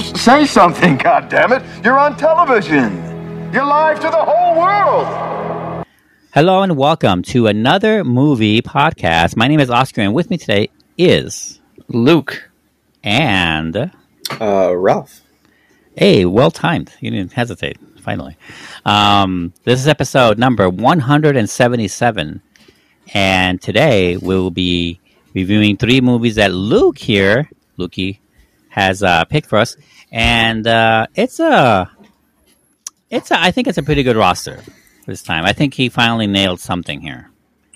Say something, goddammit! You're on television! You're live to the whole world! Hello and welcome to another movie podcast. My name is Oscar, and with me today is Luke. and Uh, Ralph. hey, well timed. You didn't hesitate. Finally, um, this is episode number one hundred and seventy-seven, and today we will be reviewing three movies that Luke here, Lukey, has uh, picked for us, and uh, it's a, it's a, I think it's a pretty good roster this time. I think he finally nailed something here.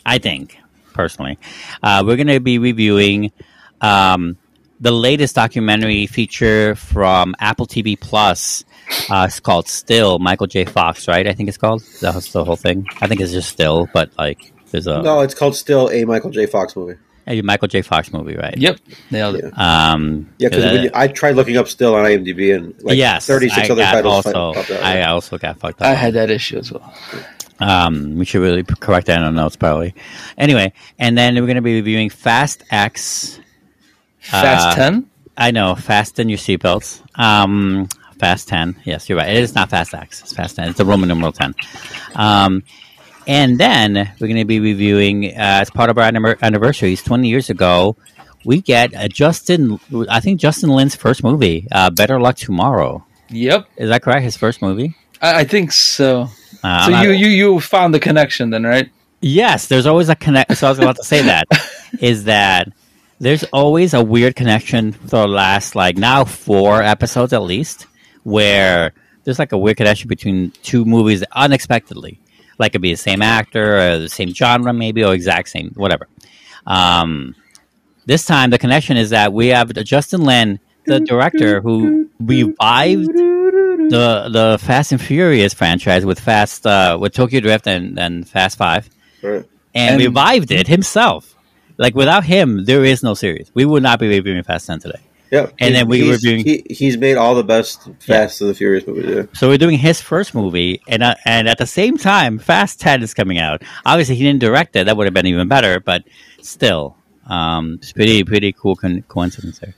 I think personally, uh, we're going to be reviewing um, the latest documentary feature from Apple TV Plus. Uh, it's called Still. Michael J. Fox, right? I think it's called. That's the whole thing. I think it's just Still, but like there's a, No, it's called still a Michael J. Fox movie. A Michael J. Fox movie, right? Yep, nailed it. Um, Yeah, because uh, I tried looking up still on IMDb and like yes, 36 I other got titles Also, popped out. I also got fucked up. I had that issue as well. Um, we should really correct that in the notes, probably. Anyway, and then we're going to be reviewing Fast X. Fast Uh, 10? I know, fasten your seatbelts. Um, Fast 10. Yes, you're right. It is not Fast X. It's Fast 10. It's the Roman numeral 10. Um, and then we're going to be reviewing, uh, as part of our anniver- anniversaries, 20 years ago, we get uh, Justin, I think Justin Lin's first movie, uh, Better Luck Tomorrow. Yep, Is that correct? His first movie? I, I think so. Uh, so I'm you, you you found the connection then, right? Yes, there's always a connect. So I was about to say that is that there's always a weird connection for the last like now four episodes at least, where there's like a weird connection between two movies unexpectedly. Like it'd be the same actor or the same genre, maybe, or exact same, whatever. Um, this time, the connection is that we have Justin Lin, the director, who revived the the Fast and Furious franchise with Fast uh, with Tokyo Drift and, and Fast Five Right. and, And- revived it himself. Like without him, there is no series. We would not be reviewing Fast Ten today. Yeah. And then we were he's, doing- He, he's made all the best Fast and the Furious movies. Yeah. So we're doing his first movie, and uh, and at the same time, Fast Ten is coming out. Obviously, he didn't direct it; that would have been even better. But still, um, it's pretty pretty cool con- coincidence there.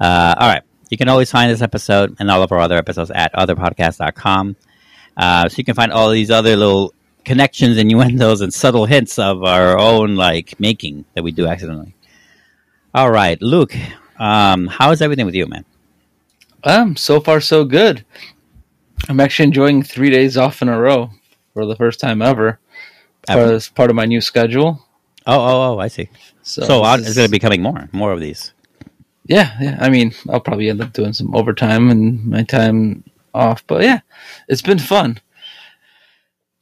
Uh, all right, you can always find this episode and all of our other episodes at otherpodcast.com. Uh, so you can find all these other little connections, innuendos, and subtle hints of our own like making that we do accidentally. All right, Luke, um, how is everything with you, man? Um, so far so good. I'm actually enjoying three days off in a row for the first time ever. Ever. as part of my new schedule. Oh, oh, oh, I see. So, So it's going to be coming more, more of these. Yeah, yeah. I mean, I'll probably end up doing some overtime and my time off, but yeah, it's been fun.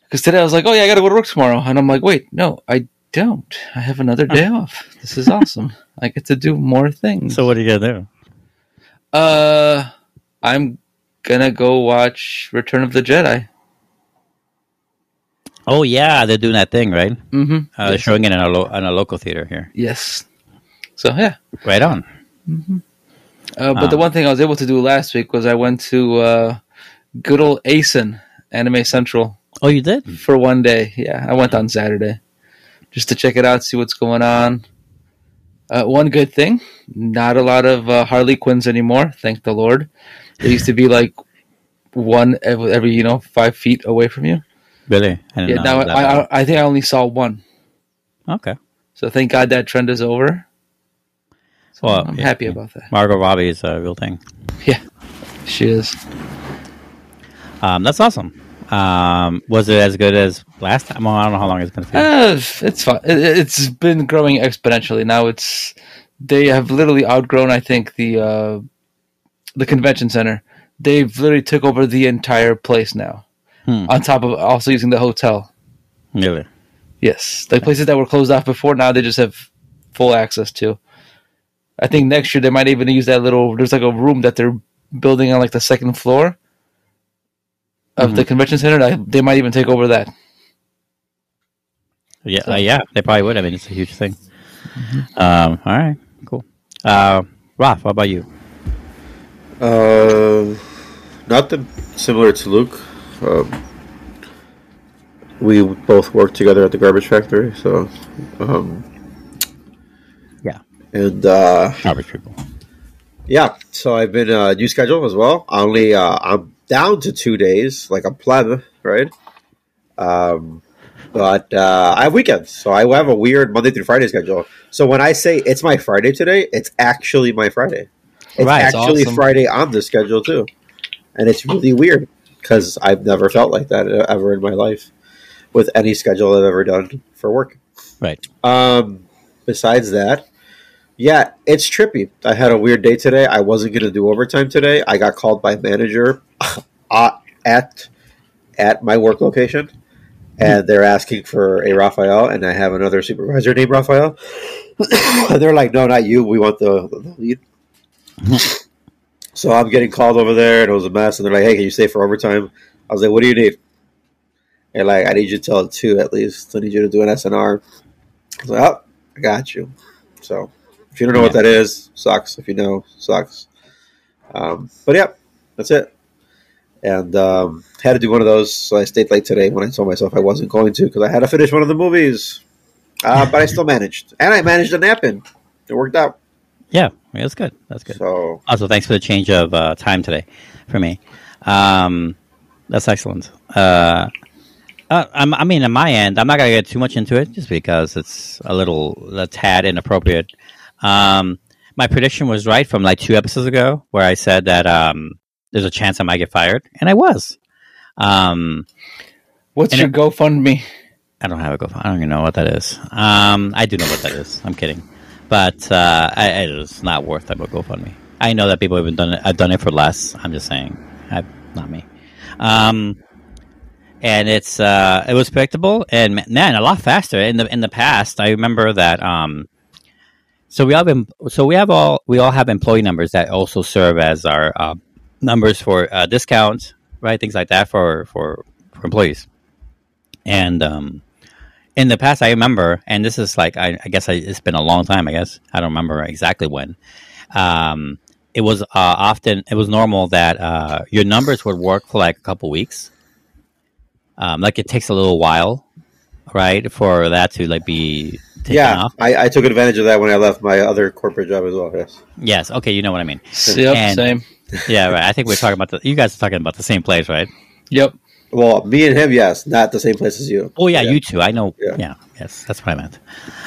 Because today I was like, oh yeah, I got to go to work tomorrow, and I'm like, wait, no, I don't. I have another day off. This is awesome. I get to do more things. So what are you gonna do? uh, I'm gonna go watch Return of the Jedi. Oh yeah, they're doing that thing, right? Mm-hmm. Uh, They're showing it in a lo- in a local theater here. Yes. So yeah. Right on. Uh, but the Um, one thing I was able to do last week was I went to uh, good old ACEN Anime Central Oh, you did? for one day. Yeah, I went on Saturday just to check it out, see what's going on. Uh, one good thing, not a lot of uh, Harley Quinns anymore. Thank the Lord. There used to be like one every, every you know five feet away from you. Really? I Yeah, now it I. I I think I only saw one. okay. So thank God that trend is over. So Well, I'm yeah, happy yeah. about that. Margot Robbie is a real thing. Yeah, she is. Um, that's awesome. Um, was it as good as last time? Well, I don't know how long it's been. Uh, it's fine. It, it's been growing exponentially. Now it's they have literally outgrown. I think the uh, the convention center. They've literally took over the entire place now. Hmm. On top of also using the hotel. really? Yes, the places that were closed off before now they just have full access to. I think next year they might even use that little. There's like a room that they're building on like the second floor of the convention center. That they might even take over that. Yeah, uh, yeah. They probably would. I mean, it's a huge thing. Um, all right, cool. Uh, Ralph, what about you? Uh, nothing similar to Luke. Um, we both worked together at the garbage factory, so um, Yeah. and uh, Garbage people. Yeah, so I've been uh, new schedule as well. Only uh, I'm down to two days, like a pleb, right? Um, but uh, I have weekends, so I have a weird Monday through Friday schedule. So when I say it's my Friday today, it's actually my Friday. It's Right, actually awesome. Friday on the schedule too, and it's really weird because I've never felt like that ever in my life with any schedule I've ever done for work. Right. Um, besides that, yeah, it's trippy. I had a weird day today. I wasn't going to do overtime today. I got called by manager uh, at at my work location, and they're asking for a Raphael, and I have another supervisor named Raphael. and they're like, "No, not you. We want the, the lead." so I'm getting called over there, and it was a mess. And they're like, "Hey, can you stay for overtime?" I was like, "What do you need?" And like, I need you to tell two at least. I need you to do an SNR. I was like, oh, I got you. So if you don't know what that is, sucks. If you know, sucks. Um, but yeah, that's it. And um, had to do one of those, so I stayed late today when I told myself I wasn't going to because I had to finish one of the movies. Uh, but I still managed, and I managed to nap in. It worked out. Yeah, that's good. That's good. So Also, thanks for the change of uh, time today for me. Um, that's excellent. Uh, uh, I'm, I mean, on my end, I'm not going to get too much into it just because it's a little, a tad inappropriate. Um, my prediction was right from like two episodes ago where I said that um, there's a chance I might get fired, and I was. Um, What's your it- GoFundMe? I don't have a GoFundMe. I don't even know what that is. Um, I do know what that is. I'm kidding, but uh, I, it's not worth a GoFundMe. I know that people have been done it. I've done it for less. I'm just saying, I, not me. Um, and it's uh, it was predictable and man, a lot faster in the in the past. I remember that. Um, so we have so we have all we all have employee numbers that also serve as our uh, numbers for uh, discounts, right? Things like that for for, for employees. And um, in the past, I remember, and this is like I, I guess I, it's been a long time. I guess I don't remember exactly when. Um, it was uh, often it was normal that uh, your numbers would work for like a couple weeks. Um, like it takes a little while, right, for that to like be taken yeah, off. I, I took advantage of that when I left my other corporate job as well. Yes. Yes, okay, you know what I mean. Yep, And- same. Yeah, right. I think we're talking about the. You guys are talking about the same place, right? Yep. Well, me and him, yes, not the same place as you. Oh yeah, you too. I know. Yeah. Yeah. yes, that's what I meant.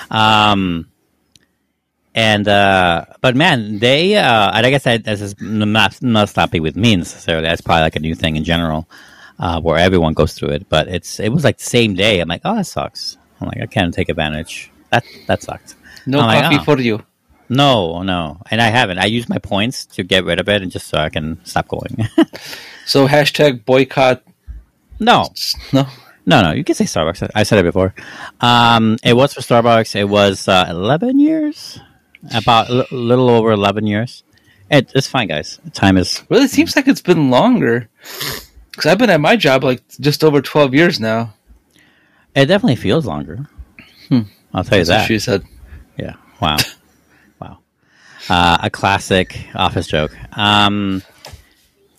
Um, and uh, but man, they uh, and I guess that this is not must not be with me necessarily. That's probably like a new thing in general, uh, where everyone goes through it. But it's it was like the same day. I'm like, oh, that sucks. I'm like, I can't take advantage. That that sucked. No I'm like, oh. for you. No, no, and I haven't. I use my points to get rid of it, and just so I can stop going. So hashtag boycott. no, No. No, no, you can say Starbucks. I said it before. Um, it was for Starbucks. It was uh, eleven years, about a little over eleven years. It, it's fine, guys. Time is Really, it seems like it's been longer. Because I've been at my job like just over 12 years now. it definitely feels longer. I'll tell you That's what that. she said. Yeah. Wow. Uh, a classic office joke. Um,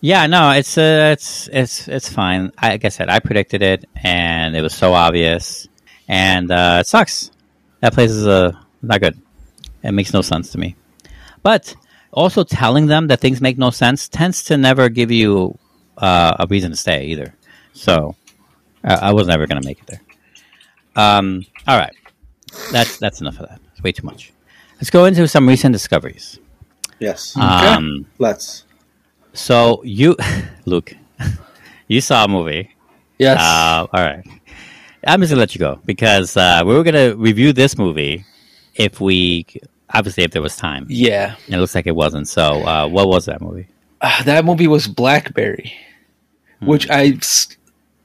yeah, no, it's uh, it's it's it's fine. I, like I said, I predicted it, and it was so obvious, and uh, it sucks. That place is uh, not good. It makes no sense to me. But also telling them that things make no sense tends to never give you uh, a reason to stay either. So I, I was never going to make it there. Um, all right, that's that's enough of that. It's way too much. Let's go into some recent discoveries. Yes. Um, Let's. so you, Luke, you saw a movie. Yes. Uh, all right. I'm just gonna let you go because uh, we were gonna review this movie if we obviously if there was time. yeah. And it looks like it wasn't. So uh, what was that movie? Uh, that movie was Blackberry, which I s-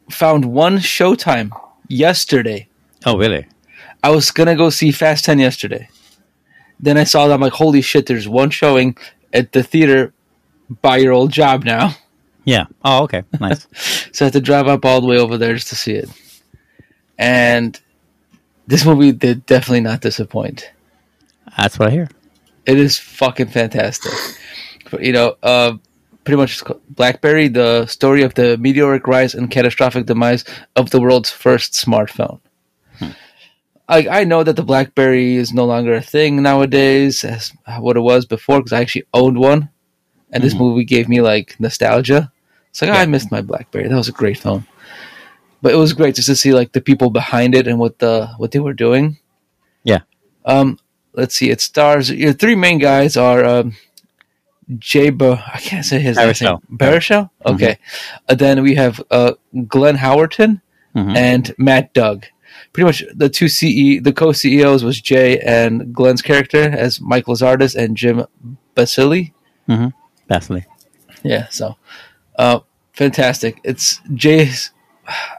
found one showtime yesterday. Oh, really? I was gonna go see Fast Ten yesterday. Then I saw that I'm like, holy shit! There's one showing at the theater by your old job now, Yeah. Oh, okay. Nice. so I had to drive up all the way over there just to see it. And this movie did definitely not disappoint. That's what I hear. It is fucking fantastic. You know, uh, pretty much BlackBerry, the story of the meteoric rise and catastrophic demise of the world's first smartphone. I I know that the BlackBerry is no longer a thing nowadays as what it was before because I actually owned one, and this Mhm. movie gave me like nostalgia. It's like oh, I missed my BlackBerry. That was a great phone, but it was great just to see like the people behind it and what the what they were doing. Yeah. Um. Let's see. It stars your three main guys are um, Jay. Bo- I can't say his name. Baruchel. Baruchel. Mm-hmm. Okay. Then we have uh, Glenn Howerton Mhm. and Matt Doug. Pretty much the two CE, the co-CEOs was Jay and Glenn's character as Mike Lazaridis and Jim Balsillie. Definitely. Yeah, so uh, fantastic. It's Jay's.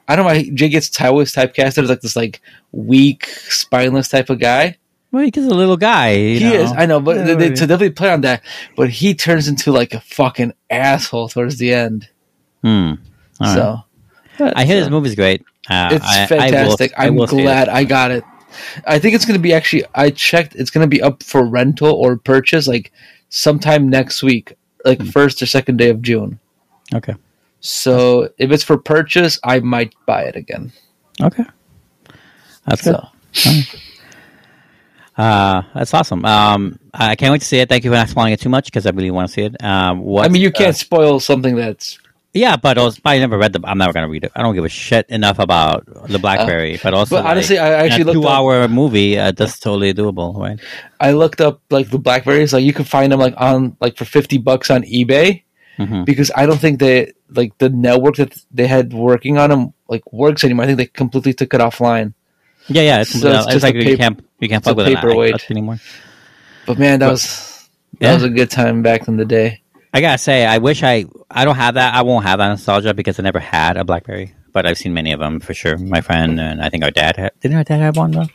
I don't know. why Jay gets always typecasted as like this like weak, spineless type of guy. Well, he's a little guy. you he know. is. I know, but Yeah, they, they, to definitely play on that. But he turns into like a fucking asshole towards the end. Hmm. All right. so I hear so- this movie's great. Uh, It's I- fantastic. I am see it. glad I got it. I think it's going to be actually. I checked. It's going to be up for rental or purchase like sometime next week, like Hmm. first or second day of June. Okay. So if it's for purchase, I might buy it again. Okay. That's good. So Uh, that's awesome. Um, I can't wait to see it. Thank you for not spoiling it too much because I really want to see it. Um, what? I mean, you uh, can't spoil something that's. Yeah, but also, I never read the. I'm never gonna read it. I don't give a shit enough about the BlackBerry. but also, Uh, But honestly, like, I actually a looked. Two-hour movie. Uh, that's totally doable, right? I looked up like the Blackberries. Like you can find them like on like for fifty bucks on eBay hmm because I don't think they like the network that they had working on them like works anymore. I think they completely took it offline. Yeah, yeah. It's, So uh, it's it's, just like you paper- can't you can't fuck with paperweight. anymore. But man, that But- was that Yeah. was a good time back in the day. I gotta say, I wish I I don't have that. I won't have that nostalgia because I never had a BlackBerry. But I've seen many of them for sure. My friend and I think our dad had. Didn't our dad have one though?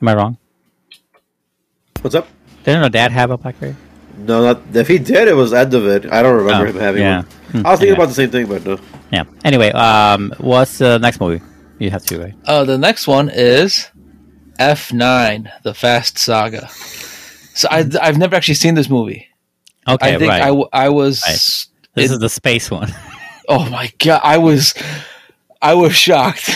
Am I wrong? What's up? Didn't our dad have a BlackBerry? No, not if he did, it was end of it. I don't remember Oh, him having yeah. one. Hmm, I was thinking okay. about the same thing, but no. Yeah. Anyway, um, what's the next movie? You have to right. Uh, the next one is F9, The Fast Saga. So I, I've never actually seen this movie. Okay, I think right. I, w- I was. Right. this it- is the space one. oh my god! I was, I was shocked.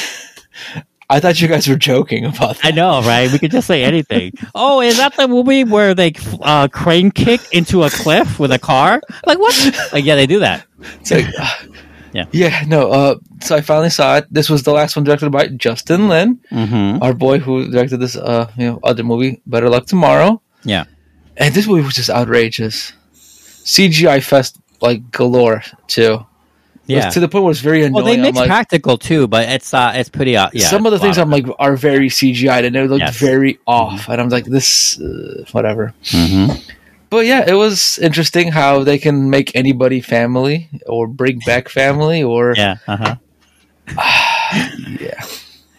I thought you guys were joking about that. I know, right? We could just say anything. oh, is that the movie where they uh, crane kick into a cliff with a car? Like what? Like yeah, they do that. It's like, Yeah. yeah, no. Uh, so I finally saw it. This was the last one directed by Justin Lin, Mm-hmm. our boy who directed this, uh, you know, other movie, Better Luck Tomorrow. Yeah. And this movie was just outrageous. CGI fest like galore too. Yeah. to the point where it's very annoying. Well, they mix like, practical too, but it's uh, it's pretty. Uh, yeah. some of the things. I'm like are very CGI and they look Yes. very off, and I'm like this, uh, whatever. Mhm. But yeah, it was interesting how they can make anybody family or bring back family or Yeah. Uh huh. yeah.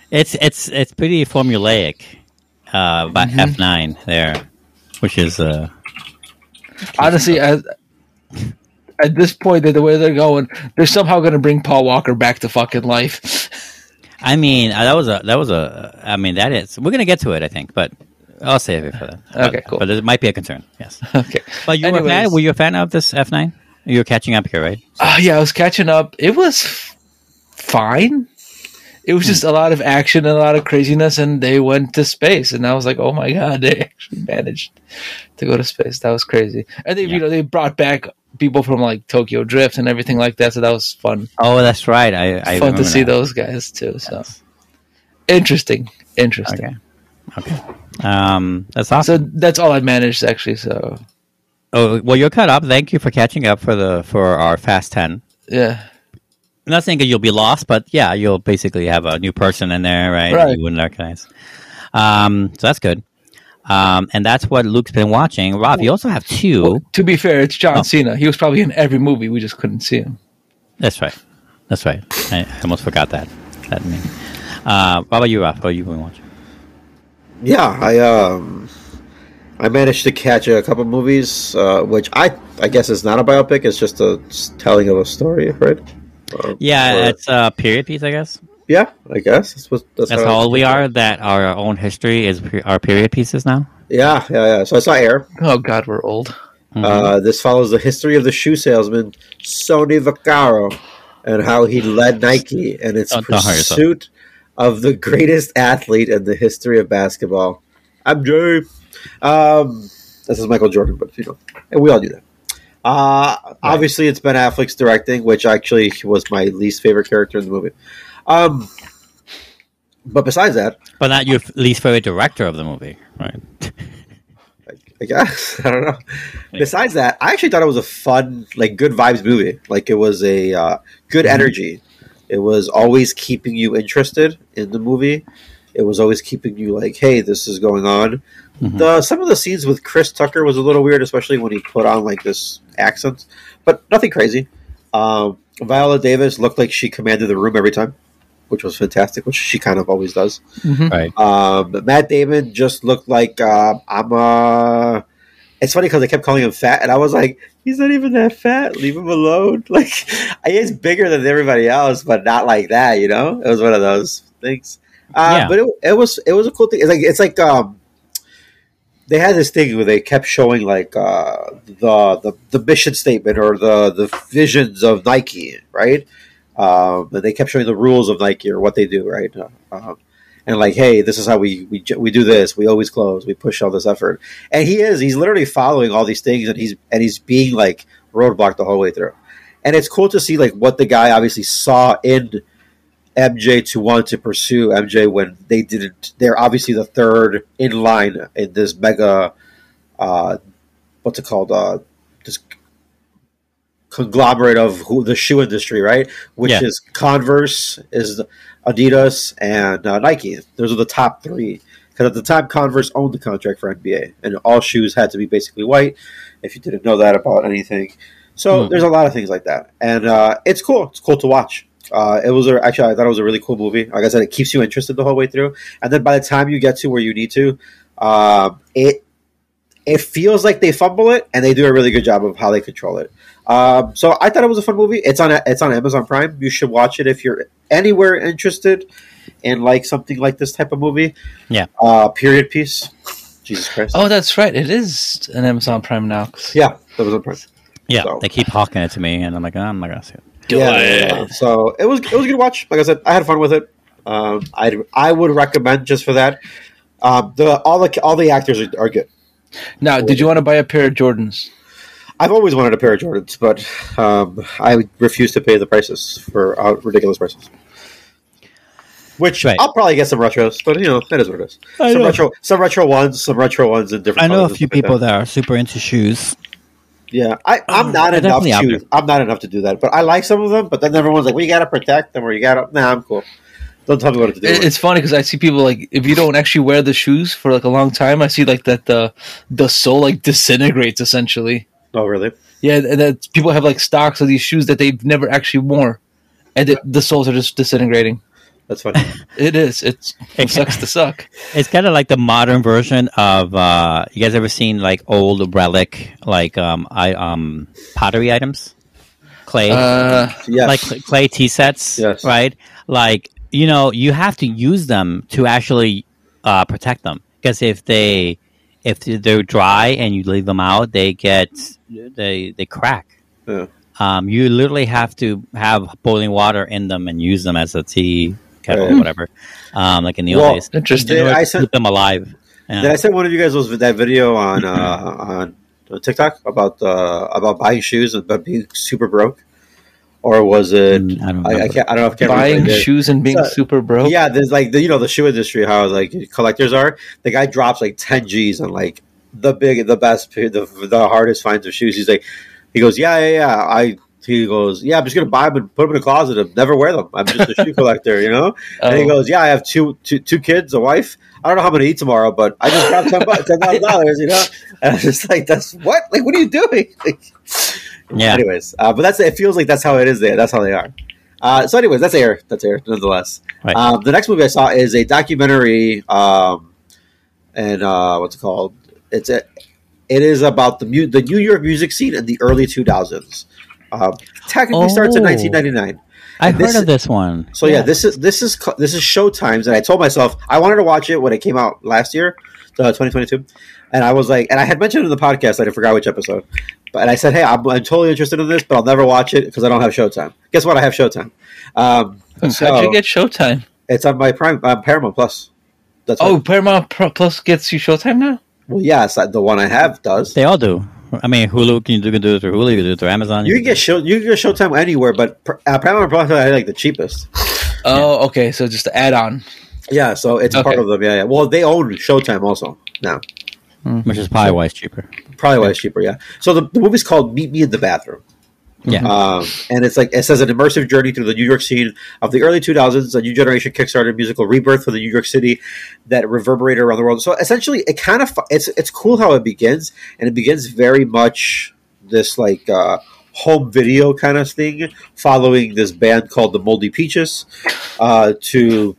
It's it's it's pretty formulaic. Uh, by Mhm. F nine there, which is uh. Honestly, at, at this point, the way they're going, they're somehow going to bring Paul Walker back to fucking life. I mean, uh, that was a that was a. I mean, that is. We're gonna get to it, I think, but I'll save it for that. Okay, but, cool. But it might be a concern. Yes. okay. But you were a fan. Were you a fan of this F nine? You're catching up here, right? Uh, yeah, I was catching up. It was fine. It was just a lot of action and a lot of craziness, and they went to space, and I was like, "Oh my god, they actually managed to go to space. That was crazy." And they, Yeah. you know, they brought back people from like Tokyo Drift and everything like that, so that was fun. Oh, that's right. I, I fun to see now. those guys too. So interesting, interesting. Okay. Okay. Um, that's awesome. So that's all I managed actually. So oh, well, you're caught up. Thank you for catching up for the for our Fast Ten. yeah, I'm not saying that you'll be lost, but yeah, you'll basically have a new person in there, right? Right. You wouldn't recognize. Um, so that's good. Um, and that's what Luke's been watching. Rob, you also have two. Well, to be fair, it's John Oh. Cena. He was probably in every movie. We just couldn't see him. That's right. That's right. I almost forgot that. That me. Uh, what about you, Rob? What have you been watching? Yeah, I um, I managed to catch a couple movies, uh, which I I guess is not a biopic. It's just a telling of a story, right? Uh, Yeah, or- it's a period piece, I guess. yeah, I guess that's what that's, That's how how old we are. That our own history is pe- our period pieces now. Yeah, yeah, yeah. So I saw Air. Oh God, we're old. Mhm. Uh, this follows the history of the shoe salesman Sonny Vaccaro and how he led Nike in its Don't- don't hurt yourself. pursuit of the greatest athlete in the history of basketball. I'm Jay. Um, this is Michael Jordan, but you know, and we all do that. Uh, Obviously, it's Ben Affleck's directing, which actually was my least favorite character in the movie. Um, but besides that, But not your least favorite director of the movie, right? I guess I don't know. Besides that, I actually thought it was a fun, like, good vibes movie. Like, it was a uh, good energy. It was always keeping you interested in the movie. It was always keeping you like, "Hey, this is going on." The some of the scenes with Chris Tucker was a little weird, especially when he put on like this accent, but nothing crazy. Um, Viola Davis looked like she commanded the room every time, which was fantastic, which she kind of always does. Right. Um, Matt Damon just looked like uh, I'm a. It's funny because I kept calling him fat, and I was like, he's not even that fat. Leave him alone. Like, he is bigger than everybody else, but not like that. You know, it was one of those things. Uh, Yeah. But it, it was it was a cool thing. It's like it's like um, they had this thing where they kept showing like uh, the, the the mission statement or the the visions of Nike, right? Um, and they kept showing the rules of Nike or what they do, right? Uh, um, and like, hey, this is how we, we we do this. We always close. We push all this effort. And he is. He's literally following all these things, and he's and he's being like roadblocked the whole way through. And it's cool to see like what the guy obviously saw in MJ to want to pursue MJ when they didn't. They're obviously the third in line in this mega, uh, what's it called? Uh, this conglomerate of who the shoe industry, right? Which Yeah. is Converse, is Adidas, and uh, Nike. Those are the top three. Because at the time, Converse owned the contract for NBA, and all shoes had to be basically white. If you didn't know that about anything, so Hmm. there's a lot of things like that, and uh, it's cool. It's cool to watch. Uh, it was a, actually I thought it was a really cool movie. Like I said, it keeps you interested the whole way through, and then by the time you get to where you need to, um, it it feels like they fumble it, and they do a really good job of how they control it. Um, so I thought it was a fun movie. It's on it's on Amazon Prime. You should watch it if you're anywhere interested in like something like this type of movie. Yeah. Uh, period piece. Jesus Christ. Oh, that's right. It is an Amazon Prime now. Yeah, that was on Prime. Yeah, So- they keep hawking it to me, and I'm like, oh, I'm not gonna see it. Yeah, yeah, yeah. So it was it was a good watch. Like I said, I had fun with it. Um, I I would recommend just for that. Um, the all the all the actors are, are good. Now, did you want to buy a pair of Jordans? I've always wanted a pair of Jordans, but um, I refuse to pay the prices for uh, ridiculous prices. Which Right. I'll probably get some retros, but you know that is what it is. I some know. retro, some retro ones, some retro ones in different. I know a few stuff like people that. that are super into shoes. Yeah, I, I'm Oh, not they're enough to. I'm not enough to do that, but I like some of them. But then everyone's like, "Well, you got to protect them, or you got to." Nah, I'm cool. Don't tell me what to do. It- It's funny because I see people like if you don't actually wear the shoes for like a long time, I see like that the the sole like disintegrates essentially. oh, really? Yeah, and that people have like stocks of these shoes that they've never actually worn, and the, the soles are just disintegrating. That's funny. It is. It's it sucks to suck. It's kind of like the modern version of uh, you guys ever seen like old relic like um I um pottery items, clay Uh, yes. like clay tea sets, Yes. right? Like you know you have to use them to actually uh, protect them because if they if they're dry and you leave them out, they get they they crack. Yeah. Um, you literally have to have boiling water in them and use them as a tea kettle or whatever, um, like in the Well, old days. interesting. In order I sent them alive. Yeah. Did I send one of you guys those that video on uh, on TikTok about uh, about buying shoes and about being super broke, or was it? Mm, I don't I, I, can't. I don't know if I can't Buying if I did. shoes and being Uh, super broke. Yeah, there's like the you know the shoe industry how like collectors are. The guy drops like ten G's on like the big, the best, the the hardest finds of shoes. He's like, he goes, yeah, yeah, yeah. I he goes, yeah, I'm just gonna buy them and put them in a closet and never wear them. I'm just a shoe collector, you know. And he Oh. goes, yeah, I have two, two, two kids, a wife. I don't know how I'm gonna eat tomorrow, but I just got ten bucks, ten thousand dollars, you know. And I'm just like, that's what? Like, what are you doing? Like, Yeah. Anyways, uh, but that's it. Feels like that's how it is there. That's how they are. Uh, so, anyways, that's air. That's air, nonetheless. Right. Um, the next movie I saw is a documentary, um, and uh, what's it called? It's a, it is about the mu- the New York music scene in the early 2000s. Um, technically starts in Oh. 1999. I and heard this- of this one. So yeah, this is this is this is Showtime's, and I told myself I wanted to watch it when it came out last year, uh, 2022, and I was like, and I had mentioned in the podcast, that I forgot which episode, but and I said, hey, I'm, I'm totally interested in this, but I'll never watch it because I don't have Showtime. Guess what? I have Showtime. Um, How'd you get Showtime? It's on my Prime uh, Paramount Plus. That's Oh, what- Paramount Plus gets you Showtime now. well, yes, the one I have does. They all do. I mean, Hulu can you do, can do it through Hulu, you can do it through Amazon. You can get show you can get Showtime anywhere, but uh, Paramount Plus I like the cheapest. Oh, okay. So just to add on. Yeah, so it's part of them. Yeah, yeah. Well, they own Showtime also now. which is probably why it's cheaper. Probably why it's cheaper. Yeah. So the, the movie's called Meet Me in the Bathroom. Yeah. Um, and it's like it says an immersive journey through the New York scene of the early 2000s, a new generation Kickstarter musical rebirth for the New York City that reverberated around the world. So essentially, it kind of it's it's cool how it begins, and it begins very much this like uh, home video kind of thing, following this band called the Moldy Peaches, uh, to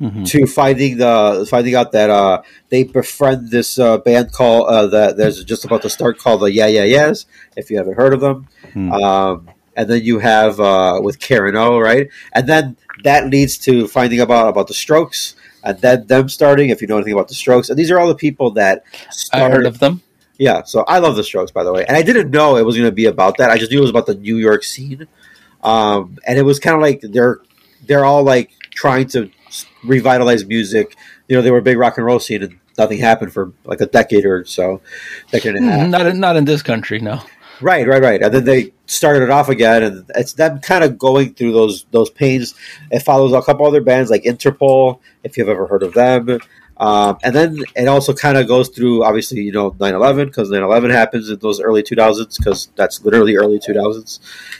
Mhm. to finding the finding out that uh, they befriend this uh, band called uh, that there's just about to start called the Yeah Yeah Yeahs. If you haven't heard of them, Hmm. um, and then you have uh, with Karen O, right? And then that leads to finding about about the Strokes, and then them starting. If you know anything about the Strokes, and these are all the people that I started. heard of them. Yeah, so I love the Strokes, by the way, and I didn't know it was going to be about that. I just knew it was about the New York scene, um, and it was kind of like they're they're all like trying to s- revitalize music. You know, they were a big rock and roll scene, and nothing happened for like a decade or so, decade and a half. Mm, Not in, not in this country, no. Right, right, right. And then they started it off again, and it's them kind of going through those those pains. It follows a couple other bands like Interpol, if you've ever heard of them. Um, and then it also kind of goes through, obviously, you know, 9 11, because 9 11 happens in those early 2000s, because that's literally early 2000s,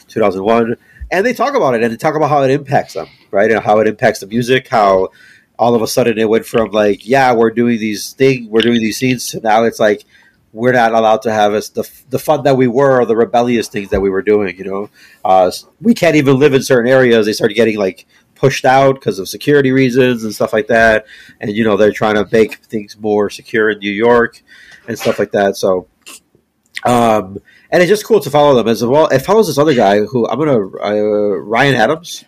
2001. And they talk about it, and they talk about how it impacts them, right? And how it impacts the music, how all of a sudden it went from like, yeah, we're doing these things, we're doing these scenes, to now it's like, we're not allowed to have us the, the fun that we were or the rebellious things that we were doing you know? Uh, we can't even live in certain areas. They started getting like pushed out because of security reasons and stuff like that. And you know they're trying to make things more secure in new york and stuff like that. So um and it's just cool to follow them as well. It follows this other guy who i'm gonna uh, ryan adams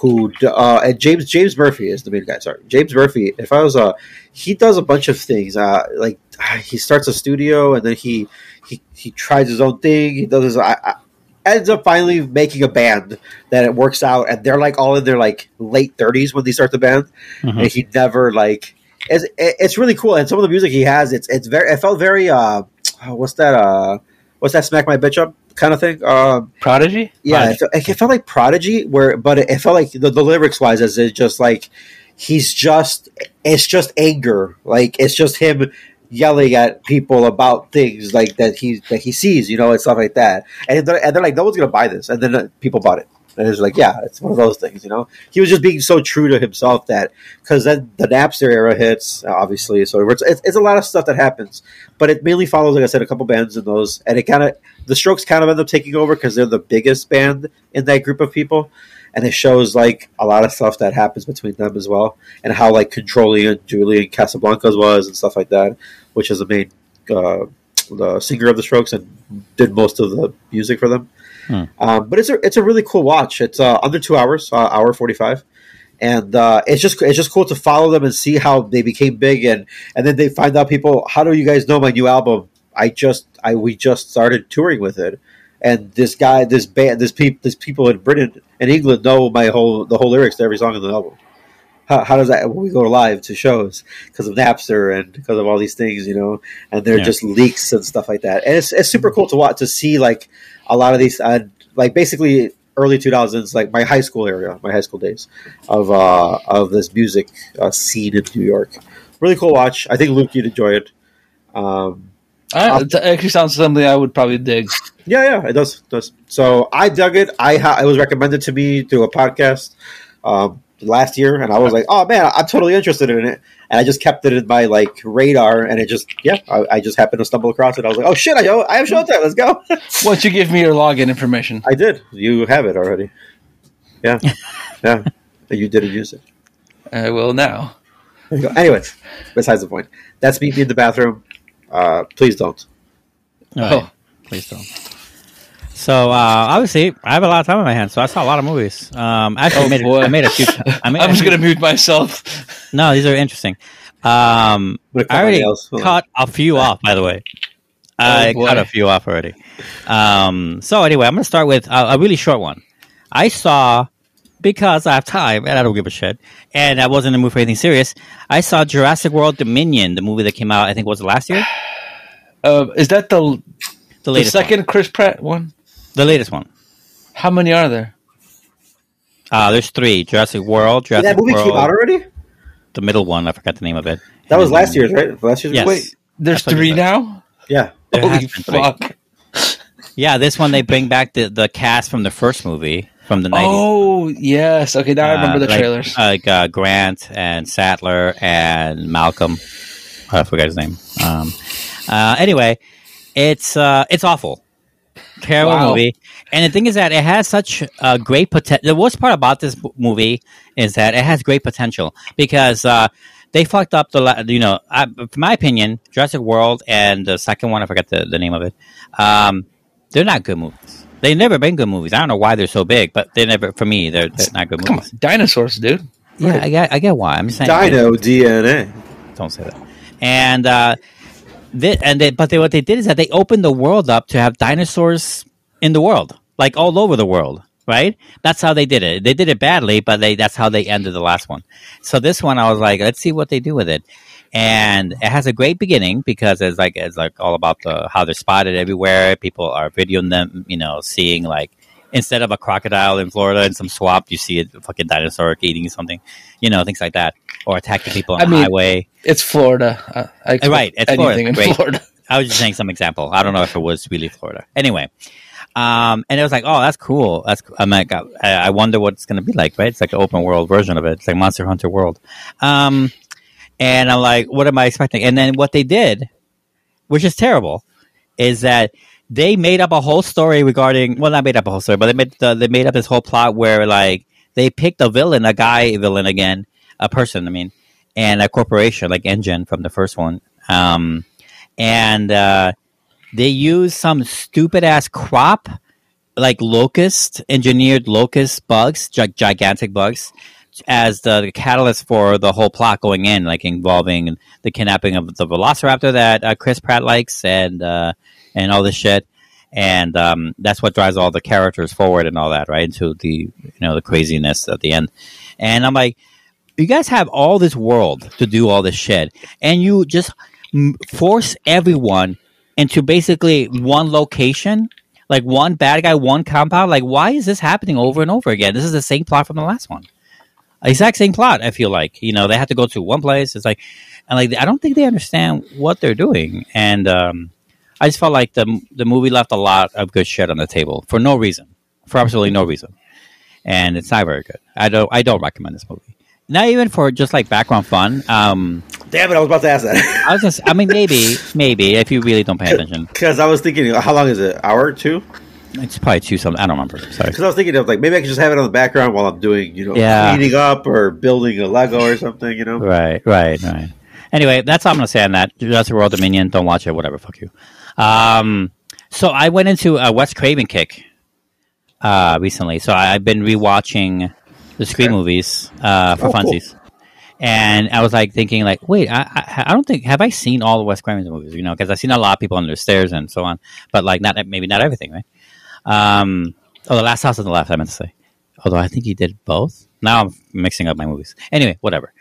who uh, and James James Murphy is the main guy. Sorry, James Murphy. If I was uh, he does a bunch of things. Uh, like uh, he starts a studio and then he he he tries his own thing. He does his. I, I, ends up finally making a band that it works out, and they're like all in their like late thirties when they start the band, Mhm. and he never like. It's, it's really cool, and some of the music he has, it's it's very. It felt very. Uh, what's that? Uh, what's that? Smack my bitch up kind of thing. Um, Prodigy? yeah, it felt, it felt like Prodigy, where but it, it felt like the, the lyrics wise, as it just like he's just it's just anger, like it's just him yelling at people about things like that he that he sees, you know, and stuff like that. And they're, and they're like, no one's gonna buy this, and then uh, people bought it. And it's like, yeah, it's one of those things, you know. He was just being so true to himself that because then the Napster era hits, obviously. So it's, it's, a lot of stuff that happens, but it mainly follows, like I said, a couple bands in those, and it kind of the Strokes kind of end up taking over because they're the biggest band in that group of people, and it shows like a lot of stuff that happens between them as well, and how like controlling Julian Casablancas was and stuff like that, which is the main uh, the singer of the Strokes and did most of the music for them. Hmm. Um, but it's a it's a really cool watch. It's uh, under two hours, uh, hour forty five. And uh, it's just it's just cool to follow them and see how they became big and and then they find out people how do you guys know my new album I just I we just started touring with it, and this guy, this band, this people, this people in Britain and England know my whole the whole lyrics to every song in the album. How, how does that when we go live to shows because of Napster and because of all these things, you know, and they're Yeah. just leaks and stuff like that, and it's it's super cool to watch to see like a lot of these, uh, like basically early two thousands, like my high school area, my high school days of uh of this music uh, scene in New York. Really cool watch. I think Luke you'd enjoy it. Um, it actually sounds something I would probably dig. Yeah, yeah, it does. It does. So I dug it. I ha- it was recommended to me through a podcast um, last year, and I was like, "Oh man, I'm totally interested in it." And I just kept it in my like radar, and it just yeah, I, I just happened to stumble across it. I was like, "Oh shit, I, I have Showtime. Let's go." Once you give me your login information? I did. You have it already. Yeah, yeah. You didn't use it. I will now. There go. Anyways, besides the point. That's me in the bathroom. Uh, please don't. All right. Oh. Please don't. So uh, obviously, I have a lot of time on my hands, so I saw a lot of movies. Um, actually, Oh, I made, boy. I made a few. I made I'm a just gonna mute myself. No, these are interesting. Um, gonna I already nails. Hold on. cut a few off, by the way. I boy. cut a few off already. Um, so anyway, I'm going to start with a, a really short one. I saw because I have time and I don't give a shit, and I wasn't in the mood for anything serious, I saw Jurassic World Dominion, the movie that came out, I think was last year, Uh, is that the the the second one. Chris Pratt one? The latest one. How many are there? Uh, there's three: Jurassic World, Did Jurassic that movie World, came out already? the middle one. I forgot the name of it. That And was last year's, right? Last year's Yes. Wait, there's three now. Yeah. There Holy has been three. fuck! Yeah, this one they bring back the, the cast from the first movie from the 90s. Oh yes, okay. Now I remember Uh, the like- trailers. Like uh, Grant and Sattler and Malcolm. I forgot his name. Um, uh, anyway, it's uh, it's awful, terrible Wow. movie. And the thing is that it has such a great potential. The worst part about this b- movie is that it has great potential because uh, they fucked up the. La- you know, I, from my opinion, Jurassic World and the second one, I forget the, the name of it. Um, they're not good movies. They've never been good movies. I don't know why they're so big, but they're never for me. They're, they're not good Come on, movies. dinosaurs, dude. Yeah, I get, I get why. I'm just saying. Dino DNA. Don't say that. And uh, thi- and they, but they, what they did is that they opened the world up to have dinosaurs in the world, like all over the world. Right? That's how they did it. They did it badly, but they that's how they ended the last one. So this one, I was like, let's see what they do with it. And it has a great beginning because it's like it's like all about the how they're spotted everywhere. People are videoing them, you know, seeing like instead of a crocodile in Florida in some swamp, you see a fucking dinosaur eating something, you know, things like that, or attacking people on I the mean, highway. It's Florida. Uh, I Right, it's anything Florida. in Great. Florida. I was just saying some example. I don't know if it was really Florida. Anyway, um, and it was like, oh, that's cool. That's I'm like, I, I wonder what it's going to be like. Right? It's like an open world version of it. It's like Monster Hunter World. Um, and I'm like, what am I expecting? And then what they did, which is terrible, is that they made up a whole story regarding. Well, not made up a whole story, but they made the, they made up this whole plot where like they picked a villain, a guy villain again, a person. I mean, and a corporation like InGen from the first one. Um, and uh, they use some stupid ass crop, like locust, engineered locust bugs, gi- gigantic bugs, as the catalyst for the whole plot going in, like involving the kidnapping of the Velociraptor that uh, Chris Pratt likes, and uh, and all this shit. And um, that's what drives all the characters forward and all that, right? Into the you know the craziness at the end. And I'm like, you guys have all this world to do all this shit, and you just force everyone into basically one location, like one bad guy, one compound. Like, why is this happening over and over again? This is the same plot from the last one. Exact same plot. I feel like you know they have to go to one place. It's like, and like I don't think they understand what they're doing, and um, I just felt like the the movie left a lot of good shit on the table for no reason, for absolutely no reason, and it's not very good. I don't I don't recommend this movie. Not even for just like background fun. Um, Damn it, I was about to ask that. I was just, I mean, maybe, maybe if you really don't pay attention, Because I was thinking, how long is it? Hour two? it's probably two something. I don't remember. Sorry. Because I was thinking of like maybe I could just have it on the background while I'm doing, you know, Yeah. cleaning up or building a Lego or something, you know. Right, right, right. Anyway, that's all I'm gonna say on that. Jurassic World Dominion. Don't watch it. Whatever. Fuck you. Um, so I went into a Wes Craven kick uh, recently. So I, I've been rewatching the Scream Okay. movies uh, for Oh, cool. funsies, and I was like thinking, like, wait, I, I, I don't think have I seen all the Wes Craven movies? You know, because I've seen a lot of people under the stairs and so on, but like not maybe not everything, right? Um, oh, the Last House on the Left. I meant to say. Although I think he did both. Now I'm mixing up my movies. Anyway, whatever.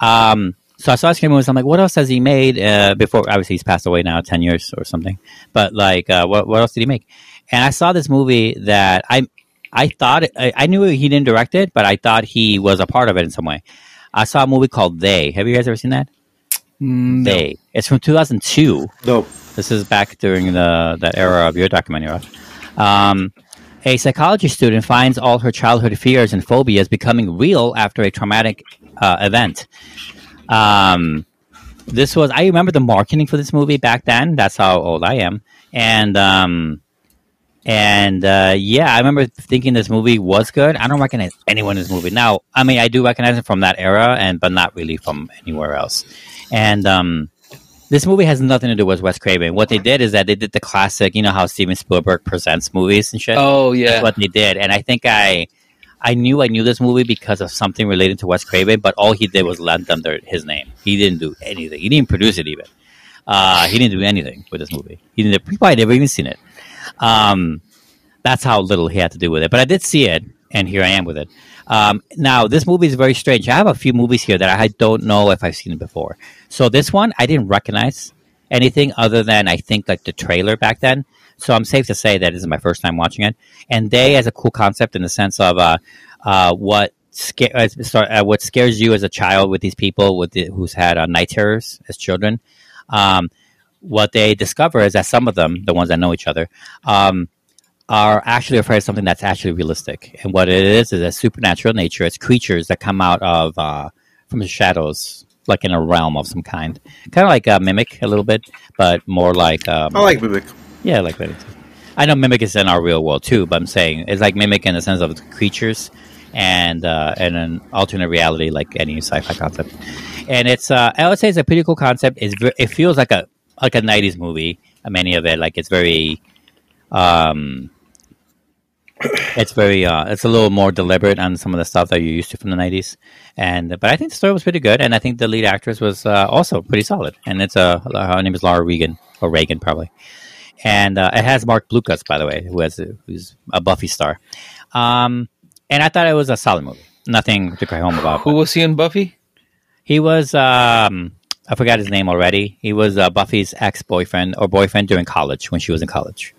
Um, so I saw Scream movies. I'm like, what else has he made uh, before? Obviously, he's passed away now, ten years or something. But like, uh, what what else did he make? And I saw this movie that I I thought I, I knew he didn't direct it, but I thought he was a part of it in some way. I saw a movie called They. Have you guys ever seen that? Mm, no. They. It's from 2002. No. This is back during the that era of your documentary. Rob. Um, a psychology student finds all her childhood fears and phobias becoming real after a traumatic uh, event. Um, this was I remember the marketing for this movie back then. That's how old I am, and um, and uh, yeah, I remember thinking this movie was good. I don't recognize anyone in this movie now. I mean, I do recognize it from that era, and but not really from anywhere else. And um, this movie has nothing to do with Wes Craven. What they did is that they did the classic, you know how Steven Spielberg presents movies and shit. Oh That's yeah. what they did, and I think I, I knew I knew this movie because of something related to Wes Craven. But all he did was lend them his name. He didn't do anything. He didn't produce it even. Uh, he didn't do anything with this movie. He didn't. He probably never even seen it. Um, that's how little he had to do with it. But I did see it, and here I am with it. Um, now, this movie is very strange. I have a few movies here that I don't know if I've seen before. So this one, I didn't recognize anything other than I think like the trailer back then. So I'm safe to say that this is my first time watching it. And they has a cool concept in the sense of uh, uh, what uh, uh, what scares you as a child with these people with the, who's had uh, night terrors as children. Um, what they discover is that some of them, the ones that know each other, um, are actually afraid of something that's actually realistic. And what it is is a supernatural nature. It's creatures that come out of uh, from the shadows, like in a realm of some kind, kind of like a mimic a little bit, but more like um, I like Mimic. Yeah, like that. I know mimic is in our real world too, but I'm saying it's like mimic in the sense of creatures and uh, and an alternate reality, like any sci-fi concept. And it's uh, I would say it's a pretty cool concept. It's ve- it feels like a like a '90s movie. uh, Many of it, like it's very, um, it's very uh, it's a little more deliberate on some of the stuff that you're used to from the '90s. And but I think the story was pretty good, and I think the lead actress was uh, also pretty solid. And it's uh, her name is Laura Regan or Reagan probably and uh, it has Marc Blucas, by the way, who has a, who's a Buffy star. Um, and I thought it was a solid movie. Nothing to cry home about. Who was he in Buffy? He was um, I forgot his name already. He was uh, Buffy's ex boyfriend or boyfriend during college when she was in college.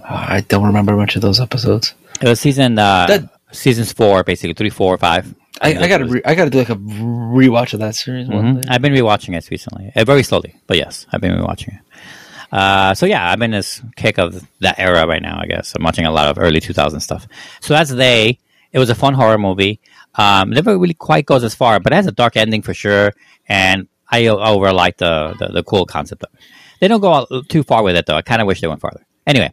Oh, I don't remember much of those episodes. It was season uh, That- seasons four, basically three, four, five. I, I gotta re- I gotta do like a rewatch of that series. one Mhm. day. I've been rewatching it recently, uh, very slowly, but yes, I've been rewatching it. Uh, so yeah, I'm in this kick of that era right now. I guess I'm watching a lot of early 2000 stuff. So that's they. It was a fun horror movie. Um, never really quite goes as far, but it has a dark ending for sure. And I over like the, the the cool concept of it. They don't go too far with it though. I kind of wish they went farther. Anyway,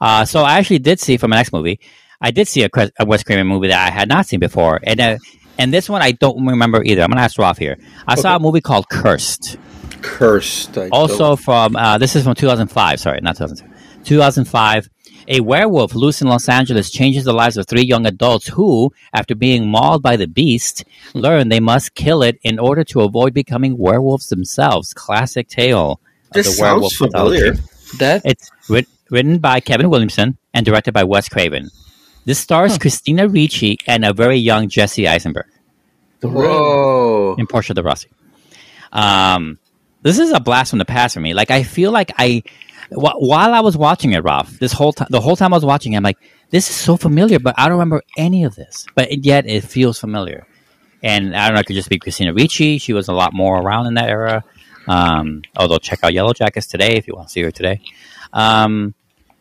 uh, so I actually did see from my next movie. I did see a, a Wes Craven movie that I had not seen before, and uh, and this one I don't remember either. I'm gonna ask Ralph here. I saw a movie called Cursed. Cursed. I Also don't- from uh, this is from 2005. Sorry, not 2002. 2005. A werewolf loose in Los Angeles changes the lives of three young adults who, after being mauled by the beast, learn they must kill it in order to avoid becoming werewolves themselves. Classic tale of this the sounds werewolf familiar. mythology. That It's writ- written by Kevin Williamson and directed by Wes Craven. This stars Christina Ricci and a very young Jesse Eisenberg Whoa. and Portia de Rossi. Um, this is a blast from the past for me. Like I feel like I, wh- while I was watching it, Ralph, this whole time, the whole time I was watching, it, I'm like, this is so familiar, but I don't remember any of this. But yet it feels familiar. And I don't know, it could just be Christina Ricci. She was a lot more around in that era. Um, although check out Yellow Jackets today if you want to see her today. Um,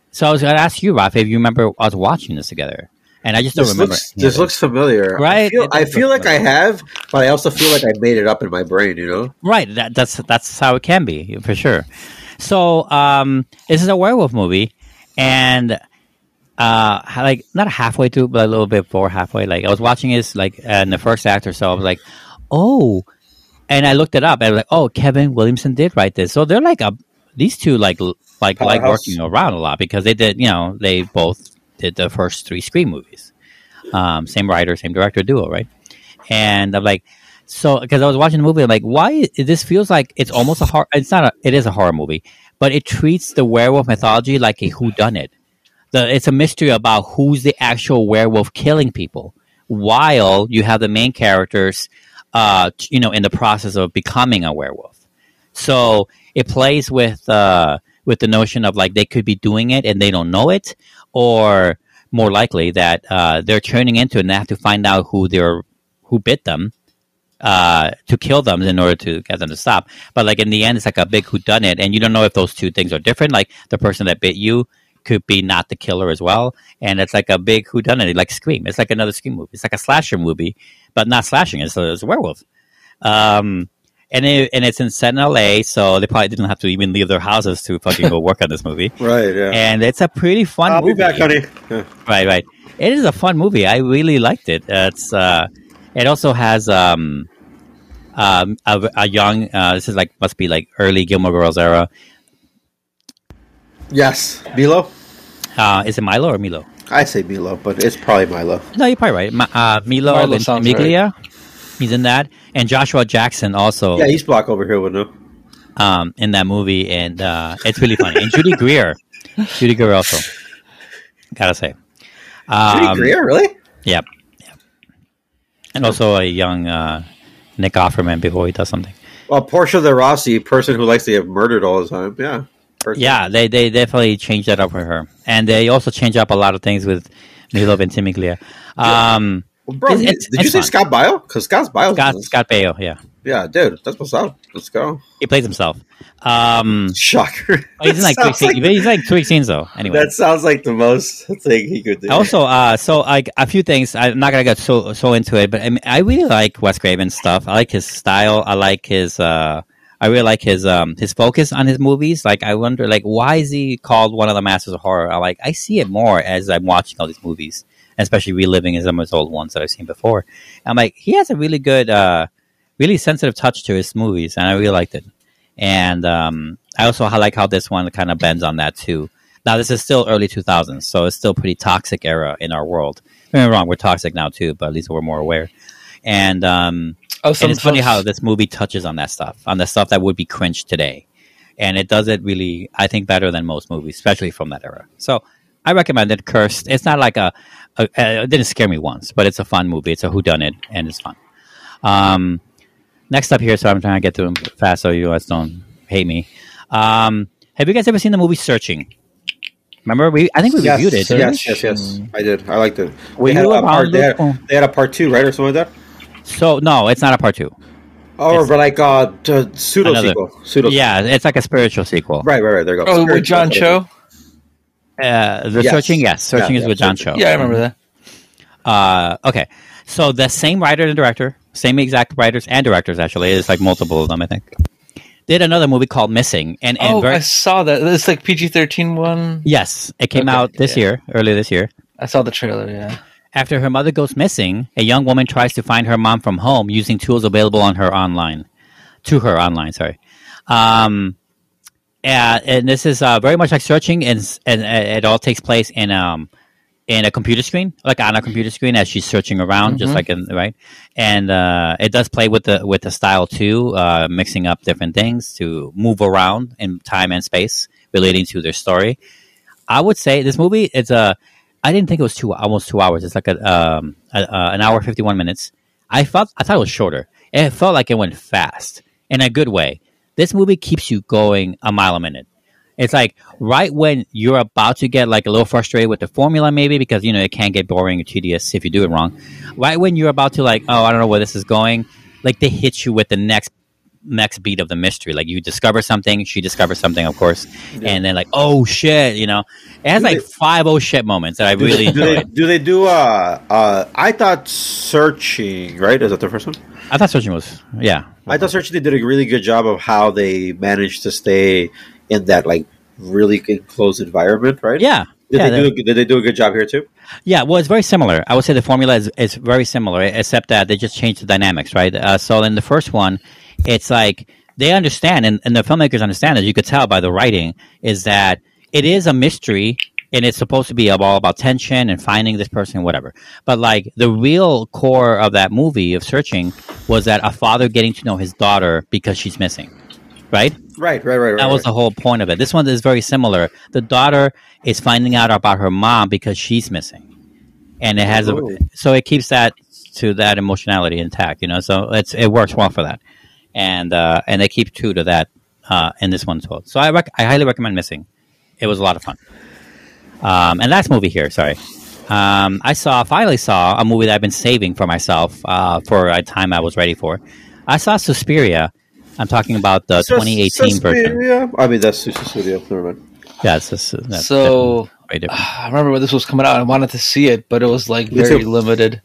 so I was going to ask you, Ralph, if you remember us watching this together. And I just don't This remember. looks, this looks familiar. I Right? feel, I feel like I have, but I also feel like I made it up in my brain. You know. Right. That, that's that's how it can be for sure. So um, this is a werewolf movie, and uh, like not halfway through, but a little bit before halfway. Like I was watching this like in the first act or so. I was like, oh, and I looked it up. and I was like, oh, Kevin Williamson did write this. So they're like a these two like like like working around a lot because they did you know they both did the first three Scream movies. Um, same writer, same director duo, right? And I'm like, so because I was watching the movie, I'm like, why this feels like it's almost a horror. It's not a. It is a horror movie, but it treats the werewolf mythology like a whodunit. The it's a mystery about who's the actual werewolf killing people, while you have the main characters, uh, you know, in the process of becoming a werewolf. So it plays with uh, with the notion of like they could be doing it and they don't know it, or more likely that uh, they're turning into and they have to find out who they're who bit them uh, to kill them in order to get them to stop. But like in the end, it's like a big whodunit, and you don't know if those two things are different. Like the person that bit you could be not the killer as well, and it's like a big whodunit, like Scream. It's like another Scream movie. It's like a slasher movie, but not slashing. It's a, it's a werewolf. Um, and it, and it's in set in LA, so they probably didn't have to even leave their houses to fucking go work on this movie. Right. Yeah. And it's a pretty fun I'll movie. be back, honey. Yeah. Right, right. It is a fun movie. I really liked it. Uh, it's uh, it also has um, um, a, a young. Uh, this is like must be like early Gilmore Girls era. Yes, Milo. Uh, is it Milo or Milo? I say Milo, but it's probably Milo. No, you're probably right. Ma- uh, Milo Milo sounds Ventimiglia. He's in that, and Joshua Jackson also Yeah, he's black over here with no. um, in that movie, and uh, it's really funny. And Judy Greer, Judy Greer also. Gotta say, Judy um, Greer, really? Yep. and also a young uh, Nick Offerman before he does something. Well, Portia de Rossi, person who likes to get murdered all the time. Yeah. Person. Yeah, they they definitely changed that up for her, and they also changed up a lot of things with Milo Ventimiglia. Um, Well, bro, It's- you- it's- did you it's say fun. Scott Baio? Because Scott's Baio. Scott Scott Baio, yeah, Yeah, dude, that's what's up. Let's go. he plays himself. Um, Shocker. he's in like three sounds scenes. He's like three scenes though. Anyway, That sounds like the most thing he could do. Also, uh, so like a few things. I'm not gonna get so so into it, but I, mean, I really like Wes Craven's stuff. I like his style. I like his. Uh, I really like his um his focus on his movies. Like I wonder, like why is he called one of the masters of horror? I like I see it more as I'm watching all these movies, especially reliving some of his old ones that I've seen before. I'm like he has a really good, uh, really sensitive touch to his movies, and I really liked it. And um, I also like how this one kind of bends on that too. Now this is still early 2000s, so it's still pretty toxic era in our world. Don't get me wrong, we're toxic now too, but at least we're more aware. And um, Oh, and it's funny how this movie touches on that stuff, on the stuff that would be cringe today, and it does it really, I think, better than most movies, especially from that era. So I recommend it. Cursed. It's not like a, a, a it didn't scare me once, but it's a fun movie. It's a whodunit, and it's fun. Um, next up here, so I'm trying to get through them fast, so you guys don't hate me. Um, have you guys ever seen the movie Searching? Remember, we I think we yes, reviewed it. didn't we? yes, yes, yes. I did. I liked it. Were they, had a part, they, had, they had a part two, right, or something like that. So no, it's not a part two. Or It's- but like uh, pseudo Another- sequel. Pseudo. Yeah, it's like a spiritual sequel. Right, right, right. There you go. Oh, Spiritual, with John whatever. Cho. Uh, the Yes. searching, yes, searching Yeah, is yeah, with John Searching. Cho. Yeah, I remember that. Uh, okay, so the same writer and director, same exact writers and directors. Actually, it's like multiple of them. I think did another movie called Missing, and and Oh, very, I saw that. It's like PG thirteen one. yes, it came Okay, out this yeah. year, earlier this year. I saw the trailer. Yeah. After her mother goes missing, a young woman tries to find her mom from home using tools available on her online, to her online. Sorry. Um, and, and this is uh, very much like searching, and, and uh, it all takes place in um in a computer screen, like on a computer screen as she's searching around, just Mhm. like in right. And uh, it does play with the with the style too, uh, mixing up different things to move around in time and space relating to their story. I would say this movie is a. I didn't think it was two almost two hours. It's like a, um, a, a an hour fifty one minutes. I felt I thought it was shorter. It felt like it went fast in a good way. This movie keeps you going a mile a minute. It's like right when you're about to get like a little frustrated with the formula, maybe because you know it can get boring or tedious if you do it wrong. Right when you're about to like, oh, I don't know where this is going, like they hit you with the next next beat of the mystery. Like you discover something, she discovers something, of course, and then like, oh shit, you know, it has Do like they- five oh shit moments that I really do they do they do uh uh I thought searching right is that the first one I thought searching was yeah. I thought searching they did a really good job of how they managed to stay in that like really enclosed environment right Yeah. did yeah, they do a, did they do a good job here too Yeah, well, it's very similar. I would say the formula is, is very similar, except that they just changed the dynamics, right? Uh, so in the first one, it's like they understand, and, and the filmmakers understand, as you could tell by the writing, is that it is a mystery, and it's supposed to be all about tension and finding this person, whatever. But like the real core of that movie of searching was that a father getting to know his daughter because she's missing, right? right right right right That was right. the whole point of it. This one is very similar. The daughter is finding out about her mom because she's missing, and it has a, so it keeps that to that emotionality intact. You know, so it's it works well for that, and uh, and they keep true to that uh, in this one as well. So I rec- I highly recommend Missing. It was a lot of fun. Um, and last movie here, sorry. Um, I saw finally saw a movie that I've been saving for myself uh, for a time I was ready for. I saw Suspiria. I'm talking about the Sus- 2018 version. Suspiria? I mean that's Susu Studio never mind Yeah, it's just, that's So very different. I remember when this was coming out. I wanted to see it, but it was like very limited.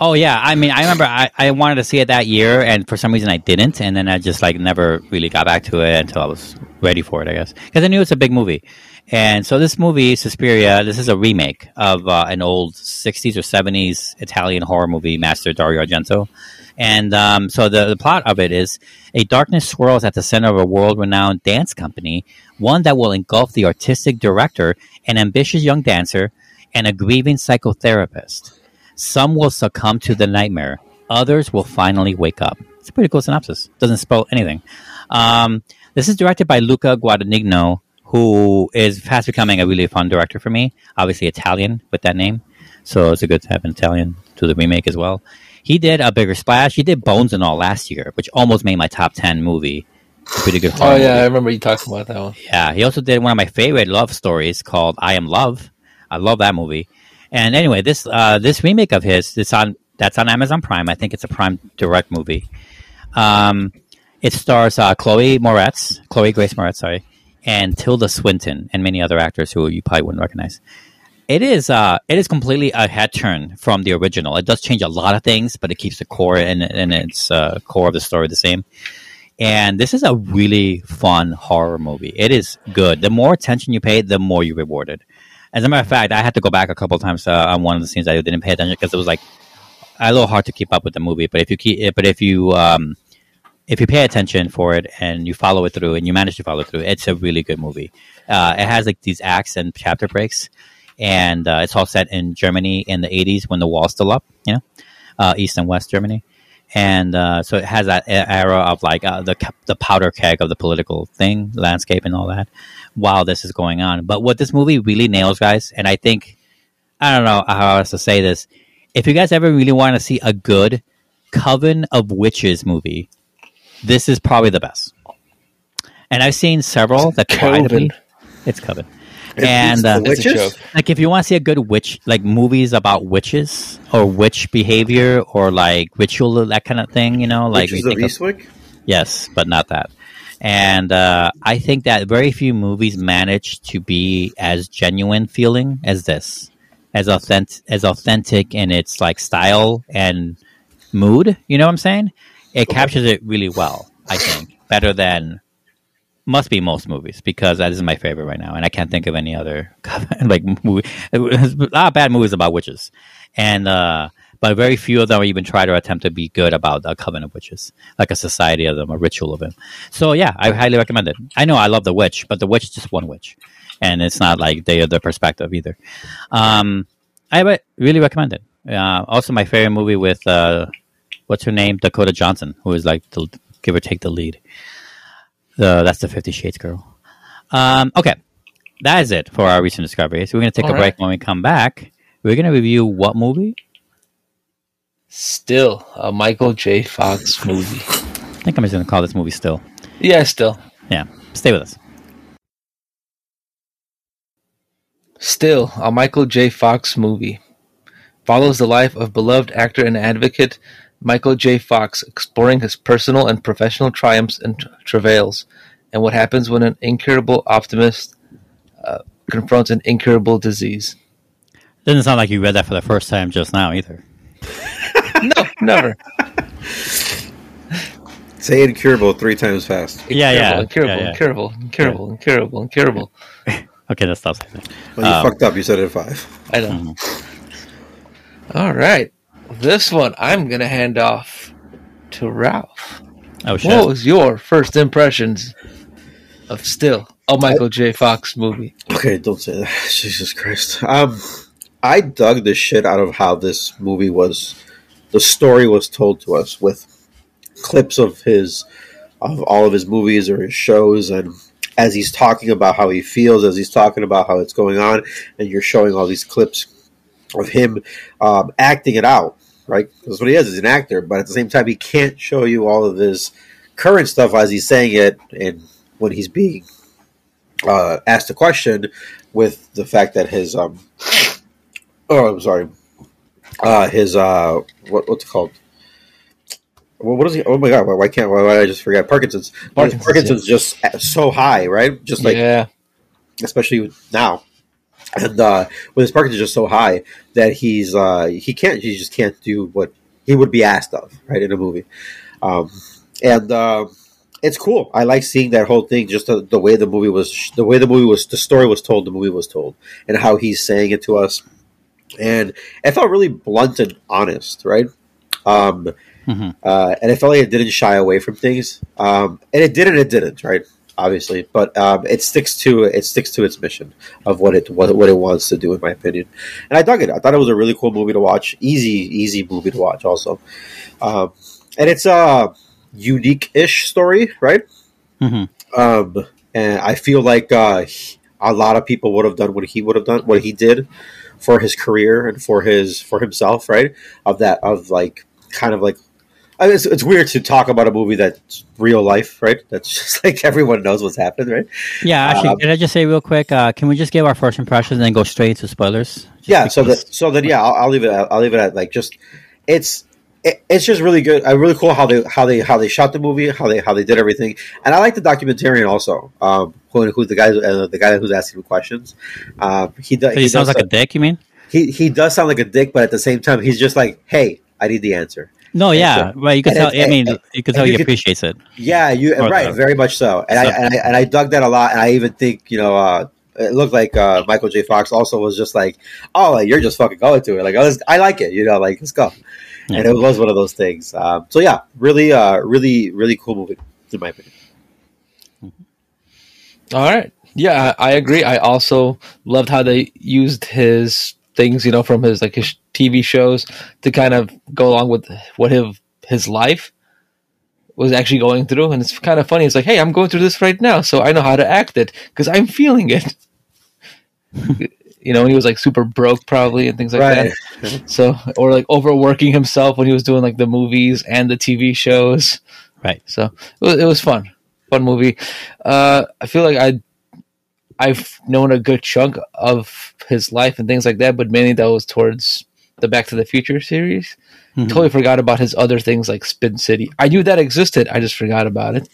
Oh yeah, I mean, I remember I, I wanted to see it that year, and for some reason I didn't, and then I just like never really got back to it until I was ready for it, I guess, because I knew it's a big movie. And so this movie, Suspiria, this is a remake of uh, an old '60s or '70s Italian horror movie, Master Dario Argento. And um, so the, the plot of it is a darkness swirls at the center of a world-renowned dance company, one that will engulf the artistic director, an ambitious young dancer, and a grieving psychotherapist. Some will succumb to the nightmare. Others will finally wake up. It's a pretty cool synopsis. Doesn't spoil anything. Um, this is directed by Luca Guadagnino, who is fast becoming a really fun director for me. Obviously Italian with that name. So it's a good to have an Italian to the remake as well. He did a bigger splash. He did Bones and all last year, which almost made my top ten movie. A pretty good. Oh yeah, I remember you talking about that one. Yeah, he also did one of my favorite love stories called "I Am Love." I love that movie. And anyway, this uh, this remake of his, it's on that's on Amazon Prime. I think it's a Prime Direct movie. Um, it stars uh, Chloe Moretz, Chloe Grace Moretz, sorry, and Tilda Swinton, and many other actors who you probably wouldn't recognize. It is uh, it is completely a head turn from the original. It does change a lot of things, but it keeps the core and, and its uh, core of the story the same. And this is a really fun horror movie. It is good. The more attention you pay, the more you're rewarded. As a matter of fact, I had to go back a couple times uh, on one of the scenes I didn't pay attention because it was like a little hard to keep up with the movie. But if you keep, but if you um, if you pay attention for it and you follow it through and you manage to follow through, it's a really good movie. Uh, it has like these acts and chapter breaks, and uh, it's all set in Germany in the '80s when the wall's still up, you know, uh, East and West Germany, and uh, so it has that era of like uh, the the powder keg of the political thing, landscape, and all that. While this is going on, but what this movie really nails, guys, and I think I don't know how else to say this. If you guys ever really want to see a good Coven of Witches movie, this is probably the best. And I've seen several that try to be. It's Coven. And uh, It's a witches? joke. like if you want to see a good witch like movies about witches or witch behavior or like ritual that kind of thing you know like Witches of- Eastwick? yes but not that and uh, i think that very few movies manage to be as genuine feeling as this as authentic as authentic in its like style and mood you know what i'm saying it captures it really well i think better than must be most movies because that is my favorite right now, and I can't think of any other like movie. A lot of bad movies about witches, and uh, but very few of them even try to attempt to be good about a coven of witches, like a society of them, a ritual of them. So yeah, I highly recommend it. I know I love the witch, but the witch is just one witch, and it's not like they are the perspective either. Um, I really recommend it. Uh, also, my favorite movie with uh, what's her name, Dakota Johnson, who is like the give or take the lead. The that's the Fifty Shades girl. Um, okay, that is it for our recent discoveries. We're gonna take All a break. When we come back, we're gonna review what movie? Still a Michael J. Fox movie. I think I'm just gonna call this movie still. Yeah, still. Yeah, stay with us. Still, a Michael J. Fox movie. Follows the life of beloved actor and advocate Michael J. Fox, exploring his personal and professional triumphs and tra- travails, and what happens when an incurable optimist uh, confronts an incurable disease. Doesn't sound like you read that for the first time just now either. No, never. Say incurable three times fast. Yeah, yeah, Incurable, yeah, yeah. incurable, incurable, incurable, incurable. Okay, that stops. right. Well, you Um, fucked up. You said it at five. I know. All right. This one I'm going to hand off to Ralph. Oh shit! What was your first impressions of Still, a Michael J. Fox movie? Okay, don't say that. Jesus Christ. Um, I dug the shit out of how this movie was. The story was told to us with clips of his, of all of his movies or his shows, and as he's talking about how he feels, as he's talking about how it's going on, and you're showing all these clips of him um, acting it out, right? Because what he is is an actor, but at the same time, he can't show you all of his current stuff as he's saying it, and when he's being uh, asked a question with the fact that his um oh I'm sorry uh his uh what what's it called well, what is he? Oh my god! Why, why can't? Why, why I just forget Parkinson's? Parkinson's, Parkinson's, Parkinson's just so high, right? Just like yeah, especially now. And uh, with his Parkinson's is just so high that he's uh, he can't he just can't do what he would be asked of right in a movie, um, and uh, it's cool. I like seeing that whole thing, just the, the way the movie was, the way the movie was, the story was told, the movie was told, and how he's saying it to us, and it felt really blunt and honest, right? Um, Mhm. uh, and it felt like it didn't shy away from things, um, and it did and it didn't, right? Obviously, but um, it sticks to it sticks to its mission of what it what, what it wants to do, in my opinion. And I dug it. I thought it was a really cool movie to watch. Easy, easy movie to watch, also. Um, and it's a unique-ish story, right? Mhm. Um, and I feel like uh, a lot of people would have done what he would have done, what he did for his career and for his for himself, right? Of that of like kind of like I mean, it's, it's weird to talk about a movie that's real life, right? That's just like everyone knows what's happened, right? Yeah, actually, Um, can I just say real quick? Uh, can we just give our first impressions and then go straight to spoilers? Yeah so that so that yeah I'll, I'll leave it at, i'll leave it at like just it's it, it's just really good uh, really cool how they how they how they shot the movie how they how they did everything and i like the documentarian also um who, who's the guy uh, the guy who's asking questions um he does So he, sounds does, like a dick. You mean? he he does sound like a dick but at the same time he's just like hey i need the answer No, yeah, so- right. You can tell. it's- I mean, and- you can tell you he could- appreciates it. yeah, you Or right, the- very much so. And I, and I and I dug that a lot. And I even think you know, uh, it looked like uh, Michael J. Fox also was just like, "Oh, like, you're just fucking going to it." Like, I, was, I like it, you know, like let's go. Yeah. And it was one of those things. Um, so yeah, really, uh, really, really cool movie in my opinion. All right. Yeah, I I agree. I also loved how they used his things, you know, from his like his TV shows to kind of go along with what his his life was actually going through, and it's kind of funny. It's like, hey, I'm going through this right now, so I know how to act it because I'm feeling it. you know, when he was like super broke, probably, and things like Right. that. So, or like overworking himself when he was doing like the movies and the TV shows. Right. So it was, it was fun, fun movie. Uh, I feel like I, I've known a good chunk of his life and things like that, but mainly that was towards the Back to the Future series. Mhm. Totally forgot about his other things like Spin City. I knew that existed. I just forgot about it.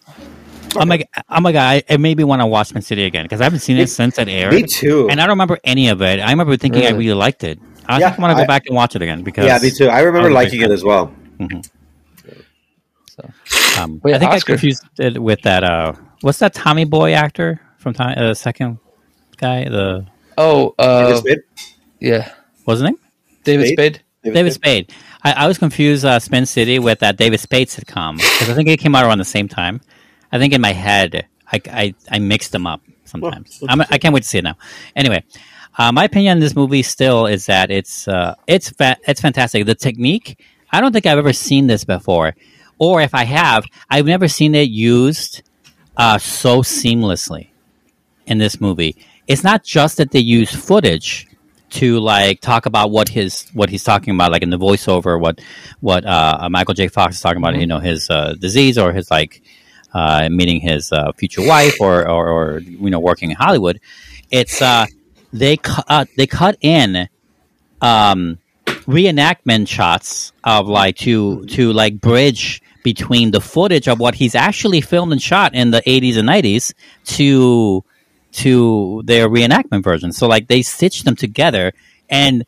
I'm like, I'm like, I it made me want to watch Spin City again because I haven't seen it since it aired, Me too. and I don't remember any of it. I remember thinking I Really? really liked it. I Yeah, just want to go I- back and watch it again because yeah, me too. I remember I liking it as well. Um, Wait, I think Oscar. I confused it with that. Uh, what's that Tommy Boy actor from Tommy, uh, second guy? The Oh, David uh, Spade? yeah, what's his name? David Spade? Spade. David Spade. I, I was confused uh, Spin City with that David Spade sitcom because I think it came out around the same time. I think in my head, I, I, I mixed them up sometimes. Well, I'm, I can't wait to see it now. Anyway, uh, my opinion on this movie still is that it's uh, it's fa- it's fantastic. The technique, I don't think I've ever seen this before, or if I have, I've never seen it used uh, so seamlessly in this movie. It's not just that they use footage to like talk about what his what he's talking about, like in the voiceover, what what uh, Michael J. Fox is talking about, you know, his uh, disease or his like uh, meeting his uh, future wife or, or or you know working in Hollywood. It's uh, they cut uh, they cut in um, reenactment shots of like to to like bridge between the footage of what he's actually filmed and shot in the 80s and 90s to to their reenactment version. So like they stitched them together and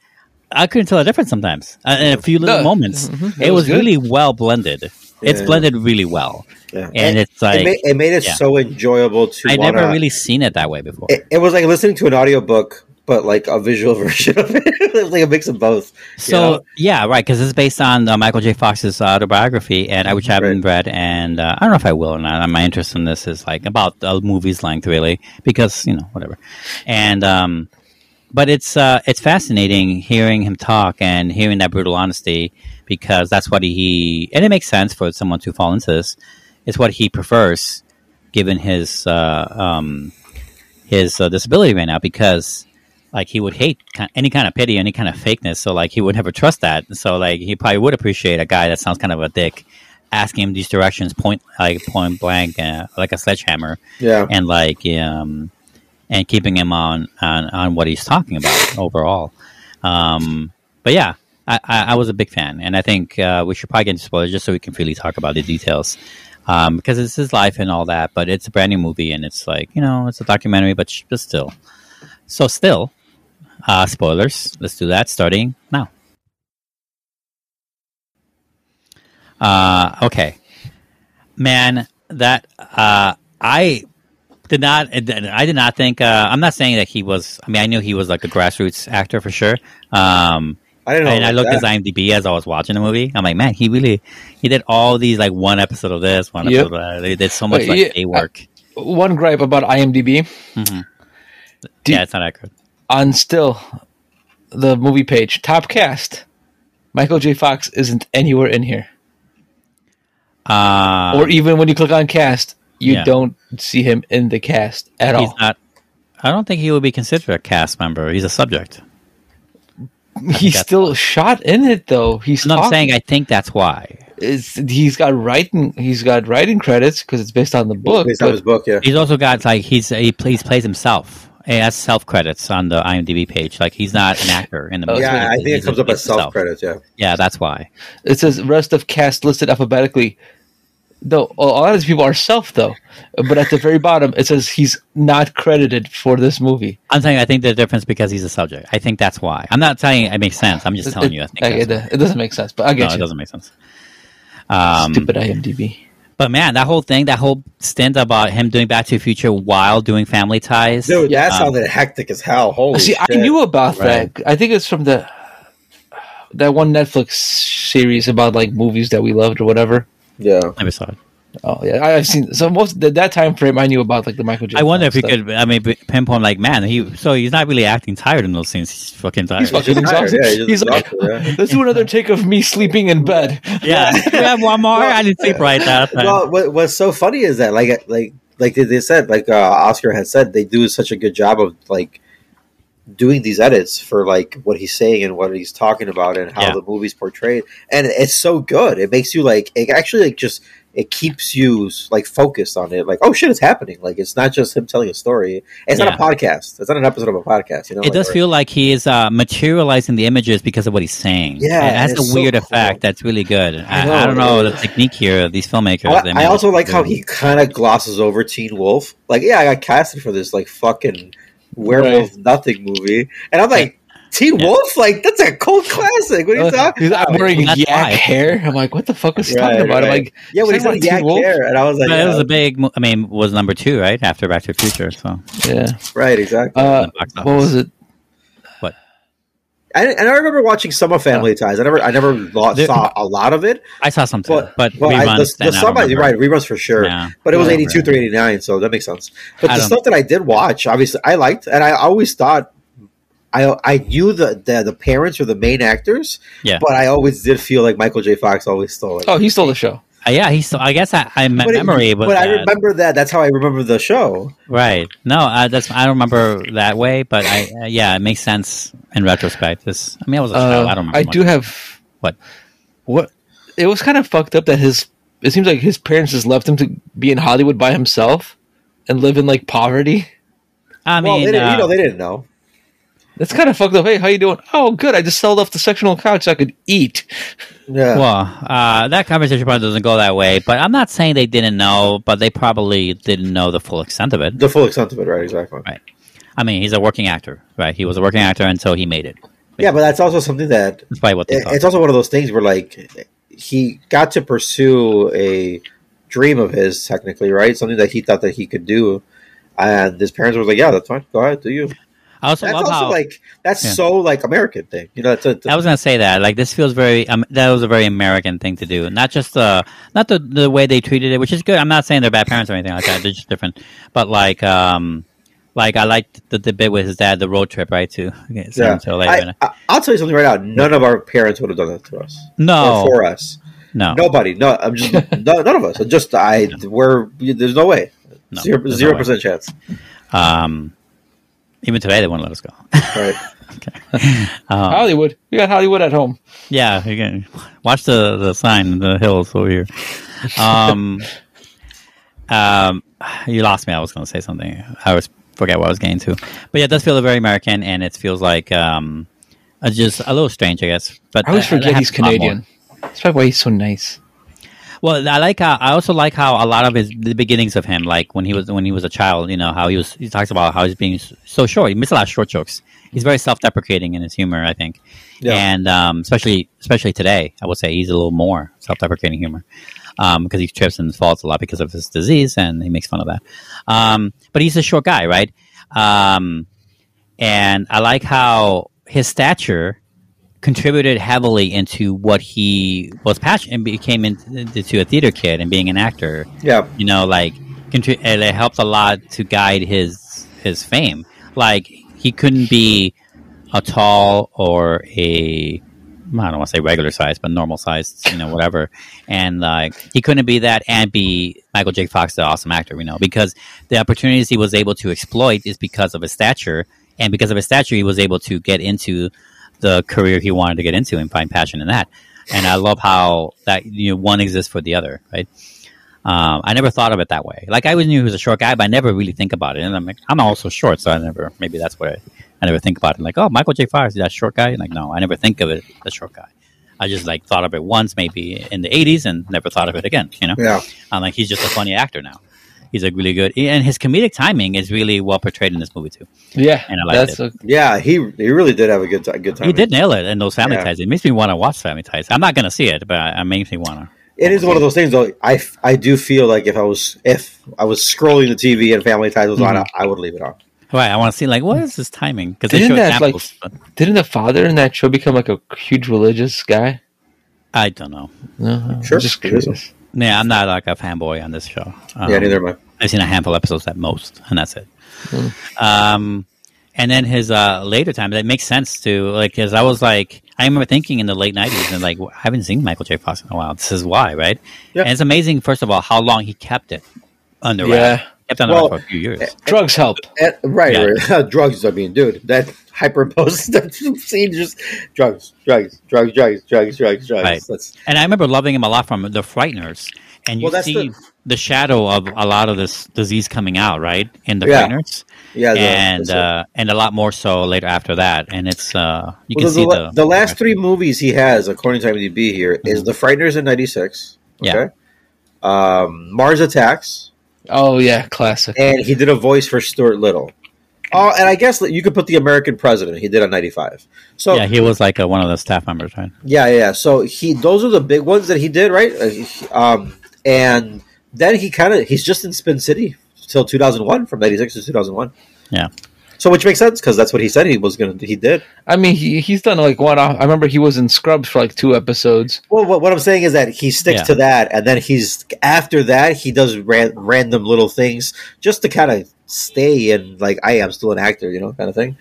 I couldn't tell the difference sometimes. Uh, in a few little No. moments, Mhm. That it was was really well blended. It's blended really well, Yeah. and it's it, like made, it made it yeah. so enjoyable to I wanna, never really seen it that way before. it, it was like listening to an audiobook but like a visual version of it like a mix of both So know? yeah, right, because it's based on uh, Michael J. Fox's autobiography, and I which I haven't read, and uh, I don't know if I will or not. My interest in this is like about the movie's length, really, because you know whatever. And um, but it's uh, it's fascinating hearing him talk and hearing that brutal honesty because that's what he and it makes sense for someone to fall into this. It's what he prefers, given his uh, um, his uh, disability right now, because like he would hate any kind of pity, any kind of fakeness. So like he would never trust that. So like he probably would appreciate a guy that sounds kind of a dick, asking him these directions point like point blank, uh, like a sledgehammer, yeah and like um, and keeping him on on on what he's talking about overall. Um, but yeah. I, I, I was a big fan, and I think uh, we should probably get into spoilers just so we can freely talk about the details, um, because it's his life and all that. But it's a brand new movie, and it's like you know, it's a documentary, but, sh- but still. So still, uh, spoilers. Let's do that starting now. Uh, okay, man. That uh, I did not. I did not think. Uh, I'm not saying that he was. I mean, I knew he was like a grassroots actor for sure. Um, i didn't know and I looked that. at his IMDb as I was watching the movie. I'm like, man, he really he did all these like one episode of this, one Yep. episode of that. They did so much Wait, like yeah, day work. One gripe about IMDb Mhm. do- yeah, it's not accurate. On still the movie page, top cast. Michael J. Fox isn't anywhere in here. Uh, or even when you click on cast, you yeah. don't see him in the cast at he's all. not. I don't think he would be considered a cast member. He's a subject. he's that's still shot in it though. He's No, I'm saying I think that's why. it's, he's got writing he's got writing credits because it's based on the book. based on his book. Yeah, He's also got like he's he plays plays himself. He has self credits on the IMDb page. Like he's not an actor in the Oh, movie. yeah. I think He's- it comes up as self credits. Yeah, Yeah, that's why. it says rest of cast listed alphabetically. Though a lot of these people are self though, but at the very bottom it says he's not credited for this movie. I'm saying I think the difference because he's a subject. I think that's why. I'm not saying it makes sense. I'm just telling it, you. I think I- it, it doesn't make sense, but I why. get no, you. it doesn't make sense. Um, Stupid IMDb. But man, that whole thing, that whole stint about him doing Back to the Future while doing Family Ties. dude, Yeah, that um, sounded hectic as hell. Holy See, I knew about Right. that. I think it's from the that one Netflix series about like movies that we loved or whatever. Yeah, I never saw it. Oh yeah, I- I've seen so most that, that time frame. I knew about like the Michael J. I wonder if Fox you could. I mean, p- pinpoint like, man, he. So he's not really acting tired in those scenes. He's fucking tired. He's fucking He's tired, exhausted. yeah, he's just He's like, exhausted, yeah. let's do another take of me sleeping in bed. yeah, we have one more. I didn't sleep right that time. Well, what, what's so funny is that like like like they, they said like uh, Oscar had said they do such a good job of like doing these edits for like what he's saying and what he's talking about and how Yeah. the movie's portrayed and it's so good it makes you like it actually like just it keeps you like focused on it like oh shit it's happening like it's not just him telling a story it's not a podcast it's not an episode of a podcast you know it like, does or- feel like he is uh, materializing the images because of what he's saying. Yeah, it has it's a so weird cool. effect that's really good. I, know, I don't know yeah. the technique here of these filmmakers. they I, I also to like how he kind of glosses over Teen Wolf. Like, yeah, I got casted for this like fucking werewolf nothing movie, and I'm like, Teen Yeah. Wolf, like that's a cult classic. What are you talking He's- I'm wearing Well, that's yak why. hair. I'm like, what the fuck was he Right, talking about? I'm like, Yeah, when he talking said about Yak Wolf? Hair, and I was like, But it was a big. mo- I mean, was number two right after Back to the Future. So yeah. right, exactly. Uh, what was it? What? I, and I remember watching some of Family Ties. I never, I never lo- There- saw a lot of it, I saw some too, but but, but I, reruns. the, then the I some, you're right, reruns for sure. Yeah. But it was 82 through 89, so that makes sense. But I the stuff that I did watch, obviously, I liked, and I always thought I I knew the the, the parents were the main actors, Yeah. but I always did feel like Michael J. Fox always stole it. Oh, he stole the show. Uh, yeah, he stole. I guess I, I my but it- memory was but I that. remember that. That's how I remember the show. right. No, uh, that's I don't remember that way, but I uh, yeah, it makes sense in retrospect. This. I mean, I was a child. Uh, I don't remember. I much. do have What? What? It was kind of fucked up that his. It seems like his parents just left him to be in Hollywood by himself and live in like poverty. I well, mean, they didn't, uh, you know, they didn't know. That's kind of fucked up. Hey, how you doing? Oh, good. I just sold off the sectional couch so I could eat. Yeah, Well, uh, that conversation probably doesn't go that way, but I'm not saying they didn't know, but they probably didn't know the full extent of it. the full extent of it, right? Exactly. Right. I mean, he's a working actor, right? He was a working actor until he made it. Yeah, but that's also something that That's probably what they it- it's also one of those things where like he got to pursue a dream of his technically right something that he thought that he could do and his parents were like yeah that's fine go ahead do you I also that's love also how like that's Yeah. so like american thing you know I was gonna say that. Like this feels very. Um, that was a very American thing to do. Not just the not the the way they treated it, which is good. I'm not saying they're bad parents or anything like that. They're just different. But like, um, like I liked the, the bit with his dad, the road trip, right? To yeah. I, I, i'll tell you something right now none of our parents would have done that to us no, or for us no, nobody no i'm just no, none of us just i we're there's no way No, zero there's no zero way. percent chance Um, even today they won't let us go. right Um, Hollywood. We got Hollywood at home. Yeah, you can watch the the sign, in the hills over here. Um, um, you lost me. I was going to say something. I was forget what I was getting to, but yeah, it does feel very American, and it feels like um, just a little strange, I guess. But I always that- that forget he's happens a lot more. Canadian. That's probably why he's so nice. Well, I like how I also like how a lot of his the beginnings of him, like when he was when he was a child, you know, how he was he talks about how he's being so short. He missed a lot of short jokes. He's very self deprecating in his humor, I think, Yeah. and um, especially especially today, I would say he's a little more self deprecating humor because he trips and falls a lot because of his disease, and he makes fun of that. Um, but he's a short guy, right? Um, and I like how his stature contributed heavily into what he was passionate and became into a theater kid and being an actor. yeah You know, like contri- and it helped a lot to guide his his fame. Like he couldn't be a tall or a I don't want to say regular size, but normal size, you know, whatever. And like he couldn't be that and be Michael J. Fox, the awesome actor, you know, because the opportunities he was able to exploit is because of his stature, and because of his stature, he was able to get into the career he wanted to get into and find passion in that. And I love how that you know one exists for the other, right? Um, I never thought of it that way. Like I always knew he was a short guy, but I never really think about it. And I'm like, I'm also short, so I never maybe that's what I, I never think about it. Like, oh, Michael J. Fox, is that short guy? like, no, I never think of it as short guy. I just like thought of it once, maybe in the '80s, and never thought of it again. You know, Yeah. I'm like, he's just a funny actor now. He's like really good, and his comedic timing is really well portrayed in this movie too. Yeah, And I liked it. a, Yeah, he he really did have a good ti- good time. He did nail it in those Family Yeah. Ties. It makes me want to watch Family Ties. I'm not gonna see it, but it makes me want to. It is one of those things though. I, f- I do feel like if I was if I was scrolling the TV and Family Ties was on, Mm-hmm. I would leave it on. Right, I want to see like what is this timing? Because they Didn't show that, like- but didn't the father in that show become like a huge religious guy? I don't know. No, I'm Sure, just curious. Yeah, I'm not like a fanboy on this show. Um, yeah, neither am I. I've seen a handful of episodes at most, and that's it. Hmm. Um, and then his uh, later time, that makes sense to like, because I was like, I remember thinking in the late '90s, and like, I haven't seen Michael J. Fox in a while. This is why, right? Yeah. And it's amazing, first of all, how long he kept it under Yeah. Kept it under Well, wraps for a few years. Drugs help. Eh, right, Yeah. right. drugs. I mean, dude, that hyperimposed that scene just drugs, drugs, drugs, drugs, drugs, drugs, drugs. Right. That's And I remember loving him a lot from The Frighteners. And you Well, see the- the, shadow of a lot of this disease coming out, right? In The Yeah. Frighteners. yeah, the- and that's uh, and a lot more so later after that. And it's uh, you Well, can the, see the, the the last three movies he has, according to IMDb, here is The Frighteners in '96. Yeah. Okay. Um, Mars Attacks, Oh yeah, classic. and he did a voice for Stuart Little. Oh, and I guess that you could put the American President. He did on '95. So yeah, he was like uh, one of the staff members, right? Yeah, yeah. yeah. So he those are the big ones that he did, right? Uh, Um, and then he kind of he's just in Spin City till 2001, from 96 to 2001. Yeah. So which makes sense because that's what he said he was gonna. He did. I mean, he he's done like one. off- I remember he was in Scrubs for like two episodes. Well, what, what I'm saying is that he sticks Yeah. to that, and then he's after that he does ran, random little things just to kind of stay and like I am still an actor, you know, kind of thing.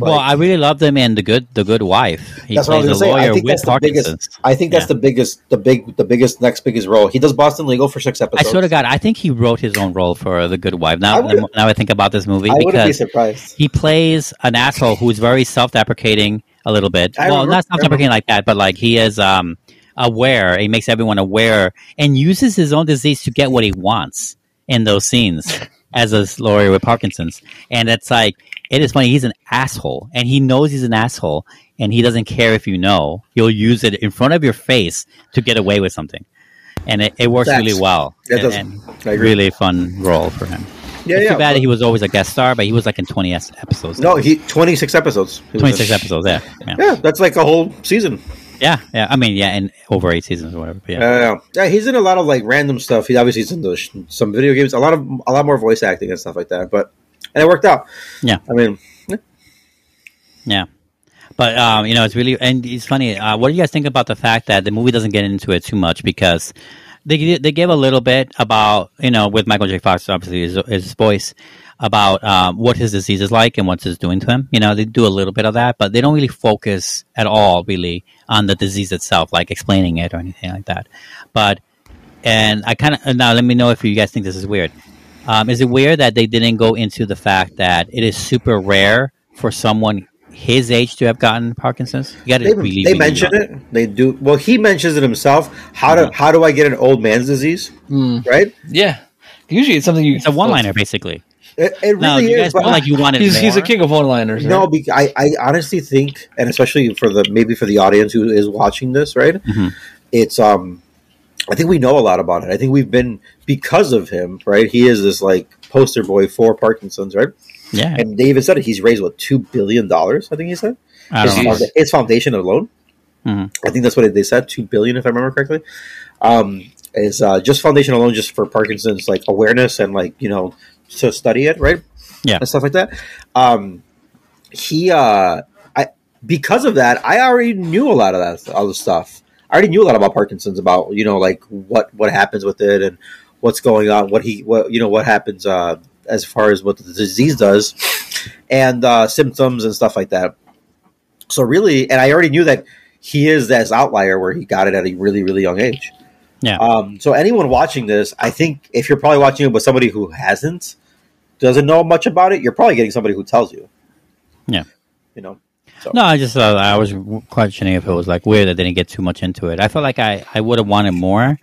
well, I really loved him in the good, the good wife. He That's what I was plays gonna say. I lawyer think with that's the biggest. I think that's Yeah. the biggest, the big, the biggest, next biggest role. He does Boston Legal for six episodes. I episodes. swear to God, I think he wrote his own role for the good wife. Now, I now I think about this movie I wouldn't be because surprised. he plays an asshole who's very self-deprecating a little bit. I well, remember- not self-deprecating like that, but like he is um, aware. He makes everyone aware and uses his own disease to get what he wants in those scenes as a lawyer with Parkinson's. And it's like it is funny. He's an asshole, and he knows he's an asshole, and he doesn't care if you know. He'll use it in front of your face to get away with something, and it, it works Facts. really well. It does. And, agree. really fun role for him. Yeah, it's yeah. too bad but- he was always a guest star, but he was like in 20 episodes. No, he twenty six episodes. 26 episodes, yeah. Yeah. Yeah, that's like a whole season. Yeah, yeah. I mean, yeah, and over eight seasons or whatever. Yeah. Yeah, yeah, yeah. He's in a lot of like random stuff. He obviously he's in those some video games, a lot of a lot more voice acting and stuff like that. But and it worked out. Yeah. I mean, Yeah. But um, you know, it's really and it's funny. Uh, what do you guys think about the fact that the movie doesn't get into it too much because they they give a little bit about you know with Michael J. Fox obviously his, his voice about um, what his disease is like and what it's doing to him. You know, they do a little bit of that, but they don't really focus at all really on the disease itself, like explaining it or anything like that. But and I kind of uh, now let me know if you guys think this is weird. Um, is it weird that they didn't go into the fact that it is super rare for someone his age to have gotten Parkinson's? You got to they, really, they really mention young. it. They do. Well, he mentions it himself. How do mm-hmm. how do I get an old man's disease? Hmm. Right. Yeah, usually it's something you. It's a one-liner, basically. It, it No, really you is. guys but like you wanted He's, he's a king of one-liners. Right? No, be, I, I honestly think, and especially for the maybe for the audience who is watching this, right? Mhm. It's um, I think we know a lot about it. I think we've been because of him, right? He is this like poster boy for Parkinson's, right? Yeah, And they even said it. He's raised what two billion dollars? I think he said I his, don't know. his foundation alone. Mhm. I think that's what they said. Two billion, if I remember correctly. Um, is uh, just foundation alone, just for Parkinson's like awareness and like you know to study it, right? Yeah. and stuff like that. Um, he, uh, I because of that, I already knew a lot of that other stuff. I already knew a lot about Parkinson's, about you know like what what happens with it and what's going on, what he what you know what happens uh, as far as what the disease does and uh, symptoms and stuff like that. So really, and I already knew that he is this outlier where he got it at a really really young age. Yeah. Um, so anyone watching this, I think if you're probably watching it with somebody who hasn't, doesn't know much about it, you're probably getting somebody who tells you. Yeah. You know. So. No, I just uh, I was questioning if it was like weird that they didn't get too much into it. I felt like I, I would have wanted more,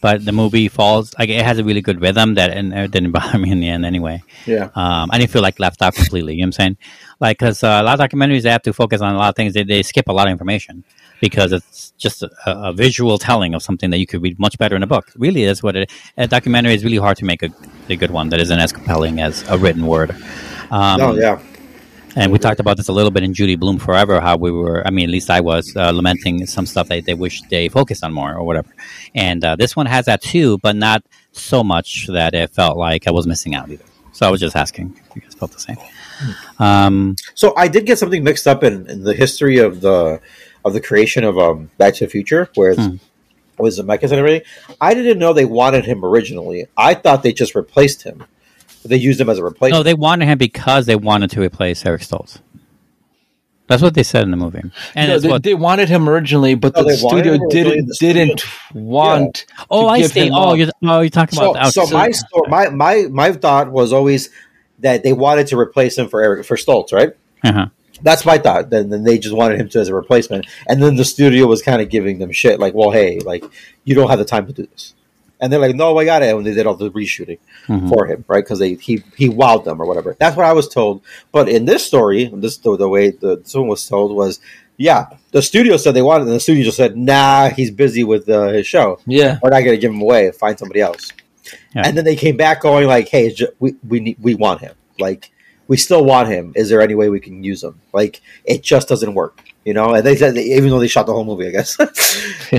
but the movie falls like it has a really good rhythm that and it didn't bother me in the end anyway. Yeah. Um, I didn't feel like left out completely. You know what I'm saying? Like because uh, a lot of documentaries they have to focus on a lot of things. They, they skip a lot of information because it's just a, a visual telling of something that you could read much better in a book. Really, that's what it. A documentary is really hard to make a, a good one that isn't as compelling as a written word. Um, oh yeah. and we talked about this a little bit in Judy Blume Forever, how we were, I mean, at least I was uh, lamenting some stuff that they wish they focused on more or whatever. And uh, this one has that too, but not so much that it felt like I was missing out either. So I was just asking if you guys felt the same. Um, So I did get something mixed up in, in the history of the of the creation of um, Back to the Future, where it's, Hmm. was Zemeckis and everything. I didn't know they wanted him originally. I thought they just replaced him. They used him as a replacement. no, they wanted him because they wanted to replace Eric Stoltz. That's what they said in the movie. And No, they, what, they wanted him originally, but Oh, the studio him originally? didn't The studio- didn't want. oh, to I give see. him Oh, you're, oh, you're talking so, about the so my, sto- my my my thought was always that they wanted to replace him for Eric for Stoltz, right? Uh-huh. That's my thought. Then, then they just wanted him to as a replacement, and then the studio was kind of giving them shit, like, "Well, hey, like you don't have the time to do this," and they're like, "No, I got it." When they did all the reshooting Mhm. for him, right? Because they he he wowed them or whatever. That's what I was told. But in this story, this the, the way the someone was told was, yeah, the studio said they wanted, and the studio just said, "Nah, he's busy with uh, his show. Yeah, We're not going to give him away. Find somebody else." Yeah. And then they came back going like, "Hey, it's ju- we we need, we want him. Like, we still want him. Is there any way we can use him? Like, it just doesn't work." You know, and they said even though they shot the whole movie, I guess.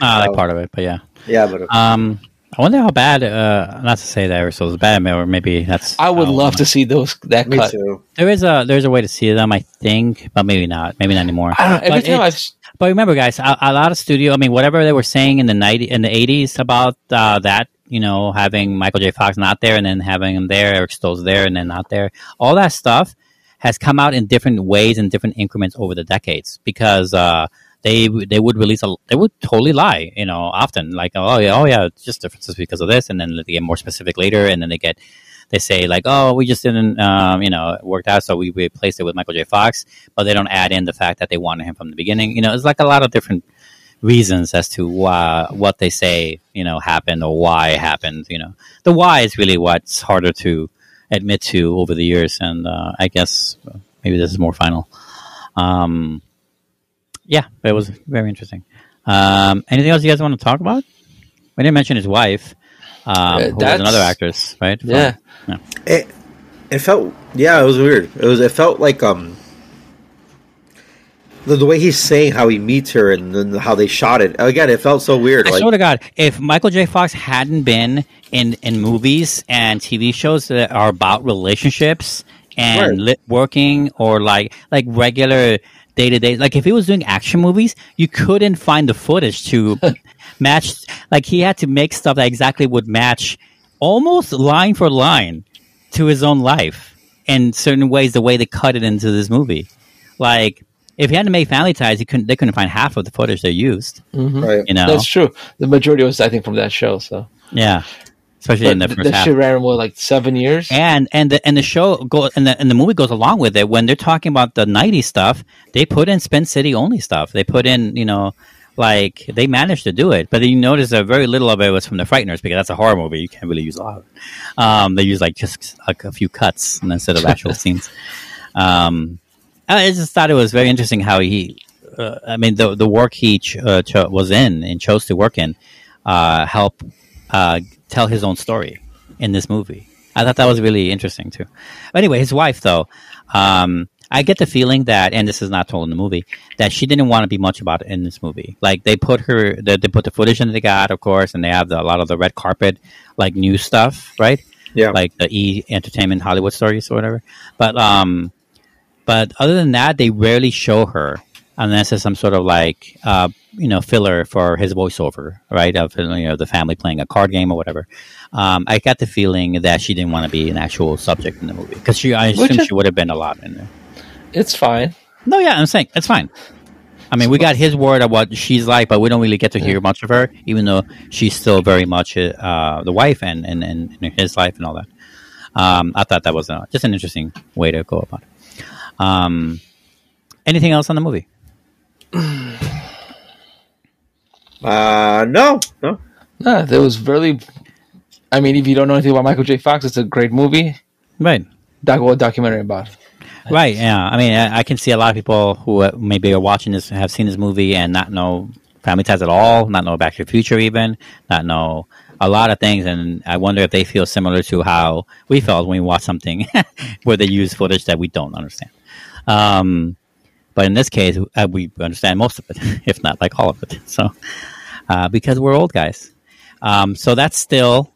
I like part of it, but yeah. yeah, but Um, I wonder how bad. Uh, not to say that Eric Stoltz is bad, or maybe that's. I would how- love to see those that me cut. too. There is a there's a way to see them, I think, but maybe not. Maybe not anymore. I don't know. Every But time it- I've But remember, guys, a, a lot of studio. I mean, whatever they were saying in the ninety in the eighties about uh, that, you know, having Michael J. Fox not there and then having him there, Eric Stoltz there and then not there, all that stuff has come out in different ways and different increments over the decades because uh, they they would release a they would totally lie, you know, often like oh yeah oh yeah it's just differences because of this, and then they get more specific later, and then they get they say like, oh, we just didn't, um, you know, worked out, so we replaced it with Michael J. Fox, but they don't add in the fact that they wanted him from the beginning. You know, it's like a lot of different reasons as to why what they say, you know, happened or why it happened. You know, the why is really what's harder to admit to over the years, and uh, I guess uh, maybe this is more final. Um, yeah, but it was very interesting. Um, anything else you guys want to talk about? We didn't mention his wife, um, Uh, who was another actress, right? From- yeah. It, it felt yeah, it was weird. It was it felt like um the, the way he's saying how he meets her and then how they shot it. Again, it felt so weird. I like swear to God, if Michael J. Fox hadn't been in, in movies and TV shows that are about relationships and lit working or like like regular day to day, like if he was doing action movies, you couldn't find the footage to match. Like he had to make stuff that exactly would match, almost line for line, to his own life in certain ways. The way they cut it into this movie, like. If he hadn't made Family Ties, he couldn't. They couldn't find half of the footage they used. right. You know, That's true. The majority was, I think, from that show. So, yeah, especially in the but first that half. shit ran what, like seven years. And and the and the show go and the and the movie goes along with it. When they're talking about the '90s stuff, they put in Spin City only stuff. They put in you know like they managed to do it, but you notice that very little of it was from the Frighteners because that's a horror movie. You can't really use a lot. Um, they use like just like a few cuts instead of actual scenes. Um, I just thought it was very interesting how he. Uh, I mean, the the work he ch- uh, cho- was in and chose to work in uh, help uh, tell his own story in this movie. I thought that was really interesting too. Anyway, his wife though, um, I get the feeling that, and this is not told in the movie, that she didn't want to be much about it in this movie. Like they put her, they, they put the footage in they got, of course, and they have the, a lot of the red carpet, like new stuff, right? Yeah. like the E Entertainment Hollywood stories or whatever. But um, but other than that, they rarely show her unless it's some sort of like uh, you know filler for his voiceover, right? Of you know the family playing a card game or whatever. Um, I got the feeling that she didn't want to be an actual subject in the movie because she, I assume is- she would have been a lot in there. It's fine. No, yeah, I'm saying it's fine. I mean, we got his word of what she's like, but we don't really get to hear much of her, even though she's still very much uh, the wife and, and, and his life and all that. Um, I thought that was uh just an interesting way to go about it. Um, Anything else on the movie? Uh, no, no. Yeah, there was really. I mean, if you don't know anything about Michael J. Fox, it's a great movie. Right. Doc, what documentary about? Right. Yeah. I mean, I, I can see a lot of people who uh, maybe are watching this have seen this movie and not know Family Ties at all, not know Back to the Future even, not know a lot of things, and I wonder if they feel similar to how we felt when we watched something where they use footage that we don't understand. Um, but in this case, uh, we understand most of it, if not like all of it. So, uh, because we're old guys. Um, so that's still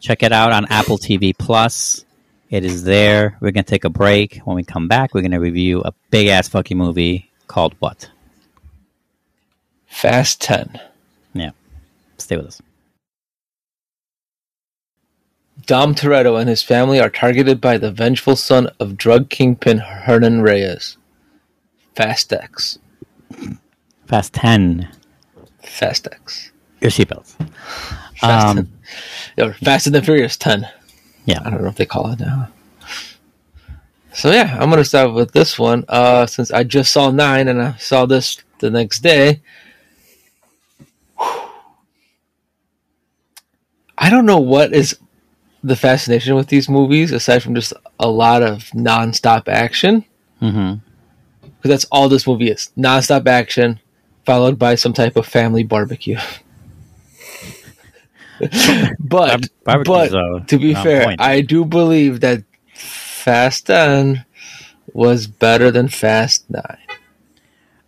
check it out on Apple TV Plus. It is there. We're gonna take a break. When we come back, we're gonna review a big ass fucking movie called what? Fast Ten. Yeah, stay with us. Dom Toretto and his family are targeted by the vengeful son of drug kingpin Hernan Reyes. Fast X. Fast ten. Fast X. Your seatbelts. Fast Um, 10. Or Fast and the Furious 10. Yeah. I don't know if they call it now. So yeah, I'm gonna start with this one. Uh, since I just saw nine and I saw this the next day. I don't know what is the fascination with these movies, aside from just a lot of non-stop action. hmm Because that's all this movie is: non-stop action, followed by some type of family barbecue. but barbecue's, but uh, to be fair, point. I do believe that Fast Ten was better than Fast Nine.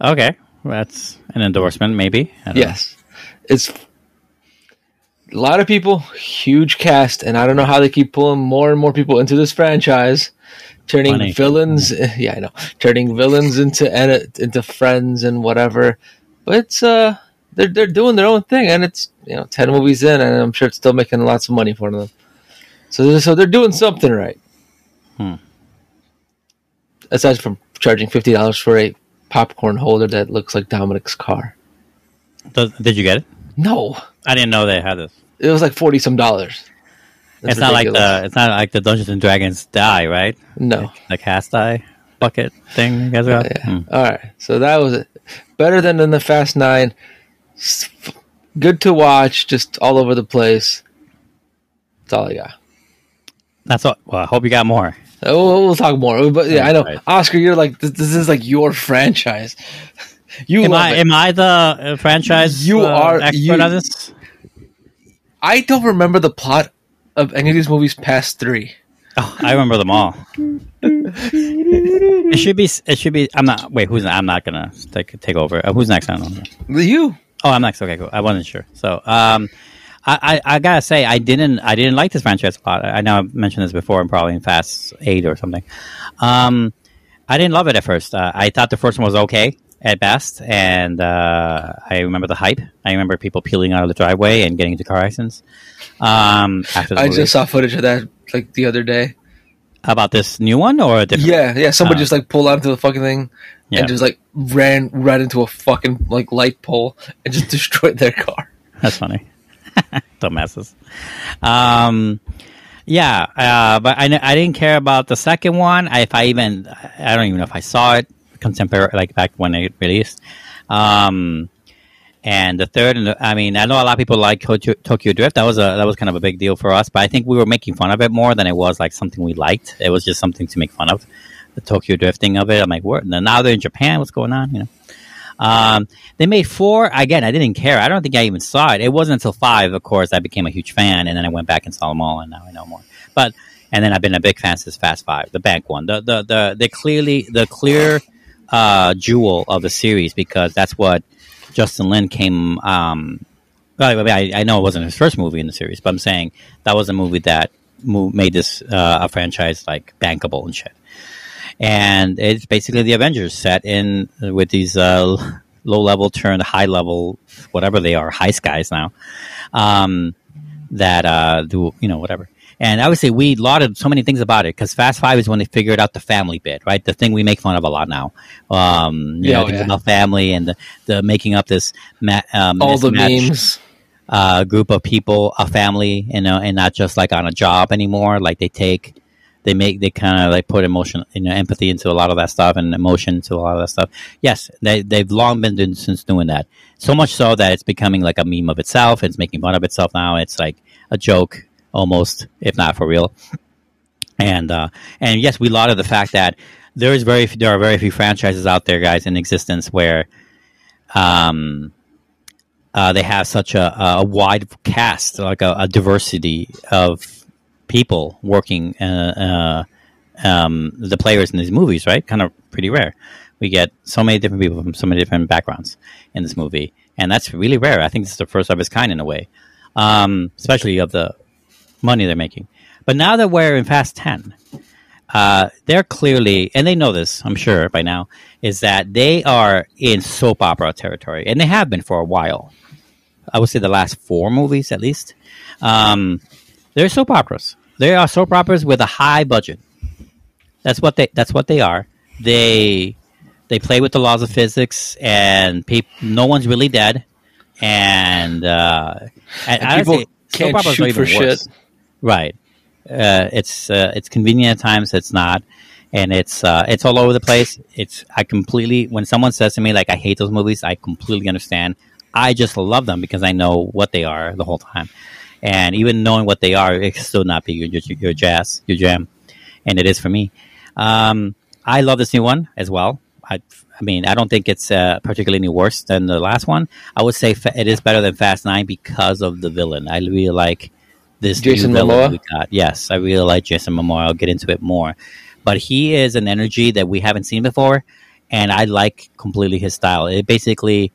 Okay, that's an endorsement, maybe. Don't know. Yes, it's a lot of people, huge cast, and I don't know how they keep pulling more and more people into this franchise, turning Money. villains. Yeah, I know, turning villains into into friends and whatever. But it's uh, they're they're doing their own thing, and it's you know ten movies in, and I'm sure it's still making lots of money for them. So so they're doing something right. Hmm. Aside from charging fifty dollars for a popcorn holder that looks like Dominic's car. Did you get it? No, I didn't know they had this. it was like forty some dollars. That's it's not like the it's not like the Dungeons and Dragons die, right? no. The cast die bucket thing you guys got. Yeah. Hmm. All right, so that was it. Better than in the Fast Nine. Good to watch, just all over the place. That's all I got. That's all. Well, I hope you got more. Oh, we'll talk more. But yeah, I know, Oscar. You're like this, this is like your franchise. You Am I it. am I the uh, franchise? You uh, are- expert you- on this. I don't remember the plot of any of these movies past three. Oh, I remember them all. it should be. It should be. I'm not. Wait, who's? I'm not gonna take take over. Uh, who's next? I don't know. You. Oh, I'm next. Okay, cool. I wasn't sure. So, um, I, I, I gotta say, I didn't, I didn't like this franchise a lot. I know I've mentioned this before, and probably in Fast Eight or something. Um, I didn't love it at first. Uh, I thought the first one was okay at best, and uh, I remember the hype. I remember people peeling out of the driveway and getting into car accidents. Um, after the I movie. just saw footage of that like the other day. about this new one or a different? Yeah, yeah. Somebody Oh. just like pulled onto the fucking thing Yeah. and just like ran right into a fucking like light pole and just destroyed their car. That's funny. Dumbasses. Um, yeah, uh, but I, I didn't care about the second one. I, if I even, I don't even know if I saw it contemporary, like back when it released. Um, and the third, and the, I mean, I know a lot of people like Tokyo, Drift. That was a that was kind of a big deal for us, but I think we were making fun of it more than it was like something we liked. It was just something to make fun of the Tokyo drifting of it. I'm like, what? Now they're in Japan. What's going on? You know. Um, they made four. Again, I didn't care. I don't think I even saw it. It wasn't until five, of course, I became a huge fan, and then I went back and saw them all, and now I know more. But and then I've been a big fan since Fast Five, the bank one, the the the, the clearly the clear uh, jewel of the series because that's what Justin Lin came. Um, well, I, I, know it wasn't his first movie in the series, but I'm saying that was a movie that made this uh, a franchise like bankable and shit and it's basically the Avengers set in with these uh, low level turned high level, whatever they are, high skies now. Um, that uh, do you know whatever. And obviously, we lauded so many things about it because Fast Five is when they figured out the family bit, right? The thing we make fun of a lot now. Um, you Yeah, know, oh, yeah. about family and the, the making up this ma- uh, All the memes. uh, group of people, a family, you know, and not just like on a job anymore. Like they take they make they kind of like put emotion, you know, empathy into a lot of that stuff and emotion into a lot of that stuff. Yes, they they've long been doing, since doing that. So much so that it's becoming like a meme of itself. It's making fun of itself now. It's like a joke almost, if not for real. And uh, and yes, we lauded the fact that there is very there are very few franchises out there, guys, in existence where um, uh, they have such a, a wide cast, like a, a diversity of people working uh, uh, um, the players in these movies, right? Kind of pretty rare. We get so many different people from so many different backgrounds in this movie, and that's really rare. I think this is the first of its kind in a way, um, especially of the money they're making. But now that we're in Fast Ten, uh, they're clearly, and they know this, I'm sure by now, is that they are in soap opera territory, and they have been for a while. I would say the last four movies at least. Um, they're soap operas. They are soap operas with a high budget. That's what they. That's what they are. They they play with the laws of physics, and peop, no one's really dead. And, uh, and, And people can't soap operas shoot are even for worse. Right. Uh, it's uh, it's convenient at times. It's not, and it's uh, it's all over the place. It's I completely when someone says to me like I hate those movies, I completely understand. I just love them because I know what they are the whole time, and even knowing what they are, it still not be your your, your jazz, your jam, and it is for me. Um, I love this new one as well. I, I mean, I don't think it's uh, particularly any worse than the last one. I would say fa- it is better than Fast Nine because of the villain. I really like this Jason Momoa? we got. Yes, I really like Jason Momoa. I'll get into it more, but he is an energy that we haven't seen before, and I like completely his style. It basically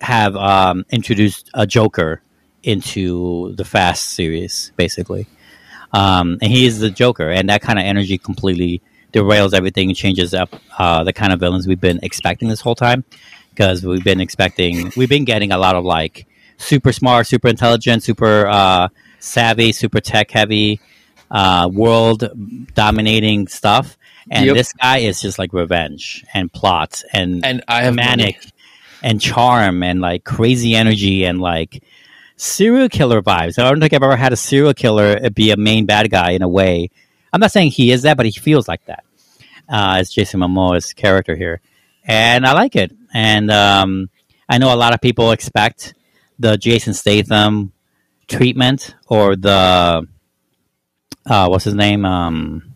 have um, introduced a Joker into the Fast series, basically, um, and he is the Joker, and that kind of energy completely derails everything and changes up uh, the kind of villains we've been expecting this whole time. Because we've been expecting, we've been getting a lot of like super smart, super intelligent, super uh, savvy, super tech heavy, uh, world dominating stuff. And Yep. this guy is just like revenge and plots and And I have manic money. and charm and like crazy energy and like serial killer vibes. I don't think I've ever had a serial killer be a main bad guy in a way. I'm not saying he is that, but he feels like that. Uh, as Jason Momoa's character here, and I like it. And um, I know a lot of people expect the Jason Statham treatment or the uh, what's his name? Um,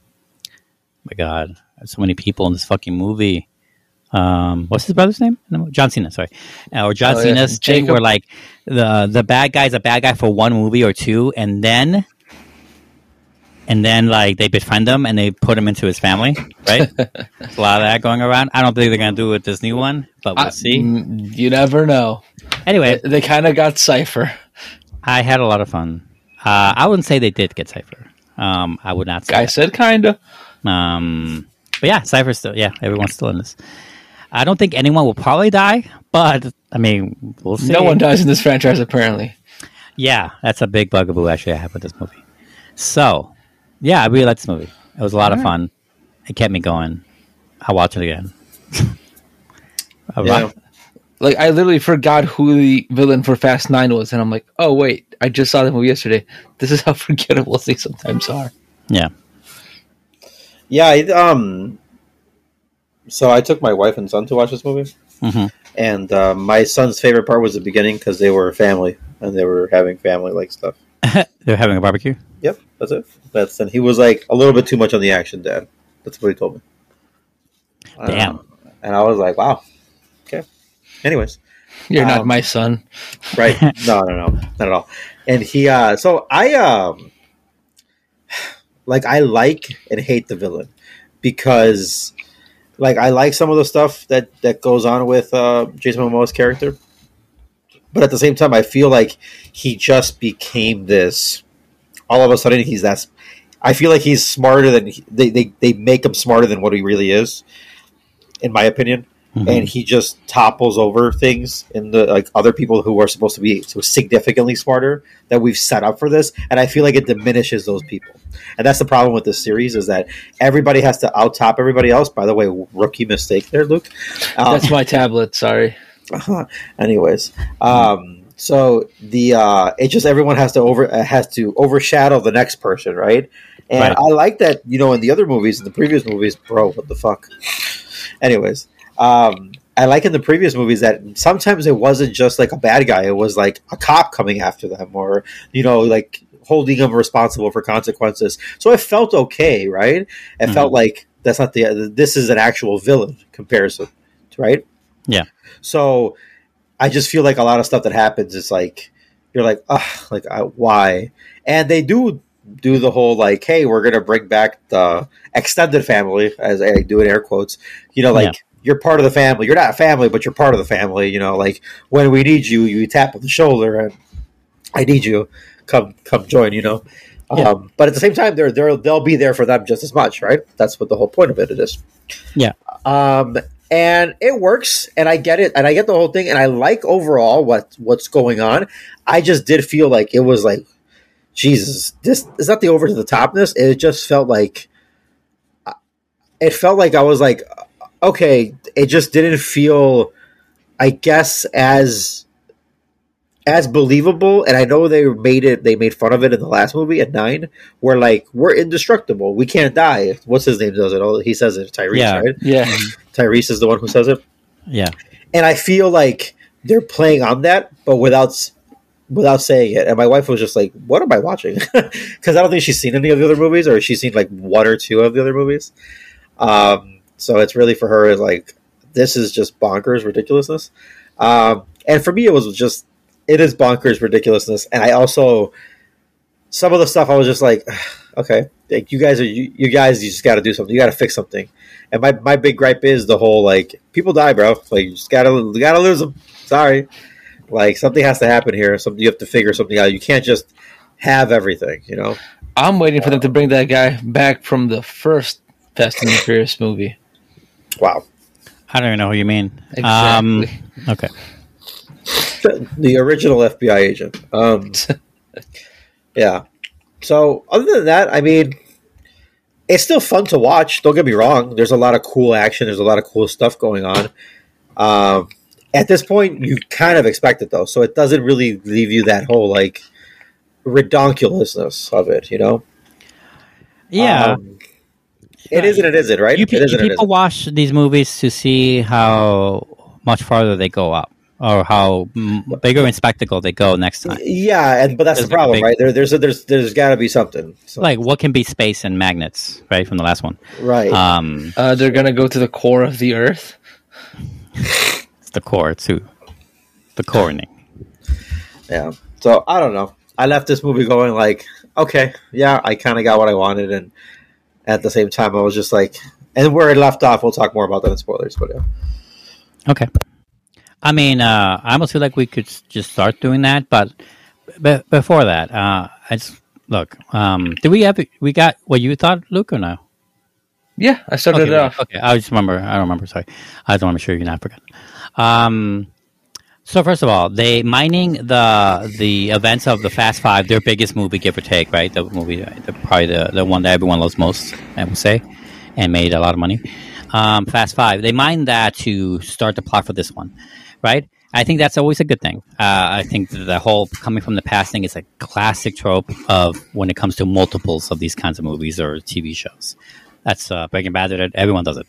my God, so many people in this fucking movie. Um, what's his brother's name? John Cena, sorry, uh, or John Oh, yeah. Cena's thing, Jakob. where like the the bad guy's a bad guy for one movie or two, and then and then like they befriend him and they put him into his family, right? There's a lot of that going around. I don't think they're gonna do it with this new one, but we'll I- see. You never know. Anyway, They kind of got Cipher. I had a lot of fun. Uh, I wouldn't say they did get Cipher. Um, I would not say. Guy that. said kind of. Um, but yeah, Cipher's still, yeah, everyone's still in this. I don't think anyone will probably die, but I mean, we'll see. No one dies in this franchise, apparently. Yeah, that's a big bugaboo actually I have with this movie. So, yeah, I really liked this movie. It was a lot of fun. It kept me going. I'll watch it again. All Yeah. right. Like, I literally forgot who the villain for Fast 9 was, and I'm like, oh, wait, I just saw the movie yesterday. This is how forgettable things sometimes are. Yeah. Yeah, I, um. So I took my wife and son to watch this movie, Mhm. and uh, my son's favorite part was the beginning because they were a family and they were having family like stuff. They're having a barbecue. Yep, that's it. That's and he was like a little bit too much on the action, Dad. That's what he told me. Damn. Uh, and I was like, wow. Anyways, You're not Um, my son. right? no, no, no, not at all. And he, uh so I, um, like I like and hate the villain because, like, I like some of the stuff that that goes on with uh, Jason Momoa's character, but at the same time, I feel like he just became this. All of a sudden, he's that. I feel like he's smarter than they, they. They make him smarter than what he really is, in my opinion Mhm. and he just topples over things in the like other people who are supposed to be so significantly smarter that we've set up for this and i feel like it diminishes those people and that's the problem with this series is that everybody has to out top everybody else by the way rookie mistake there luke um, That's my tablet. Sorry. anyways um so the uh, it just everyone has to over uh, has to overshadow the next person, right? And Right. I like that you know in the other movies, in the previous movies, bro, what the fuck? Anyways, um, I like in the previous movies that sometimes it wasn't just like a bad guy; it was like a cop coming after them, or you know, like holding them responsible for consequences. So it felt okay, right? It felt like that's not the this is an actual villain comparison, right? Yeah. So I just feel like a lot of stuff that happens is like you're like, ah, like uh, why? And they do do the whole like, hey, we're gonna bring back the extended family, as I do in air quotes. You know, like Yeah. You're part of the family. You're not a family, but you're part of the family. You know, like when we need you, you tap on the shoulder, and I need you. Come, come join. You know. Yeah. Um, but at the same time, they're, they're they'll be there for them just as much, right? That's what the whole point of it is. Yeah. Um, and it works, and I get it, and I get the whole thing, and I like overall what what's going on. I just did feel like it was like, Jesus, this is not the over to the topness. It just felt like, it felt like I was like, okay, it just didn't feel, I guess, as as believable. And I know they made it, they made fun of it in the last movie at nine, where like we're indestructible, we can't die. What's his name does it? Oh, he says it, Tyrese, Yeah. right? Yeah. Tyrese is the one who says it, Yeah. and I feel like they're playing on that, but without without saying it. And my wife was just like, "What am I watching?" Because I don't think she's seen any of the other movies, or she's seen like one or two of the other movies. Um, so it's really for her like this is just bonkers ridiculousness. Um, and for me, it was just it is bonkers ridiculousness, and I also some of the stuff I was just like, okay, like you guys are you, you guys you just got to do something, you got to fix something. And my, my big gripe is the whole like people die, bro. Like you just gotta you gotta lose them. Sorry, like something has to happen here. Something you have to figure something out. You can't just have everything, you know. I'm waiting for them to bring that guy back from the first Fast and the Furious movie. Wow, I don't even know who you mean. Exactly. Um, okay. the, the original FBI agent. Um, yeah. So other than that, I mean, it's still fun to watch. Don't get me wrong. There's a lot of cool action. There's a lot of cool stuff going on. Um, at this point, you kind of expect it though, so it doesn't really leave you that whole like redonkulousness of it. You know? Yeah. Um, it is and it isn't, right? you, it is you and it people isn't. watch these movies to see how much farther they go up or how bigger in spectacle they go next time. Yeah, and but that's There's the problem, big- right? There, there's a, there's there's got to be something, So- Like what can be space and magnets, right, from the last one. right? Um, Uh, they're gonna go to the core of the Earth. it's the core too. The coroning. Yeah. So I don't know. I left this movie going like, okay, yeah, I kind of got what I wanted, and at the same time, I was just like, and where it left off, we'll talk more about that in spoilers. But yeah, Okay. I mean, uh, I almost feel like we could just start doing that, but b- before that, uh, I just look. Um, did we have we got what you thought, Luke, or no? Yeah, I started okay, it off. okay. I just remember. I don't remember. Sorry, I don't want to make sure you're not forgetting. Um, so first of all, they mining the the events of the Fast Five, their biggest movie, give or take, right? The movie, the, probably the the one that everyone loves most, I would say, and made a lot of money. Um, Fast Five, they mined that to start the plot for this one, right? I think that's always a good thing. Uh, I think the whole coming from the past thing is a classic trope of when it comes to multiples of these kinds of movies or TV shows. That's uh, Breaking Bad. Everyone does it.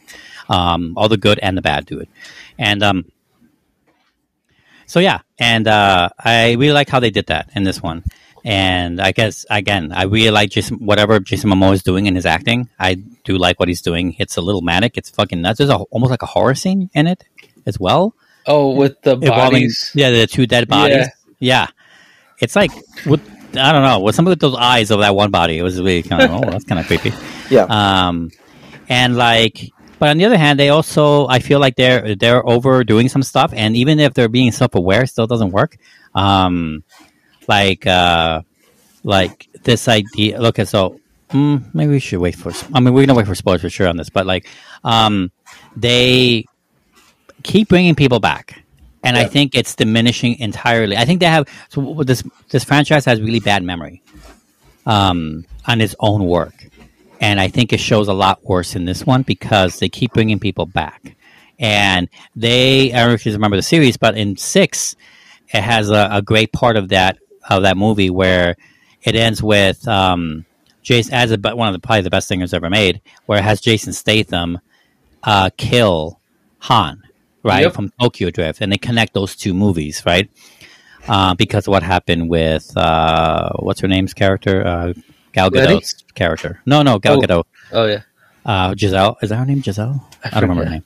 Um, all the good and the bad do it. And um, so yeah, and uh, I really like how they did that in this one. And I guess again, I really like Jason, whatever Jason Momoa is doing in his acting. I do like what he's doing. It's a little manic. It's fucking nuts. There's a, almost like a horror scene in it as well. Oh, with the Involving- bodies. yeah, the two dead bodies. Yeah. Yeah, it's like with I don't know, with some of those eyes of that one body, it was really kind of oh, that's kind of creepy. yeah, Um, and like, but on the other hand, they also I feel like they're they're overdoing some stuff, and even if they're being self aware, it still doesn't work. Um, like uh, like this idea. Look, so mm, maybe we should wait for. I mean, we're gonna wait for spoilers for sure on this, but like, um, they keep bringing people back. And I think it's diminishing entirely. I think they have so this this franchise has really bad memory um, on its own work, and I think it shows a lot worse in this one because they keep bringing people back, and they I don't know if you remember the series, but in six, it has a, a great part of that of that movie where it ends with um, Jason as a, one of the probably the best stingers ever made, where it has Jason Statham uh, kill Han, right Yep. from Tokyo Drift, and they connect those two movies, right? Uh, because of what happened with uh, what's her name's character, uh, Gal? Gadot's character. No, no, Gal Oh. Gadot. Oh yeah. Uh, Gisele is that her name? Gisele? I, don't remember her name.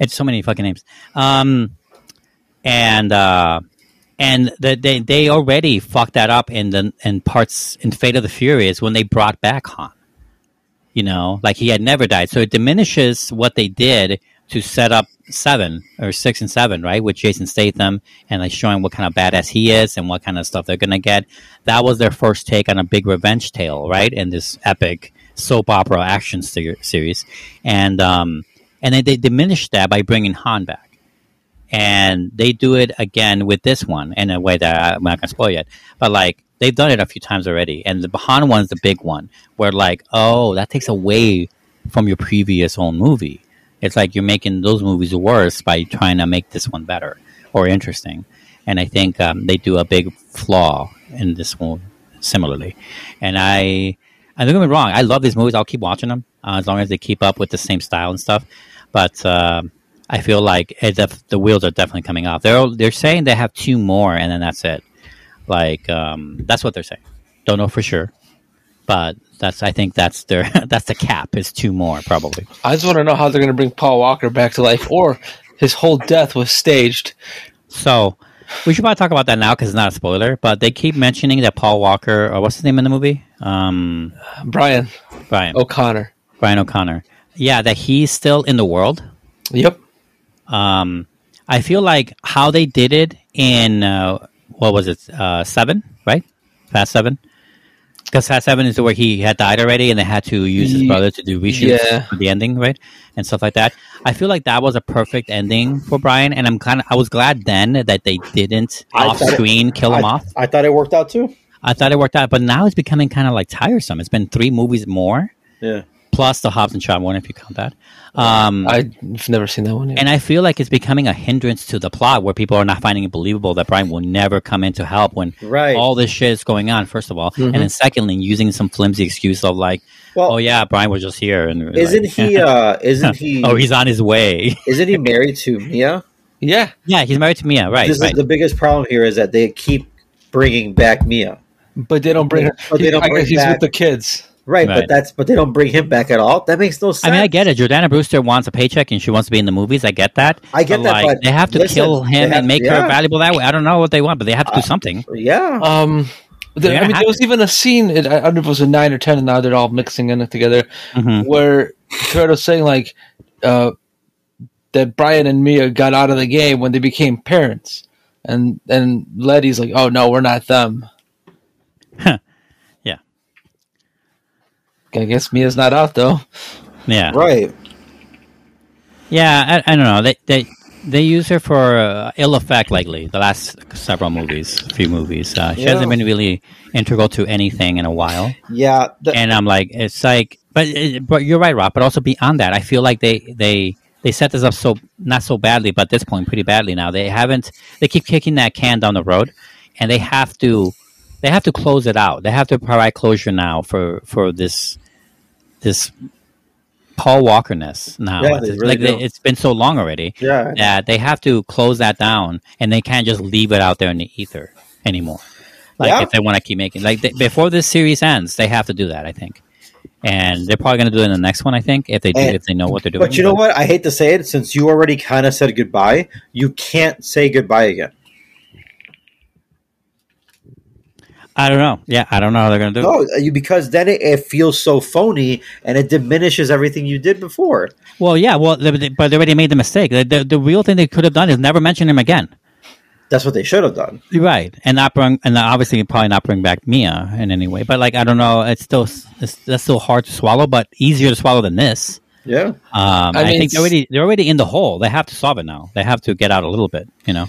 It's so many fucking names. Um, and uh, and the, they they already fucked that up in the in parts in Fate of the Furious when they brought back Han. You know, like he had never died, so it diminishes what they did to set up seven or six and seven, right, with Jason Statham and like showing what kind of badass he is and what kind of stuff they're gonna get. That was their first take on a big revenge tale, right, in this epic soap opera action ser- series, and um, and then they diminished that by bringing Han back and they do it again with this one in a way that I'm not gonna spoil yet. But like they've done it a few times already, and the Bahan one's the big one where like, oh, that takes away from your previous own movie. It's like you're making those movies worse by trying to make this one better or interesting. And I think um, they do a big flaw in this one similarly. And I, I don't get me wrong, I love these movies. I'll keep watching them uh, as long as they keep up with the same style and stuff. But uh, I feel like the wheels are definitely coming off. They're they're saying they have two more, and then that's it. Like um, that's what they're saying. Don't know for sure, but that's I think that's their that's the cap is two more probably. I just want to know how they're going to bring Paul Walker back to life, or his whole death was staged. So we should probably talk about that now because it's not a spoiler. But they keep mentioning that Paul Walker, or what's his name in the movie? Um, Brian Brian O'Connor. Brian O'Connor. Yeah, that he's still in the world. Yep. Um, I feel like how they did it in uh, what was it, uh, seven, right? Fast Seven. Because Seven is where he had died already, and they had to use his brother to do reshoots yeah. for the ending, right, and stuff like that. I feel like that was a perfect ending for Brian, and I'm kind of I was glad then that they didn't I off it- screen kill him I, off. I thought it worked out too. I thought it worked out, but now it's becoming kind of like tiresome. It's been three movies more, Yeah. Plus the Hobbs and Shaw one, if you count that. Um, I've never seen that one yet. and I feel like it's becoming a hindrance to the plot where people are not finding it believable that Brian will never come in to help when Right. all this shit is going on, first of all. And then secondly, using some flimsy excuse of like, Well, oh yeah, Brian was just here. And isn't like, he? Uh, isn't he? oh, he's on his way. isn't he married to Mia? yeah, yeah, he's married to Mia, right? This right. is the biggest problem here is that they keep bringing back Mia. but they don't bring her. But they don't I bring guess he's back- with the kids. Right, Right. but that's but they don't bring him back at all. That makes no sense. I mean, I get it. Jordana Brewster wants a paycheck and she wants to be in the movies. I get that. I get But, that, Like, but they have to listen, kill him have- and make yeah. her valuable that way. I don't know what they want, but they have to do something. Yeah, Um, the, They're I mean, there was even a scene. It, I don't know if it was a nine or ten, and now they're all mixing in it together. Mhm. Where Toretto's saying like uh, that Brian and Mia got out of the game when they became parents, and and Letty's like, "Oh no, we're not them." Yeah. I guess Mia's not out though. Yeah. right. Yeah, I, I don't know. They they they use her for uh, ill effect lately. The last several movies, a few movies. Uh, she Yeah. hasn't been really integral to anything in a while. Yeah, the, And I'm like, it's like, but it- but you're right, Rob. But also beyond that, I feel like they they they set this up so not so badly, but at this point, pretty badly now. They haven't. They keep kicking that can down the road, and they have to they have to close it out. They have to provide closure now for for this this Paul Walkerness now. Yeah, It's really like they, it's been so long already yeah. that they have to close that down, and they can't just leave it out there in the ether anymore. Like Yeah. if they want to keep making like they, before this series ends, they have to do that. I think, and they're probably going to do it in the next one. I think if they do, And- if they know what they're doing. But you know what? I hate to say it, since you already kind of said goodbye, you can't say goodbye again. I don't know. Yeah, I don't know how they're going to do. it. No, you because then it, it feels so phony and it diminishes everything you did before. Well, yeah. Well, they, they- but they already made the mistake. The, the, the real thing they could have done is never mention him again. That's what they should have done. Right, and not bring, and obviously probably not bring back Mia in any way. But like, I don't know. It's still it's, that's still hard to swallow, but easier to swallow than this. Yeah. Um, I, I think they're already they're already in the hole. They have to solve it now. They have to get out a little bit. You know,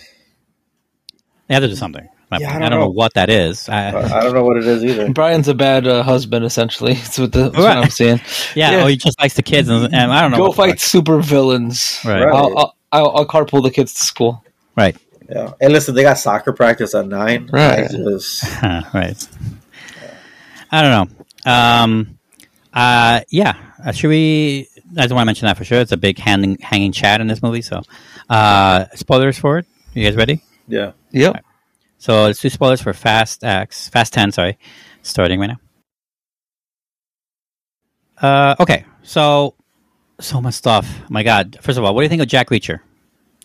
they have to do something. My Yeah, I don't don't know. know. what that is. I, I don't know what it is either. Brian's a bad uh, husband, essentially. That's what, the, that's what I'm saying. yeah, yeah. Oh, he just likes the kids, and, and I don't know. Go fight super villains. Right. Right. I'll, I'll, I'll, I'll carpool the kids to school. Right. Yeah. And listen, they got soccer practice at nine. Right. I just- right. I don't know. Um, uh, yeah. Uh, should we? I just want to mention that for sure. It's a big hanging hanging chat in this movie. So, uh, spoilers for it. You guys ready? yeah. Yep. So let's do spoilers for Fast X, Fast Ten. Sorry, starting right now. Uh, okay. So, so much stuff. My God. First of all, what do you think of Jack Reacher?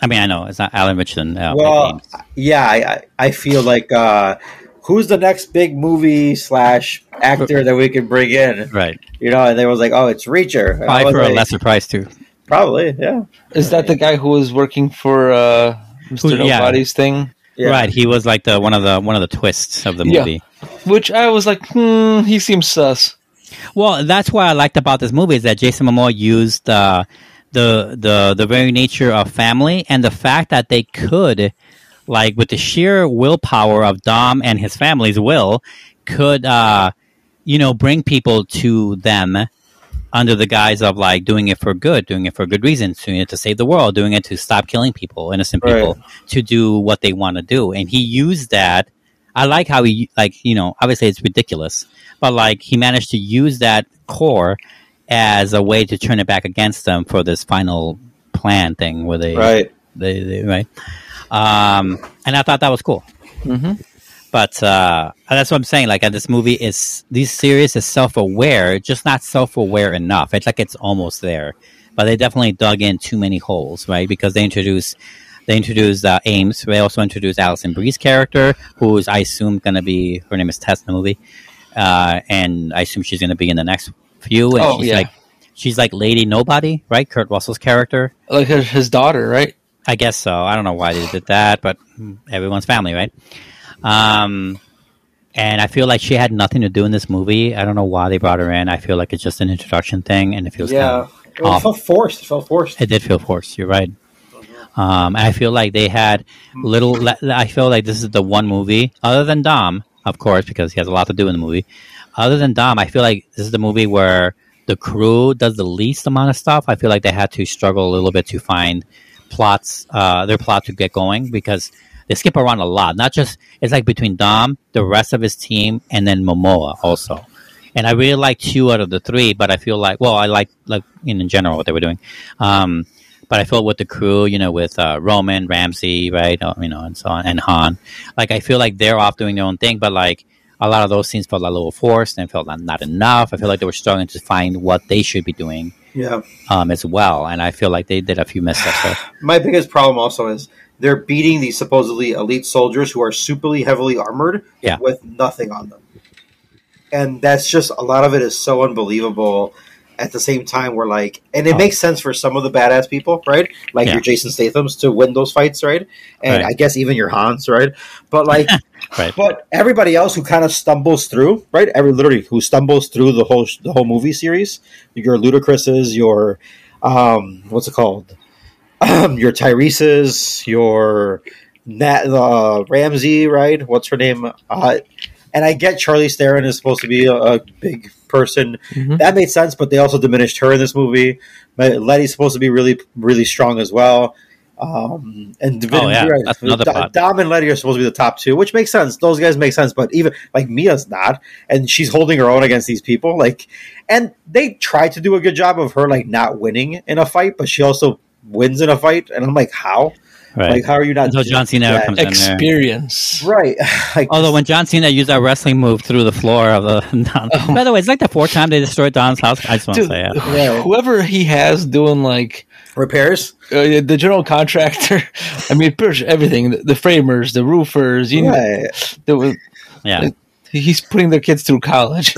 I mean, I know it's not Alan Ritchson. Uh, Well, yeah, I, I- I feel like uh, who's the next big movie slash actor that we can bring in? right. You know, and they was like, oh, it's Reacher. And I Probably was for a lesser price too. Probably, yeah. Is that the guy who was working for uh, Mr. Who- yeah. Nobody's thing? Yeah. Right. He was like the one of the one of the twists of the Yeah. movie. Which I was like, hmm, he seems sus. Well, that's what I liked about this movie is that Jason Momoa used uh, the the the very nature of family and the fact that they could, like, with the sheer willpower of Dom and his family's will, could uh, you know bring people to them under the guise of like doing it for good, doing it for good reasons, doing it to save the world, doing it to stop killing people, innocent Right. people, to do what they want to do, and he used that. I like how he like you know obviously it's ridiculous, but like he managed to use that core as a way to turn it back against them for this final plan thing where they Right. they, they right um and i thought that was cool Mm-hmm. But uh that's what i'm saying like this movie is this series is self-aware just not self-aware enough it's like it's almost there but they definitely dug in too many holes right because they introduced they introduced uh, Aimes. They also introduced Allison Brie's character, who is, I assume, going to be her name is Tess in the movie, uh, and I assume she's going to be in the next few. And Oh, she's yeah. like, she's like Lady Nobody, right? Kurt Russell's character. Like his, his daughter, right? I guess so. I don't know why they did that, but everyone's family, right? Um, and I feel like she had nothing to do in this movie. I don't know why they brought her in. I feel like it's just an introduction thing, and it feels Yeah. kind It, off. felt forced. It felt forced. It did feel forced. You're right. Um, I feel like they had little. I feel like this is the one movie, other than Dom, of course, because he has a lot to do in the movie. Other than Dom, I feel like this is the movie where the crew does the least amount of stuff. I feel like they had to struggle a little bit to find plots, uh, their plot to get going because they skip around a lot. Not just it's like between Dom, the rest of his team, and then Momoa also. And I really like two out of the three, but I feel like well, I like like in general what they were doing. Um, but I feel with the crew, you know, with uh, Roman, Ramsey, right, uh, you know, and so on, and Han, like I feel like they're off doing their own thing, but like a lot of those scenes felt a little forced and felt not, not enough. I feel like they were struggling to find what they should be doing Yeah. um, as well, and I feel like they did a few missteps. My biggest problem also is they're beating these supposedly elite soldiers who are superly heavily armored Yeah. with nothing on them. And that's just a lot of it is so unbelievable at the same time we're like and it Oh. makes sense for some of the badass people, right? Like Yeah. your Jason Statham's to win those fights, right? And Right. I guess even your Hans, right? But like Right. but everybody else who kind of stumbles through, right? Every literally who stumbles through the whole the whole movie series, your Ludacris's, your um, what's it called? Um, your Tyrese's, your Nat uh, Ramsey, right? What's her name? Uh, and I get Charlize Theron is supposed to be a, a big person. Mhm. That made sense, but they also diminished her in this movie. But Letty's supposed to be really, really strong as well. Um, and Oh, yeah, that's another. Dom and Letty are supposed to be the top two, which makes sense. Those guys make sense, but even like Mia's not, and she's holding her own against these people. Like, and they try to do a good job of her like not winning in a fight, but she also wins in a fight, and I'm like, how? Right. Like, how are you not? Until John Cena Yeah, comes in there. Experience. right? like, Although when John Cena used that wrestling move through the floor of the Dom. By the way, it's like the fourth time they destroyed Dom's house. I just want to say that. Yeah. whoever he has doing like repairs, uh, the general contractor, I mean, pretty much everything the, the framers, the roofers, you know, right? the, Yeah, he's putting their kids through college.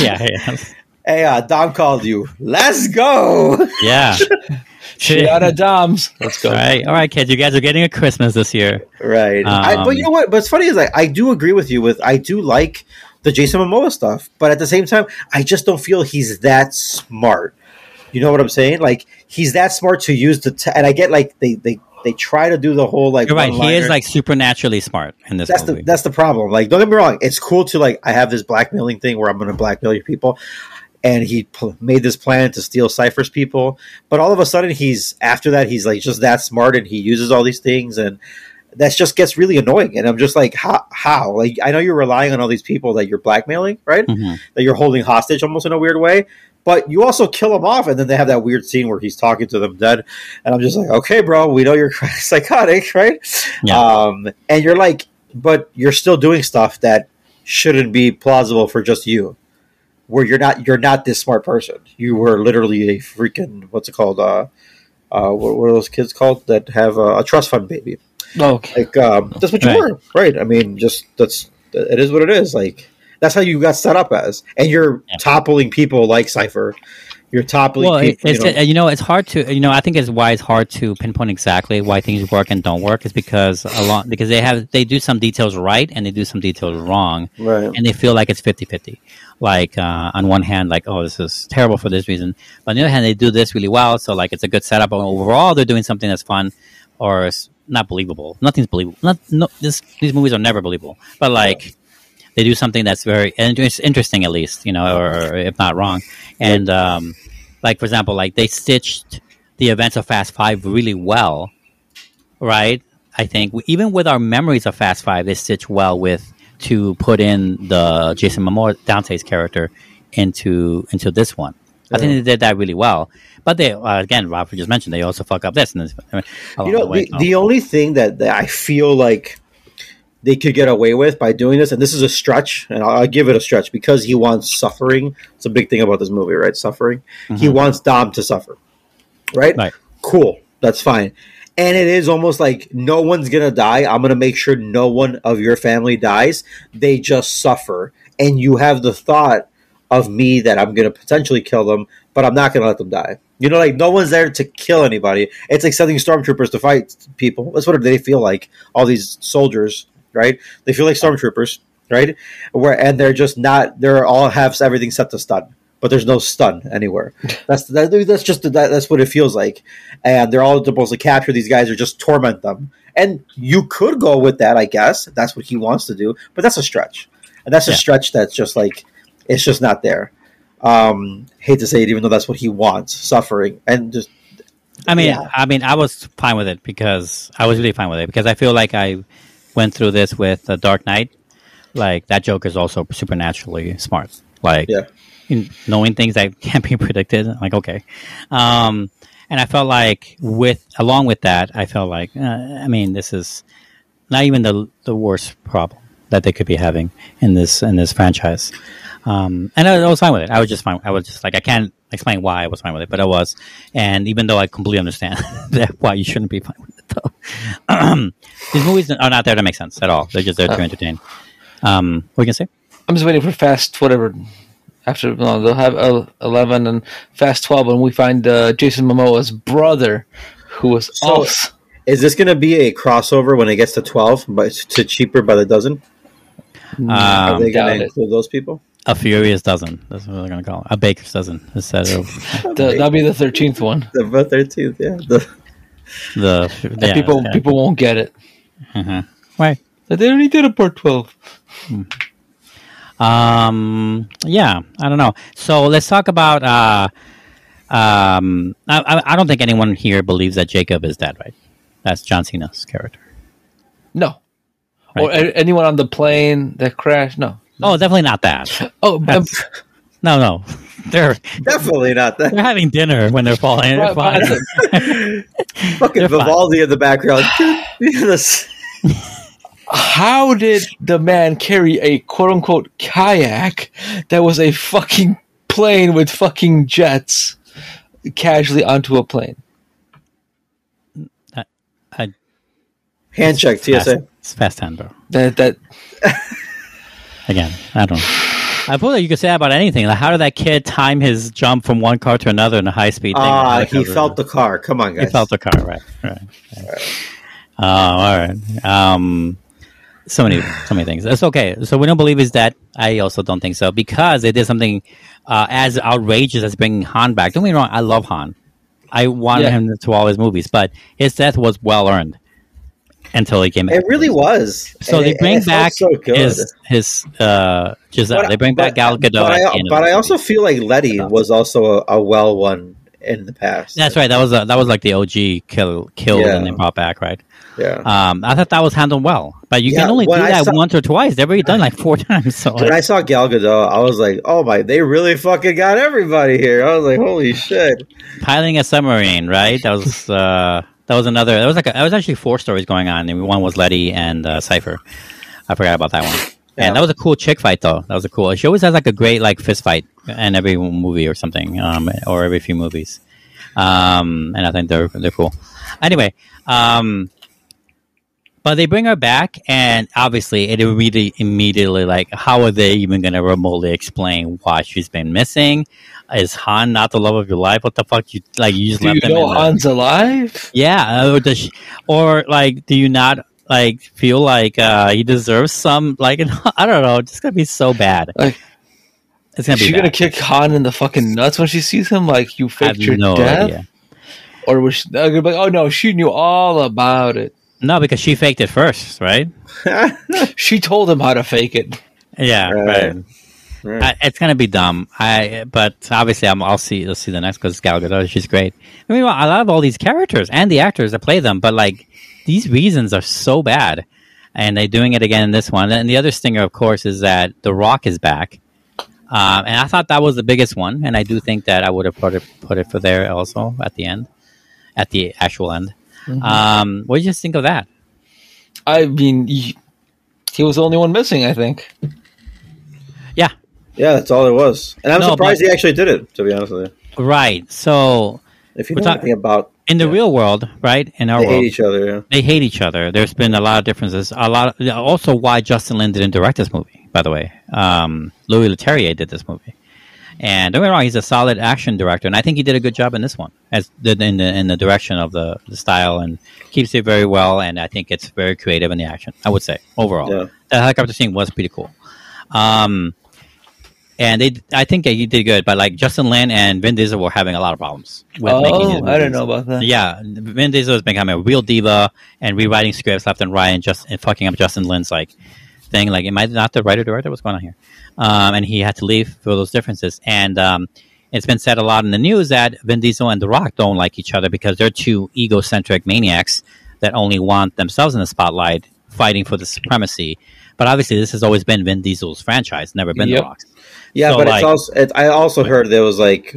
yeah, yeah, Hey, uh, Dom called you. Let's go. yeah. Shit out of Doms. Let's go. All right, all right, kids. You guys are getting a Christmas this year. Right. I, but Um, you know what? What's funny is like I do agree with you. With I do like the Jason Momoa stuff, but at the same time, I just don't feel he's that smart. You know what I'm saying? Like he's that smart to use the. Te- and I get like they they they try to do the whole like. You're right. He one-liner. is like supernaturally smart in this that's movie. the that's the problem. Like, don't get me wrong. It's cool to like I have this blackmailing thing where I'm going to blackmail your people, and he made this plan to steal Cipher's people. But all of a sudden, he's after that, he's like just that smart, and he uses all these things, and that just gets really annoying. And I'm just like, how? How? Like, I know you're relying on all these people that you're blackmailing, right? Mhm. That you're holding hostage almost in a weird way. But you also kill them off, and then they have that weird scene where he's talking to them dead, and I'm just like, okay, bro, we know you're psychotic, right? Yeah. Um, and you're like, but you're still doing stuff that shouldn't be plausible for just you. Where you're not, you're not this smart person. You were literally a freaking what's it called? Uh, uh, what, what are those kids called that have a, a trust fund baby? Oh, okay. Like um, that's what you Right. were, right? I mean, just that's it is what it is. Like that's how you got set up as, and you're Yeah. toppling people like Cipher. You're toppling Well, it- people. it's you know, you know it's hard to you know I think it's why it's hard to pinpoint exactly why things work and don't work is because a lot because they have they do some details right and they do some details wrong. Right? and they feel like it's 50-50 like uh, on one hand like oh this is terrible for this reason. But on the other hand they do this really well. So like it's a good setup. And overall they're doing something that's fun or it's not believable. Nothing's believable. Not no this these movies are never believable. But like they do something that's very and it's interesting at least you know or, or if not wrong. And um like for example like they stitched the events of fast five really well right? I think even with our memories of fast five they stitch well with to put in the jason momoa dante's character into into this one. I think they did that really well. But they uh, again robert just mentioned they also fuck up this and this along you know, the, the only thing that, that I feel like they could get away with by doing this, and this is a stretch, and I'll, I'll give it a stretch because he wants suffering. It's a big thing about this movie, right? Suffering. He mm-hmm. wants Dom to suffer, right? Right. Cool. That's fine. And it is almost like no one's gonna die. I'm gonna make sure no one of your family dies. They just suffer, and you have the thought of me that I'm gonna potentially kill them, but I'm not gonna let them die. You know, like no one's there to kill anybody. It's like sending stormtroopers to fight people. That's what they feel like. All these soldiers, right? They feel like stormtroopers, right? Where and they're just not. They're all have everything set to stun, but there's no stun anywhere. That's that, that's just that, that's what it feels like. And they're all supposed to capture these guys or just torment them. And you could go with that, I guess. That's what he wants to do, but that's a stretch, and that's a Yeah. stretch that's just like it's just not there. Um, hate to say it, even though that's what he wants, suffering and just I mean, Yeah. I mean, I was fine with it because I was really fine with it because I feel like I went through this with the Dark Knight. Like that Joker is also supernaturally smart. Like yeah. in knowing things that can't be predicted. Like okay, um, and I felt like with along with that, I felt like uh, I mean, this is not even the the worst problem that they could be having in this in this franchise. Um, and I, I was fine with it. I was just fine. I was just like I can't explain why I was fine with it, but I was. And even though I completely understand that why you shouldn't be fine with it, these movies are not there to make sense at all. They're just there to Uh. entertain. Um, what you can say? I'm just waiting for Fast whatever. After no, they'll have uh, eleven and Fast twelve, and we find uh, Jason Momoa's brother, who was So- also Is this going to be a crossover when it gets to twelve, but to cheaper by the dozen? Are Um, they going doubt to it. include those people? A furious dozen. That's what they're going to call it. A baker's dozen instead of the, that'll be the thirteenth one. The thirteenth, yeah. The, the And yeah, people yeah. people won't get it. Mhm. Right. But They already did a part twelve. Um. Yeah. I don't know. So let's talk about. Uh, um. I, I, I don't think anyone here believes that Jakob is dead, right? That's John Cena's character. No, or a- anyone on the plane that crashed. No. Oh, definitely not that. Oh, um, No, no. They're definitely not that. they're having dinner when they're falling. They're but- but fine. Fucking They're fine. Vivaldi in the background. How did the man carry a quote unquote kayak that was a fucking plane with fucking jets casually onto a plane? I, Hand check, fast, TSA. it's fast ten, bro. That that Again, I don't. know. I feel like you could say that about anything. Like, how did that kid time his jump from one car to another in a high speed thing? Ah, Like, he uh, felt the car. Come on, guys. He felt the car, right? Right. right. Oh, all right. Um, so many, so many things. It's okay. So we don't believe he's dead. I also don't think so because they did something uh, as outrageous as bringing Han back. Don't get me wrong. I love Han. I wanted Yeah. him to all his movies, but his death was well earned until he came back. It really was. So And they it- bring back so his his uh, Gisele. But- they bring back Gal Gadot. But I, the end of but I also feel like Letty was also a, a well one in the past. That's right. That was a, that was like the OG kill killed Yeah. and then brought back, right? Yeah. Um, I thought that was handled well, but you Yeah, can only do I that saw- once or twice. They've already done like four times. So when I saw Gal Gadot, I was like, "Oh my, they really fucking got everybody here." I was like, "Holy shit!" piloting a submarine, right? That was uh, that was another. That was like a, that was actually four stories going on. And one was Letty and uh, Cipher. I forgot about that one. Yeah. And that was a cool chick fight, though. That was a cool. She always has like a great like fist fight in every movie or something, um, or every few movies. Um, and I think they're they're cool. Anyway, um, but they bring her back, and obviously, it immediately immediately like, how are they even going to remotely explain why she's been missing? Is Han not the love of your life? What the fuck? You like you just Do you him know in the- Han's alive? yeah, or does she, or like, do you not like feel like uh he deserves some like I don't know? It's gonna be so bad. Like, It's gonna is be. she bad. gonna kick Han in the fucking nuts when she sees him? Like you I have faked your no death, idea. or was she they're gonna be like, oh no, she knew all about it. No, because she faked it first, right? She told him how to fake it. Yeah, Right. right. Right. I, it's gonna be dumb. I but obviously I'm, I'll see. I'll see the next because Gal Gadot. She's great. I mean, I love all these characters and the actors that play them, but like these reasons are so bad, and they're doing it again in this one. And the other stinger, of course, is that The Rock is back. Um, and I thought that was the biggest one, and I do think that I would have put it put it for there also at the end, at the actual end. Um, what did you just think of that? I mean, he, he was the only one missing. I think. Yeah, that's all it was, and I'm No, surprised but- he actually did it. To be honest with you, right. So if you We're know talk- anything about, in the Yeah. real world, right, in our world they world, hate each other. Yeah. they hate each other. There's been a lot of differences. A lot. Of, also, why Justin Lin didn't direct this movie. By the way, um, Louis Leterrier did this movie, and don't get me wrong, he's a solid action director, and I think he did a good job in this one, as the, in the in the direction of the, the style, and keeps it very well. And I think it's very creative in the action. I would say overall, Yeah. the helicopter scene was pretty cool. Um, and they, I think that he did good, but like Justin Lin and Vin Diesel were having a lot of problems. With making these Oh, I movies. didn't know about that. Yeah, Vin Diesel is becoming a real diva and rewriting scripts left and right, and just and fucking up Justin Lin's like thing. Like, am I not the writer director? What's going on here? Um, and he had to leave for those differences. And um, it's been said a lot in the news that Vin Diesel and The Rock don't like each other because they're two egocentric maniacs that only want themselves in the spotlight, fighting for the supremacy. But obviously, this has always been Vin Diesel's franchise, never been Yep. The Rock's. Yeah, So, but like- it's also. It, I also heard there was like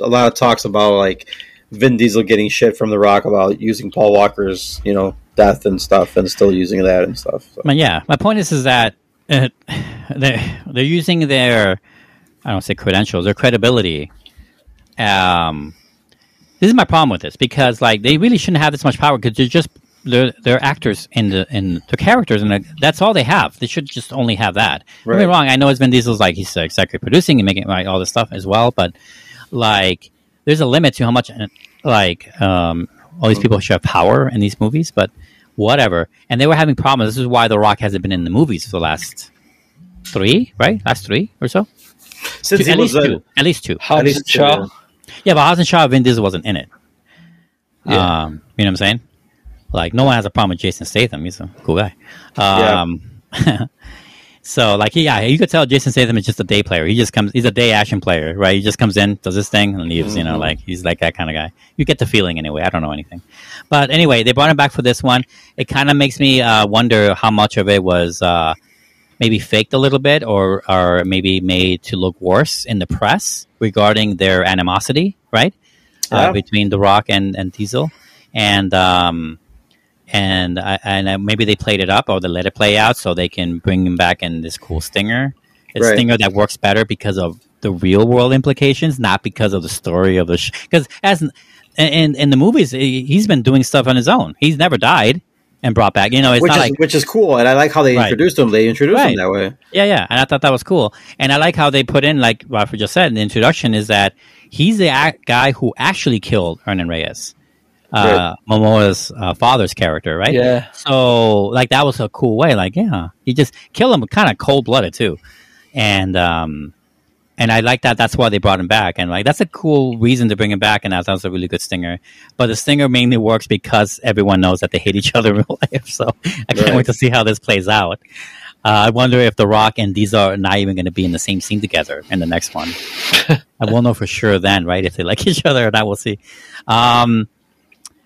a lot of talks about like Vin Diesel getting shit from The Rock about using Paul Walker's, you know, death and stuff, and still using that and stuff. So. But yeah, my point is is that uh, they're they're using their I don't say credentials, their credibility. Um, this is my problem with this because like they really shouldn't have this much power because they're just they're they're actors in the in the characters and that's all they have. They should just only have that. Don't get me wrong. I know it's Vin Diesel's like he's uh, executive producing and making like all this stuff as well, but like there's a limit to how much like um, all these people should have power in these movies, but whatever. And they were having problems. This is why The Rock hasn't been in the movies for the last three, right? Last three or so. Since Two- he at was least two. At least two. Hobbs least and two, Shaw. Yeah, but Hobbs and Shaw, Vin Diesel wasn't in it. Yeah. Um, you know what I'm saying? Like, no one has a problem with Jason Statham. He's a cool guy. Um, so, like, yeah, you could tell Jason Statham is just a day player. He just comes, he's a day action player, right? He just comes in, does his thing, and leaves, you know, like, he's like that kind of guy. You get the feeling anyway. I don't know anything. But anyway, they brought him back for this one. It kind of makes me uh, wonder how much of it was uh, maybe faked a little bit or, or maybe made to look worse in the press regarding their animosity, right? Yeah. Uh, between The Rock and, and Diesel. And, um, and I, and maybe they played it up or they let it play out so they can bring him back in this cool stinger. A Right. stinger that works better because of the real world implications, not because of the story of the because as in in the movies he- he's been doing stuff on his own. He's never died and brought back. You know, it's which not is like which is cool, and I like how they Right. introduced him. They introduced Right. him that way. yeah, yeah, and I thought that was cool. And I like how they put in, like Rafa just said in the introduction, is that he's the guy who actually killed Hernan Reyes, uh, Momoa's uh, father's character, right? Yeah. So, like, that was a cool way. Like, yeah, he just killed him kind of cold blooded too, and um, and I like that. That's why they brought him back, and like that's a cool reason to bring him back, and that sounds a really good stinger. But the stinger mainly works because everyone knows that they hate each other in real life. So I can't Right. wait to see how this plays out. Uh, I wonder if The Rock and these are not even going to be in the same scene together in the next one. I won't know for sure then, right? If they like each other or not, we'll see. Um,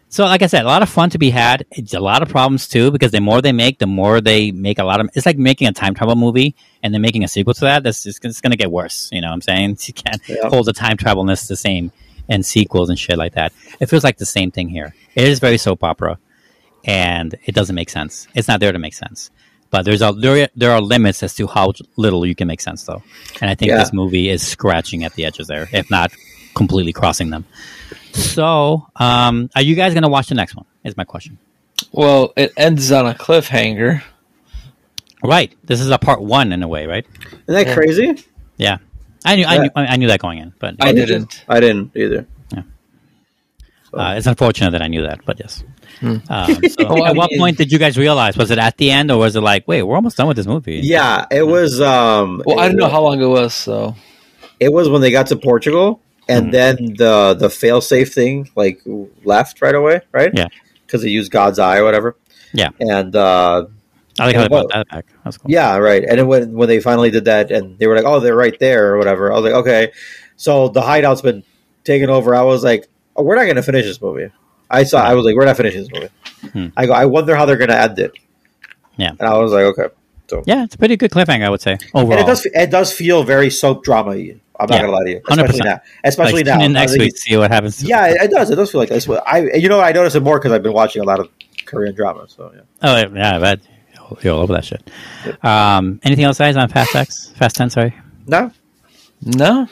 so, like I said, a lot of fun to be had. It's a lot of problems too because the more they make, the more they make a lot of. It's like making a time travel movie and then making a sequel to that. That's just it's going to get worse. You know what I'm saying? You can't Yeah. hold the time travelness the same in sequels and shit like that. It feels like the same thing here. It is very soap opera, and it doesn't make sense. It's not there to make sense. But there's a there, there are limits as to how little you can make sense though, and I think Yeah. this movie is scratching at the edges there, if not completely crossing them. So, um, are you guys going to watch the next one? Is my question. Well, it ends on a cliffhanger. Right. This is a part one in a way, right? Isn't that Yeah. crazy? Yeah. I knew, I knew, I knew that going in, but I did you? didn't. I didn't either. uh, it's unfortunate that I knew that. But yes. Hmm. Um, so at what mean- point did you guys realize? Was it at the end, or was it like, wait, we're almost done with this movie? Yeah, it was. Um, Well, I it don't know how long it was, so It was when they got to Portugal, and Mhm. then the the fail safe thing like left right away, right? Yeah. because they used God's eye or whatever. Yeah. and uh, I like how they brought that back. That's cool. yeah, right. And then when when they finally did that, and they were like, "Oh, they're right there" or whatever. I was like, "Okay." So the hideout's been taken over. I was like, oh, "We're not going to finish this movie." I saw. I was like, "We're not finishing this movie." Hmm. I go. I wonder how they're going to end it. Yeah. and I was like, "Okay." So Yeah, it's a pretty good cliffhanger, I would say. Overall. and it does. It does feel very soap drama. I'm not Yeah, going to lie to you, 100%. especially now. Especially like, now. tune in next think week, see what happens. to- Yeah, it, it does. It does feel like this. I, you know, I notice it more because I've been watching a lot of Korean drama. So yeah. Oh yeah, I bet you're all over that shit. Um, anything else, guys, on Fast X? Fast Ten, sorry. No, no.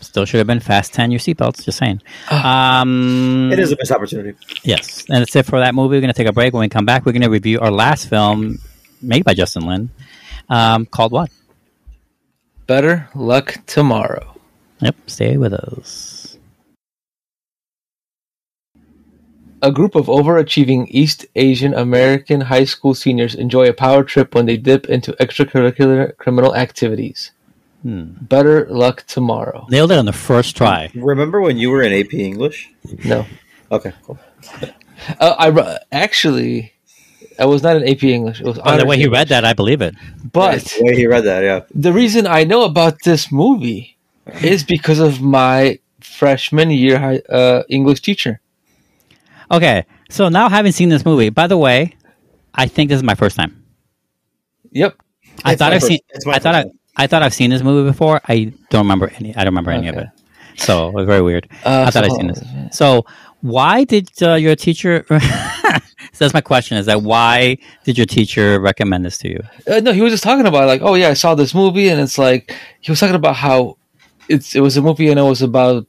Still should have been Fast Ten. Your seatbelts. Just saying. Um, it is a missed opportunity. Yes, and that's it for that movie. We're going to take a break. When we come back, we're going to review our last film made by Justin Lin, um, called what? Better luck tomorrow. Yep. Stay with us. A group of overachieving East Asian American high school seniors enjoy a power trip when they dip into extracurricular criminal activities. Hmm. Better luck tomorrow. Nailed it on the first try. Remember when you were in AP English? No. Okay, cool. Uh, I actually, I was not in AP English. It was By the honors way he read that, I believe it. But the way he read that, yeah. the reason I know about this movie is because of my freshman year high, uh, English teacher. Okay, so now having seen this movie, by the way, I think this is my first time. Yep. I It's thought I've first- seen. it's I thought I, time. I thought I've seen this movie before. I don't remember any. I don't remember any of it. So it was very weird. Uh, I thought I'd seen this. So why did uh, your teacher? so that's my question: Is that why did your teacher recommend this to you? Uh, no, he was just talking about like, oh yeah, I saw this movie, and it's like he was talking about how it's it was a movie and it was about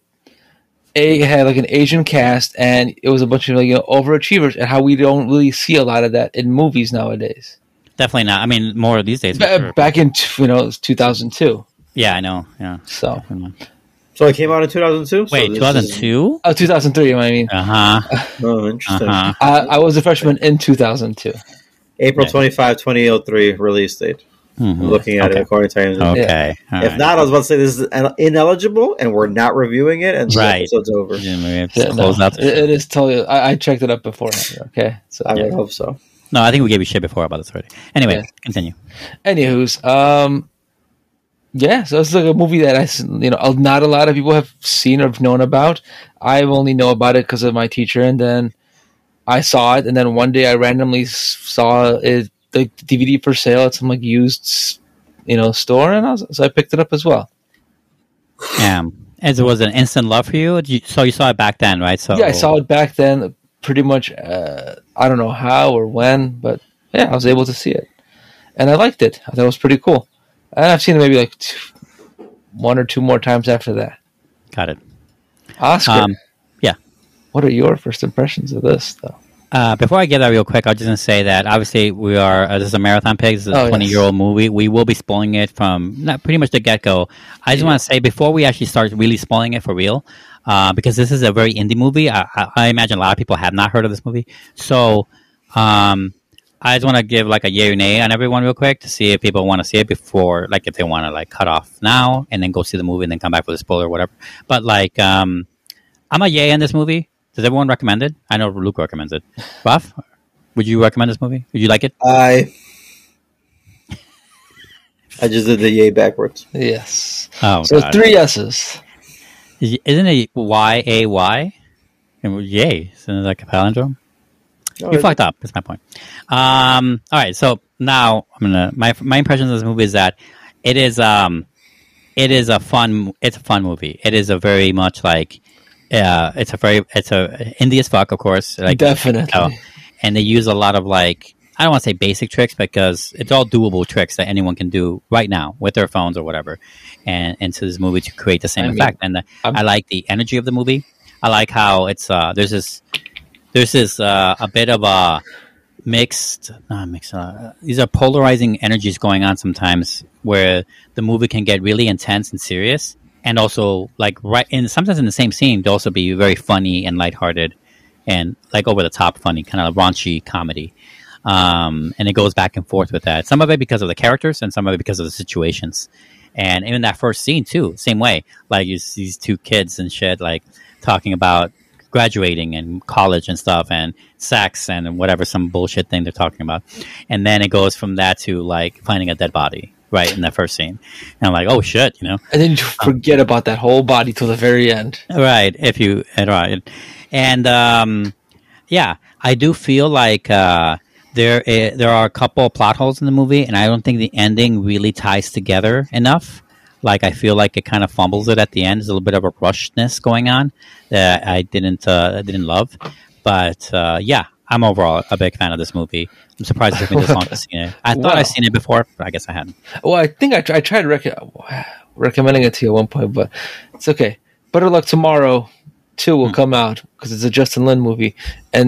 a it had like an Asian cast and it was a bunch of like you know overachievers and how we don't really see a lot of that in movies nowadays. Definitely not. I mean, more these days. Ba- sure. Back in you know it was 2002, Yeah, I know. Yeah. so Definitely. So it came out in 2002? Wait, two thousand two? oh 2003. You know what I mean, Uh huh. Oh, interesting. Uh huh. I, I was a freshman in 2002. April Yeah. 25, 2003 release date. I'm looking at Okay. it according to IMDb. Okay. all If right. not, I was about to say this is ineligible and we're not reviewing it and the Right. episode's over. Yeah, maybe it's Yeah, no, closed out. it, it is totally. I, I checked it up beforehand. Okay, so I would hope so. No, I think we gave you shit before about this already. Anyway, Yeah. continue. Anywho's, um, yeah, so it's like a movie that I, you know, not a lot of people have seen or have known about. I only know about it because of my teacher, and then I saw it, and then one day I randomly saw it, the DVD for sale at some like used, you know, store, and I was, so I picked it up as well. Um, as it was an instant love for you, you- so you saw it back then, right? So Yeah, I saw it back then, pretty much. Uh, I don't know how or when, but yeah, I was able to see it, and I liked it. I thought it was pretty cool, and I've seen it maybe like two, one or two more times after that. Got it. Oscar. Um, yeah. What are your first impressions of this, though? Uh, before I get that real quick, I was just going to say that obviously we are, uh, this is a Marathon Pigs, this is Oh, a yes. 20 year old movie. We will be spoiling it from not pretty much the get go. I just want to say before we actually start really spoiling it for real, uh, because this is a very indie movie, I, I, I imagine a lot of people have not heard of this movie. So, um, I just want to give like a yay or nay on everyone real quick to see if people want to see it before, like if they want to like cut off now and then go see the movie and then come back for the spoiler or whatever. But like, um, I'm a yay on this movie. Does everyone recommend it? I know Luke recommends it. Buff, would you recommend this movie? Would you like it? I I just did the yay backwards. Yes. Oh, So God. three S's. Is- Isn't it Y A Y? And Yay! Isn't it like a palindrome? Oh, you fucked up. That's my point. Um, all right, so now I'm gonna my my impressions of this movie is that it is um it is a fun it's a fun movie. It is a very much like uh it's a very it's a indie as fuck, of course. Like Definitely. Oh, and they use a lot of like I don't want to say basic tricks because it's all doable tricks that anyone can do right now with their phones or whatever, and into this movie to create the same I mean, effect. and the, I'm- I like the energy of the movie. I like how it's uh there's this there's this uh, a bit of a mixed not mixed uh, these are polarizing energies going on sometimes where the movie can get really intense and serious and also like right in sometimes in the same scene to also be very funny and lighthearted and like over the top funny kind of raunchy comedy. Um, and it goes back and forth with that. Some of it because of the characters and some of it because of the situations. And even that first scene too same way. Like you see these two kids and shit like talking about graduating and college and stuff and sex and whatever some bullshit thing they're talking about. And then it goes from that to like finding a dead body right in that first scene. And i'm like oh shit you know? And then you forget about that whole body till the very end. right if you and right and um yeah i do feel like uh there i- there are a couple of plot holes in the movie and i don't think the ending really ties together enough like i feel like it kind of fumbles it at the end there's a little bit of a rushness going on that i didn't uh I didn't love but uh yeah i'm overall a big fan of this movie i'm surprised it took me this long to see it i thought Wow. i'd seen it before but i guess i hadn't Well, I think I, I tried rec- recommending it to you at one point, but it's okay. Better Luck Tomorrow 2 Hmm. will come out because it's a Justin Lin movie, and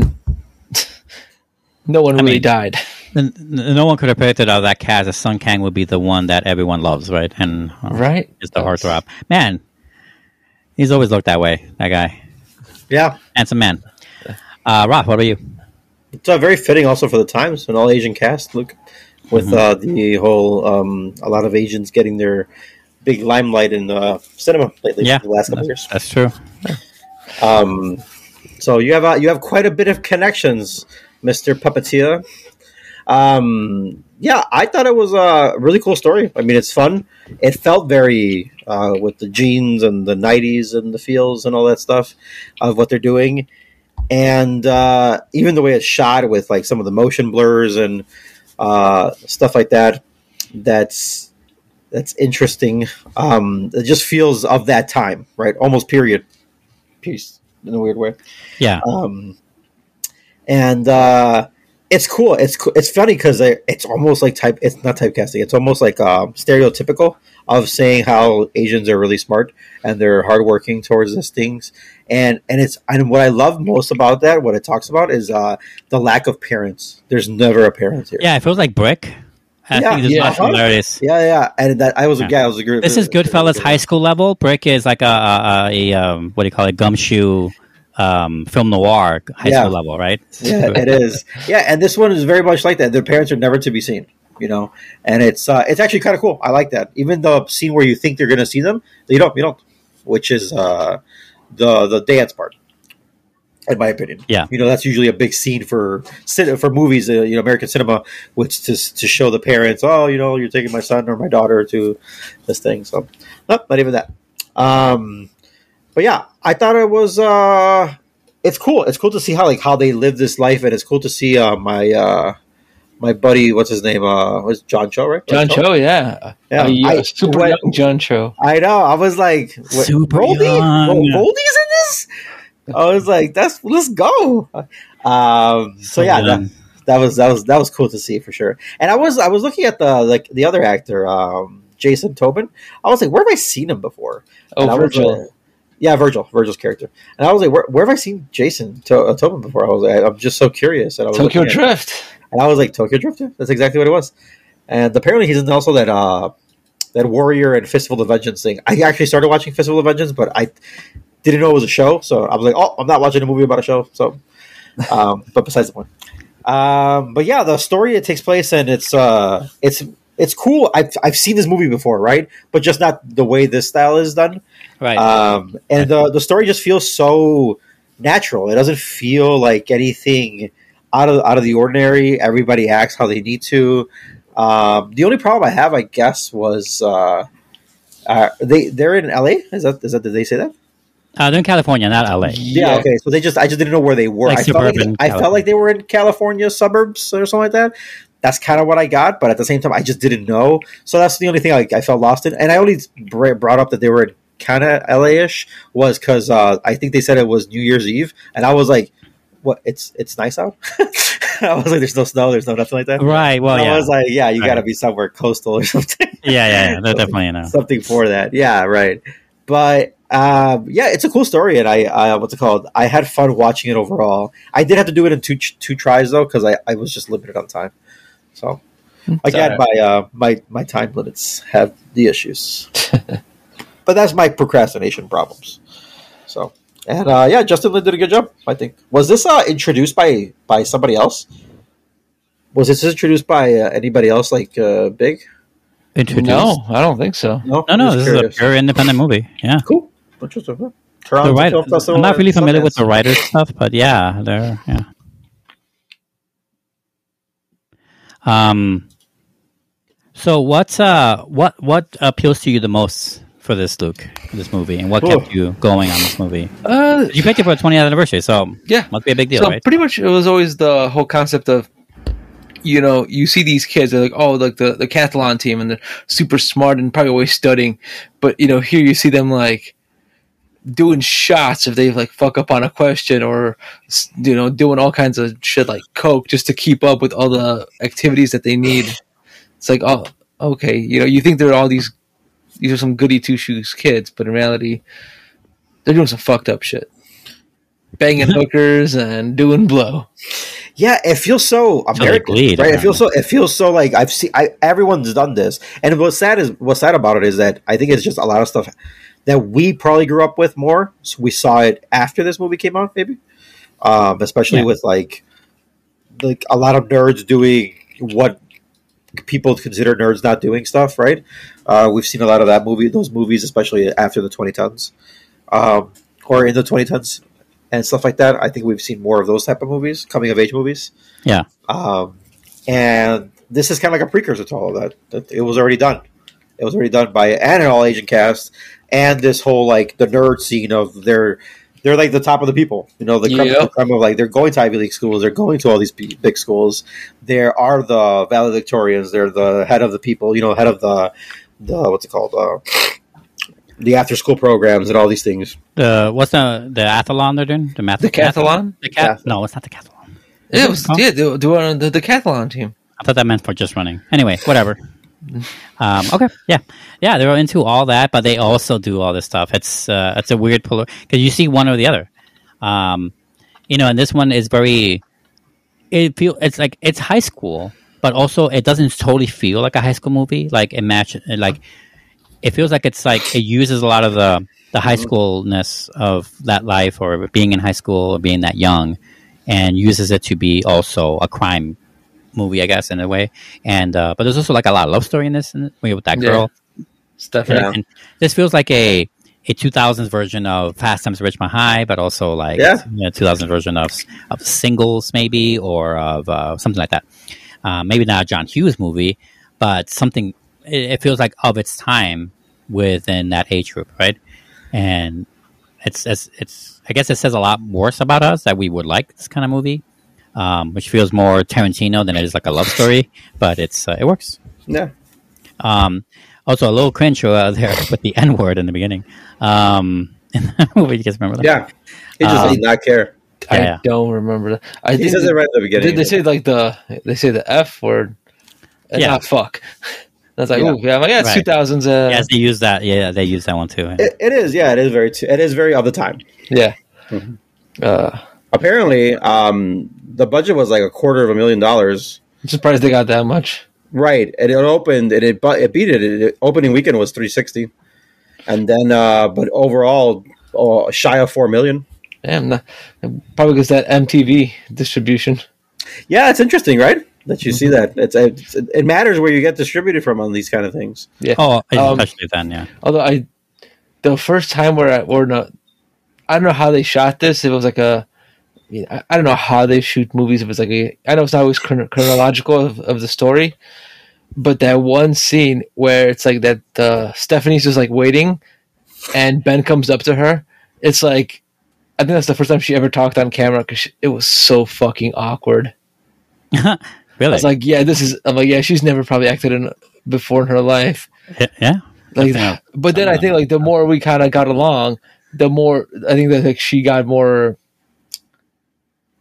no one really mean- died. N- n- no one could have predicted out of that cast that Sung Kang would be the one that everyone loves, right? And uh, Right? is the heartthrob. Man, he's always looked that way. That guy, Yeah, handsome man. Uh, Roth, what about you? it's uh, very fitting also for the times an all Asian cast. Look, with uh, the whole um, a lot of Asians getting their big limelight in uh, cinema lately. Yeah, the last couple of years. That's true. Um, so you have uh, you have quite a bit of connections, Mister Puppeteer. Um, yeah, I thought it was a really cool story. I mean, it's fun. It felt very uh, with the jeans and the '90s and the feels and all that stuff of what they're doing, and uh, even the way it's shot with like some of the motion blurs and uh, stuff like that. That's that's interesting. Um, it just feels of that time, right? Almost period piece in a weird way. Yeah, Um, and uh, it's cool. It's it's funny because it's almost like type. It's not typecasting. It's almost like um, stereotypical of saying how Asians are really smart and they're hardworking towards these things. And and it's and what I love most about that, what it talks about, is uh, the lack of parents. There's never a parent here. yeah. It feels like Brick. I Yeah, think there's yeah. yeah, similarities. yeah, yeah. And that I was Yeah. guy. I was agree. This is Goodfellas high school level. Brick is like a, a, a um, what do you call it? Gumshoe um, film noir high Yeah. school level, right? yeah, it is. Yeah, and this one is very much like that. Their parents are never to be seen, you know, and it's uh, it's actually kind of cool. I like that. Even the scene where you think they're going to see them, you don't. You don't. Which is uh, the the dance part, in my opinion. Yeah. you know that's usually a big scene for for movies, uh, you know, American cinema, which to to show the parents, oh, you know, you're taking my son or my daughter to this thing. So, no, not even that. Um, but yeah, I thought it was uh it's cool. It's cool to see how like how they live this life, and it's cool to see uh my uh my buddy, what's his name? Uh, was John Cho, right? John Cho, yeah. Yeah, yeah, I- super what- young John Cho. I know. I was like, what, Super Goldie? young. Goldie's in this. I was like, that's let's go. Um, so, So yeah, that, that was that was that was cool to see for sure. And I was I was looking at the like the other actor, um, Jason Tobin. I was like, where have I seen him before? Oh, And I was, Virgil. Yeah, Virgil, Virgil's character. And I was like, where, where have I seen Jason to- uh, Tobin before? I was like, I'm just so curious. And I was Tokyo Drift. and I was like, Tokyo Drift. yeah, That's exactly what it was. And apparently, he's in also that uh, that Warrior and Fistful of Vengeance thing. I actually started watching Fistful of Vengeance, but I didn't know it was a show, so I was like, oh, I'm not watching a movie about a show. So, um, but besides the point. Um, but yeah, the story it takes place, and it's uh, it's it's cool. I've I've seen this movie before, right? But just not the way this style is done. Right. Um, and the the story just feels so natural. It doesn't feel like anything out of out of the ordinary. Everybody acts how they need to. Um, the only problem I have, I guess, was uh, uh, they they're in LA. Is that is that did they say that? Uh, they're in California, not LA. Yeah. Yeah. Okay. So they just I just didn't know where they were. Like I felt like suburban I felt like they were in California suburbs or something like that. That's kind of what I got, but at the same time, I just didn't know. So that's the only thing I, I felt lost in. And I only brought up that they were kind of LA-ish was because uh, I think they said it was New Year's Eve, and I was like, "What? It's it's nice out." I was like, "There's no snow. There's no nothing like that." Right. Well, I yeah. was like, "Yeah, you got to be somewhere coastal or something." yeah, yeah, yeah. They're definitely you know. something for that. Yeah, right. But um, yeah, it's a cool story, and I, I what's it called? I had fun watching it overall. I did have to do it in two two tries though, because I, I was just limited on time. So again, alright. my uh, my my time limits have the issues, but that's my procrastination problems. So and uh, yeah, Justin Lin did a good job. I think was this uh, introduced by by somebody else? Was this introduced by uh, anybody else like uh, big? Introduced. No, I don't think so. No, no, no. Just This is a curious. pure independent movie. Yeah. Cool. Interesting. huh? The Toronto writer, Film Festival I'm not really and familiar with the writer stuff, but yeah, they're yeah. Um. So what's uh what what appeals to you the most for this Luke for this movie, and what kept you going on this movie? Uh, You picked it for the 20th anniversary, so yeah. must be a big deal, so right? pretty much, it was always the whole concept of, you know, you see these kids, they're like, oh, like the the Cathlon team, and they're super smart and probably always studying, but you know, here you see them like doing shots if they like fuck up on a question or you know doing all kinds of shit like coke just to keep up with all the activities that they need it's like oh okay you know you think they're all these these are some goody two shoes kids but in reality they're doing some fucked up shit banging hookers and doing blow Yeah, it feels so they American, bleed, right? It feels so. It feels so like I've seen. I, everyone's done this, and what's sad is what's sad about it is that I think it's just a lot of stuff that we probably grew up with more. So we saw it after this movie came out, maybe, um, especially Yeah. with like like a lot of nerds doing what people consider nerds not doing stuff. Right? Uh, we've seen a lot of that movie, those movies, especially after the 2010s, um, or in the 2010s and stuff like that. I think we've seen more of those type of movies, coming of age movies. Yeah. Um, and this is kind of like a precursor to all of that. That It was already done. It was already done by and an all Asian cast, and this whole like the nerd scene of they're they're like the top of the people. You know, the creme, Yep. the creme of like they're going to Ivy League schools, they're going to all these big schools. There are the valedictorians. They're the head of the people. You know, head of the the what's it called? Uh, the after school programs and all these things. The what's the the athlon they're doing? The math The cathlon? The cat? No, it's not the cathlon. yeah, it was, Huh? yeah they, they were on the decathlon team I thought that meant for just running. Anyway, whatever. Um, okay, yeah, yeah, they're into all that, but they also do all this stuff. It's uh, it's a weird polar because you see one or the other. Um, you know, and this one is very. It feel it's like it's high school, but also it doesn't totally feel like a high school movie. Like imagine like it feels like it's like it uses a lot of the the high schoolness of that life or being in high school or being that young, and uses it to be also a crime movie, I guess, in a way. And uh, but there's also like a lot of love story in this, in, with that Yeah. girl. stuff Yeah. And this feels like a a 2000s version of Fast Times at Richmond High, but also like Yeah. you know, 2000s version of of Singles, maybe, or of uh, something like that. Uh, maybe not a John Hughes movie, but something. It, it feels like of its time within that age group, right? And it's it's it's. I guess it says a lot worse about us that we would like this kind of movie, um, which feels more Tarantino than it is like a love story. But it's uh, it works. Yeah. Um, also, a little cringe uh, there with the N word in the beginning. Um, in the movie, you guys remember that? Yeah. He just Um, did not care. I Yeah, yeah. don't remember that. I He think says it right at the beginning. They, they say like the they say the f word, and Yeah. not fuck. That's like, Yeah. ooh, yeah, I'm like, yeah, it's Right. two thousands. Uh, Yes, they use that. Yeah, they use that one too. It, it is, yeah, it is very, t- it is very of the time. yeah. Mm-hmm. Uh, Apparently, um, the budget was like a quarter of a million dollars. I'm surprised they got that much. Right, and it opened, and it bu- it beat it. it. Opening weekend was three sixty, and then, uh, but overall, oh, shy of four million. Damn, not, probably because that MTV distribution. Yeah, it's interesting, right? That you see that it's, it's it matters where you get distributed from on these kind of things. Yeah. Oh, I Um, touched then. Yeah. Although I, the first time where I or not, I don't know how they shot this. It was like a, I, mean, I, I don't know how they shoot movies. If it's like a, I know it's not always chron- chronological of, of the story, but that one scene where it's like that uh, Stephanie's just like waiting, and Ben comes up to her. It's like I think that's the first time she ever talked on camera because it was so fucking awkward. really? I was like, yeah, this is. I'm like, yeah, she's never probably acted in before in her life. yeah. Like, Something else. but then I Something think like the more we kind of got along, the more I think that like she got more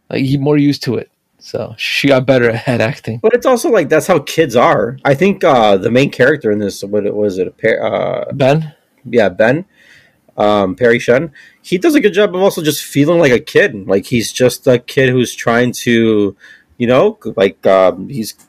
like he- more used to it. So she got better at acting. But it's also like that's how kids are. I think uh, the main character in this, what it was it, a pair, uh, Ben, yeah, Ben, um, Parry Shen, he does a good job of also just feeling like a kid. Like he's just a kid who's trying to, you know, like um, he's he's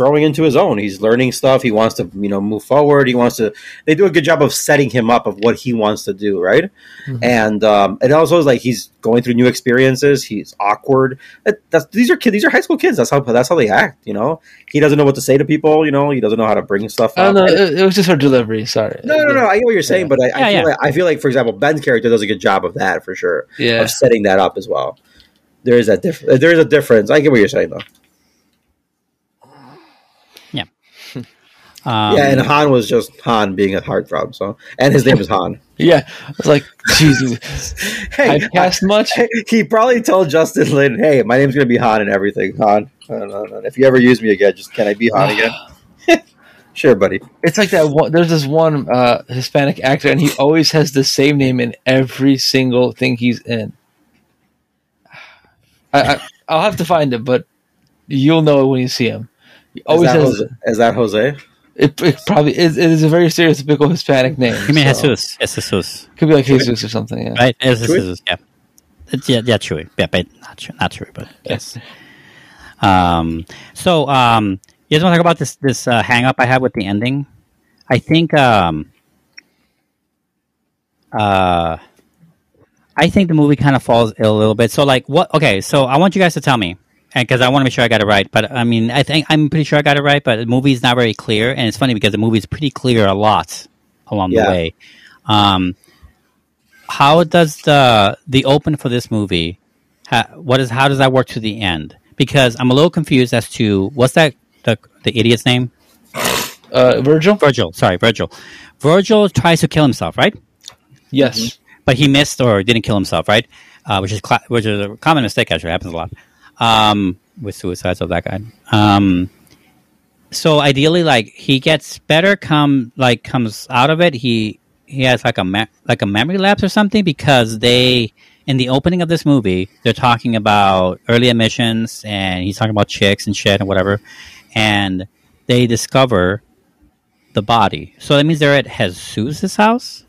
growing into his own. He's learning stuff. He wants to, you know, move forward. He wants to. They do a good job of setting him up of what he wants to do, right? Mhm. And um, it also is like he's going through new experiences. He's awkward. That, that's these are kids. These are high school kids. That's how that's how they act. You know, he doesn't know what to say to people. You know, he doesn't know how to bring stuff I up. don't know. It, it was just her delivery. Sorry. No, no, no. I get what you're saying, Yeah. but I, I, Yeah, feel yeah. Like, I feel like, for example, Ben's character does a good job of that for sure, Yeah. of setting that up as well. There is that difference. There is a difference. I get what you're saying, though. Um, yeah, and Han was just Han being a heartthrob. So, and his name is Han. Yeah. I was like, Jesus. hey, I've cast much. he probably told Justin Lin, "Hey, my name's gonna be Han and everything. Han, if you ever use me again, just can I be Han again? sure, buddy. It's like that one. There's this one uh, Hispanic actor, and he always has the same name in every single thing he's in. I, I I'll have to find it, but you'll know it when you see him. He Is always that, has. Jose? is that Jose? It, it probably is. It is a very stereotypical Hispanic name. You mean so- Jesus? It's Jesus, Could be like Jesus or something. Yeah. right? It's Jesus. Yeah. It's, yeah, yeah, Chewy. Yeah, but not true, not true, but yes. Um. So, um, you guys want to talk about this this uh, hang up I have with the ending? I think. Um. Uh. I think the movie kind of falls ill a little bit. So, like, what? Okay, so I want you guys to tell me, because I want to make sure I got it right. But I mean, I think I'm pretty sure I got it right. But the movie's not very clear, and it's funny because the movie's pretty clear a lot along Yeah. the way. Um, how does the the open for this movie? Ha, what is how does that work to the end? Because I'm a little confused as to what's that the the idiot's name? Uh, Virgil. Virgil. Sorry, Virgil. Virgil tries to kill himself, right? Yes. but he missed or didn't kill himself, right? Uh, which is cla- which is a common mistake. Actually, happens a lot um, with suicides of that guy. Um, so ideally, like he gets better, come like comes out of it. He he has like a me- like a memory lapse or something because they in the opening of this movie they're talking about early emissions and he's talking about chicks and shit and whatever, and they discover the body. So that means they're at Jesus' house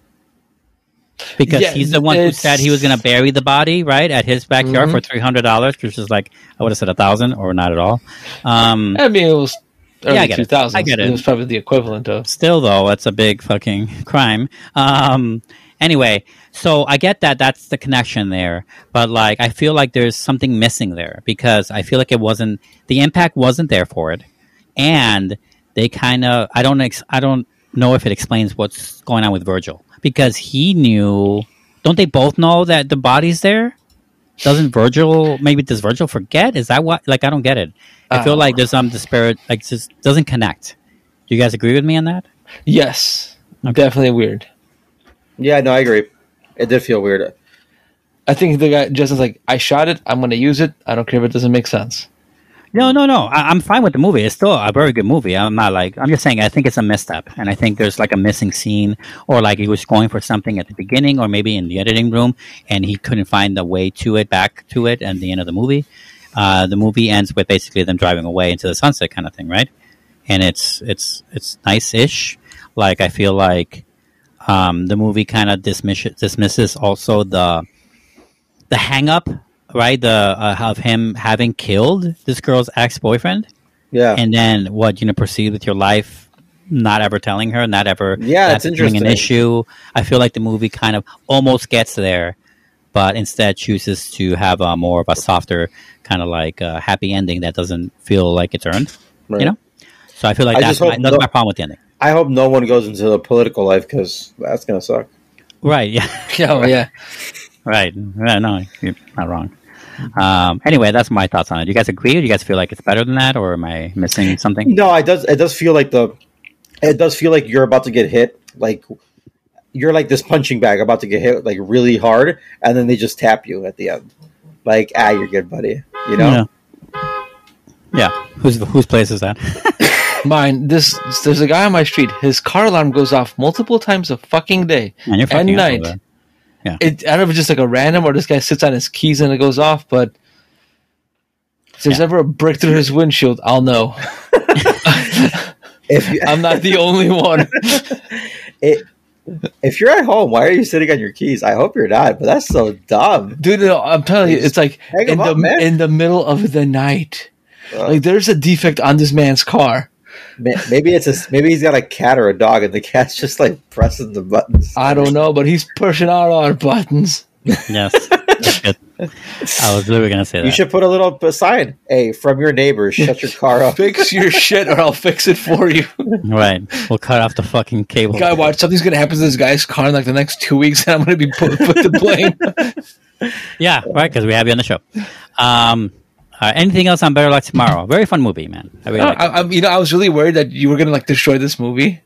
because Yeah, he's the one who said he was going to bury the body right at his backyard Mhm. for three hundred dollars, which is like I would have said a thousand or not at all. Um, I mean, it was early Yeah, I get it. I get it. It was probably the equivalent of. still though, it's a big fucking crime. Um, anyway, so I get that that's the connection there, but like I feel like there's something missing there because I feel like it wasn't the impact wasn't there for it, and they kind of I don't ex- I don't know if it explains what's going on with Virgil because he knew. Don't they both know that the body's there? Doesn't Virgil maybe does Virgil forget? Is that what like I don't get it. I feel like there's some disparate like just doesn't connect. Do you guys agree with me on that? Yes. Okay. Definitely weird. Yeah, no, I agree. It did feel weird. I think the guy Justin's like, I shot it. I'm going to use it. I don't care if it doesn't make sense. No, no, no. I, I'm fine with the movie. It's still a very good movie. I'm not like I'm just saying. I think it's a misstep, and I think there's like a missing scene, or like he was going for something at the beginning, or maybe in the editing room, and he couldn't find the way to it, back to it, at the end of the movie. Uh, the movie ends with basically them driving away into the sunset, kind of thing, right? And it's it's it's nice-ish. Like I feel like um, the movie kind of dismisses dismisses also the the hang up right? The uh, of him having killed this girl's ex-boyfriend? Yeah. and then what you know proceed with your life not ever telling her not ever Yeah, that it's becoming an issue? I feel like the movie kind of almost gets there but instead chooses to have a more of a softer kind of like uh, happy ending that doesn't feel like it's earned Right. you know? So i feel like I that's just my, hope that's no- my problem with the ending. I hope no one goes into the political life because that's gonna suck. right yeah. Oh, yeah. right. Yeah, no you're not wrong Um, anyway, that's my thoughts on it. Do you guys agree? Do you guys feel like it's better than that, or am I missing something? No, it does. It does feel like the. It does feel like you're about to get hit. Like you're like this punching bag about to get hit like really hard, and then they just tap you at the end. Like ah, you're good, buddy. You know. Yeah. Yeah. Whose whose place is that? Mine. This there's a guy on my street. His car alarm goes off multiple times a fucking day And you're and fucking up night. Over there. It, I don't know if it's just like a random or this guy sits on his keys and it goes off, but if there's Yeah. ever a brick through his windshield, I'll know. If you, I'm not the only one. it, if you're at home, why are you sitting on your keys? I hope you're not. But that's so dumb. Dude, no, I'm telling you, it's like Hang in 'em the man. in the middle of the night. Uh, Like there's a defect on this man's car. Ma- maybe it's a maybe he's got a cat or a dog, and the cat's just like pressing the buttons. I don't know, but he's pushing out our buttons. Yes. I was literally gonna say that. You should put a little p- sign. Hey, from your neighbors, shut your car off. Fix your shit or I'll fix it for you. Right. We'll cut off the fucking cable. Guy, watch something's gonna happen to this guy's car in like the next two weeks, and I'm gonna be put, put to blame. Yeah, right. Because we have you on the show. Um, uh, anything else on Better Luck Tomorrow? Very fun movie, man. I really like I, I, you know, I was really worried that you were gonna like destroy this movie.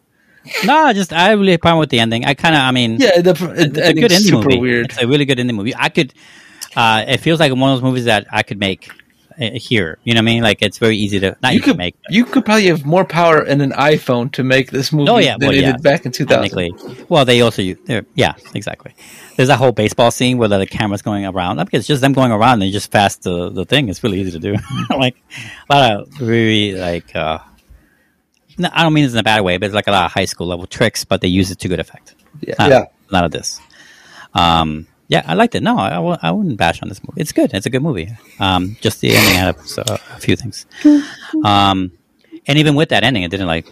it. No, just I really had a problem with the ending. I kind of, I mean, Yeah, the, it's a good indie super movie. weird. It's a really good indie movie. I could. Uh, it feels like one of those movies that I could make here. You know what I mean? Like it's very easy to not You could make. you could probably have more power in an iPhone to make this movie Oh yeah, than well, it yeah. did back in 2000. Well, they also use. Yeah, exactly. There's that whole baseball scene where the camera's going around. I mean, it's just them going around. and They just fast the, the thing. It's really easy to do. like a lot of really like. uh no, I don't mean this in a bad way, but it's like a lot of high school level tricks, but they use it to good effect. Yeah. Not, Yeah. None of this. Um, yeah, I liked it. No, I, I wouldn't bash on this movie. It's good. It's a good movie. Um, just the ending had a, so- a few things. Um, and even with that ending, it didn't like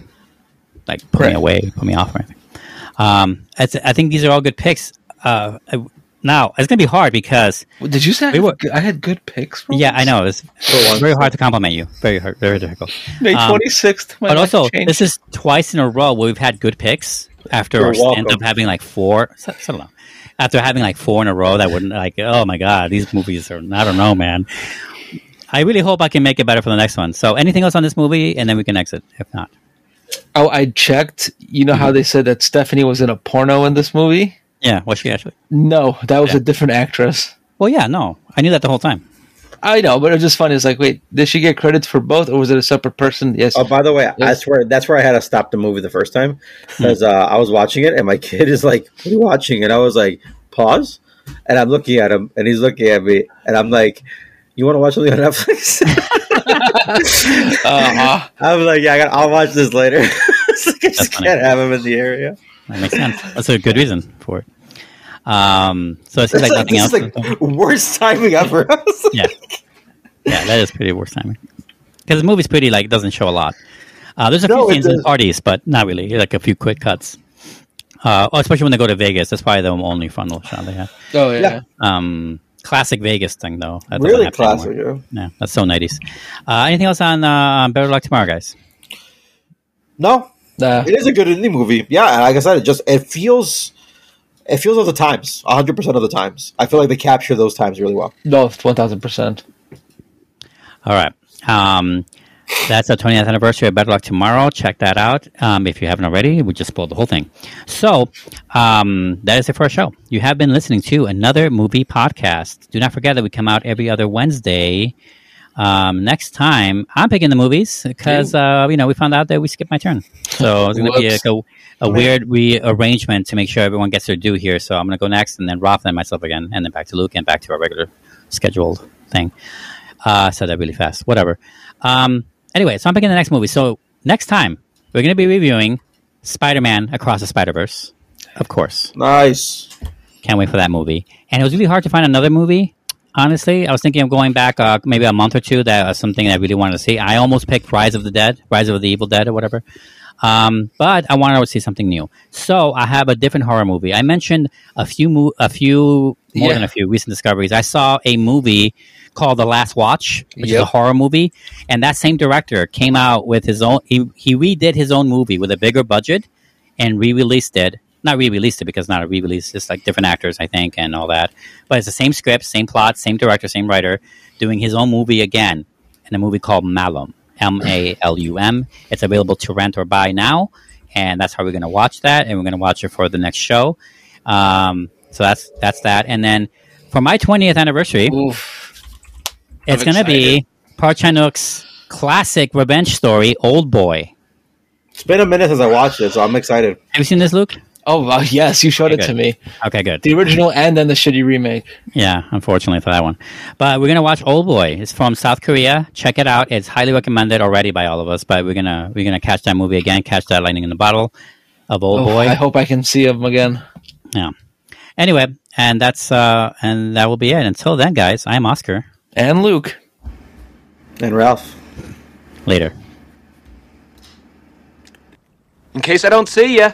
like put me away, put me off or anything. Um, I, th- I think these are all good picks. Uh, I- now it's gonna be hard because Did you say I We had, were- good- I had good picks? For yeah, I know it's one. very hard to compliment you. Very hard, very difficult. May Um, 26th. my but also, changed. this is twice in a row where we've had good picks after You're our stand welcome. up having like four. s- Settle down. After having like four in a row that wouldn't like, oh my god, these movies are. I don't know, man. I really hope I can make it better for the next one. So, anything else on this movie, and then we can exit. If not, Oh, I checked. You know how Mm-hmm. they said that Stephanie was in a porno in this movie? yeah, was she actually? No, that was Yeah. a different actress. Well, yeah, no, I knew that the whole time. I know, but it was just funny. It's like, wait, did she get credits for both, or was it a separate person? Yes. Oh, by the way, I Yes. swear that's where I had to stop the movie the first time because uh, I was watching it and my kid is like, "What are you watching?" And I was like, "Pause," and I'm looking at him and he's looking at me and I'm like, "You want to watch something on Netflix?" uh-huh. I was like, "Yeah, I got, I'll watch this later." Like, I just funny. can't have him in the area. That makes sense. That's a good reason for it. Um, so it seems It's like like, nothing this else. is like worst timing ever. I was yeah, yeah, that is pretty worst timing. Because the movie's pretty like doesn't show a lot. Uh, there's a No, few it scenes in does. parties, but not really. Like a few quick cuts. Uh, oh, especially when they go to Vegas. That's probably the only frontal shot they have. oh yeah. Yeah. Um, classic Vegas thing though. That Really classic. anymore. Yeah. Yeah, that's so 90s. Uh, anything else on uh, Better Luck Tomorrow, guys? No, Nah. it is a good indie movie. Yeah, like I said, it just it feels. It feels of the times, hundred percent of the times. I feel like they capture those times really well. No, one thousand percent. All right. Um, that's our 20th anniversary of Better Luck Tomorrow. Check that out. Um, if you haven't already, we just spoiled the whole thing. So, um, that is it for our show. You have been listening to another movie podcast. Do not forget that we come out every other Wednesday. Um, next time, I'm picking the movies because, uh, you know, we found out that we skipped my turn. So it's going to be like Whoops. A, a weird rearrangement to make sure everyone gets their due here. So I'm going to go next and then Ralph and myself again, and then back to Luke and back to our regular scheduled thing. Uh, I said that really fast. Whatever. Um, anyway, so I'm picking the next movie. So next time we're going to be reviewing Spider-Man Across the Spider-Verse, of course. Nice. Can't wait for that movie. And it was really hard to find another movie. Honestly, I was thinking of going back uh, maybe a month or two. That was something I really wanted to see. I almost picked Rise of the Dead, Rise of the Evil Dead, or whatever. Um, but I wanted to see something new. So I have a different horror movie. I mentioned a few, mo- a few more Yeah. than a few recent discoveries. I saw a movie called The Last Watch, which is a horror movie, and that same director came out with his own. He he redid his own movie with a bigger budget and re-released it not re-released it because it's not a re-release. It's like different actors, I think, and all that. But it's the same script, same plot, same director, same writer, doing his own movie again in a movie called Malum. M A L U M. It's available to rent or buy now, and that's how we're going to watch that, and we're going to watch it for the next show. Um, so that's that's that, and then for my 20th anniversary, Oof. it's going to be Park Chan Wook's classic revenge story, Old Boy. It's been a minute since I watched it, so I'm excited. Have you seen this, Luke? Oh uh, yes, you showed Okay, it to me. Okay, good. The original and then the shitty remake. Yeah, unfortunately for that one. But we're gonna watch Old Boy. It's from South Korea. Check it out. It's highly recommended already by all of us. But we're gonna we're gonna catch that movie again. Catch that lightning in the bottle of Old Oh, Boy. I hope I can see him again. Yeah. Anyway, and that's uh and that will be it. Until then, guys, I'm Oscar. And Luke. And Ralph. Later. In case I don't see ya.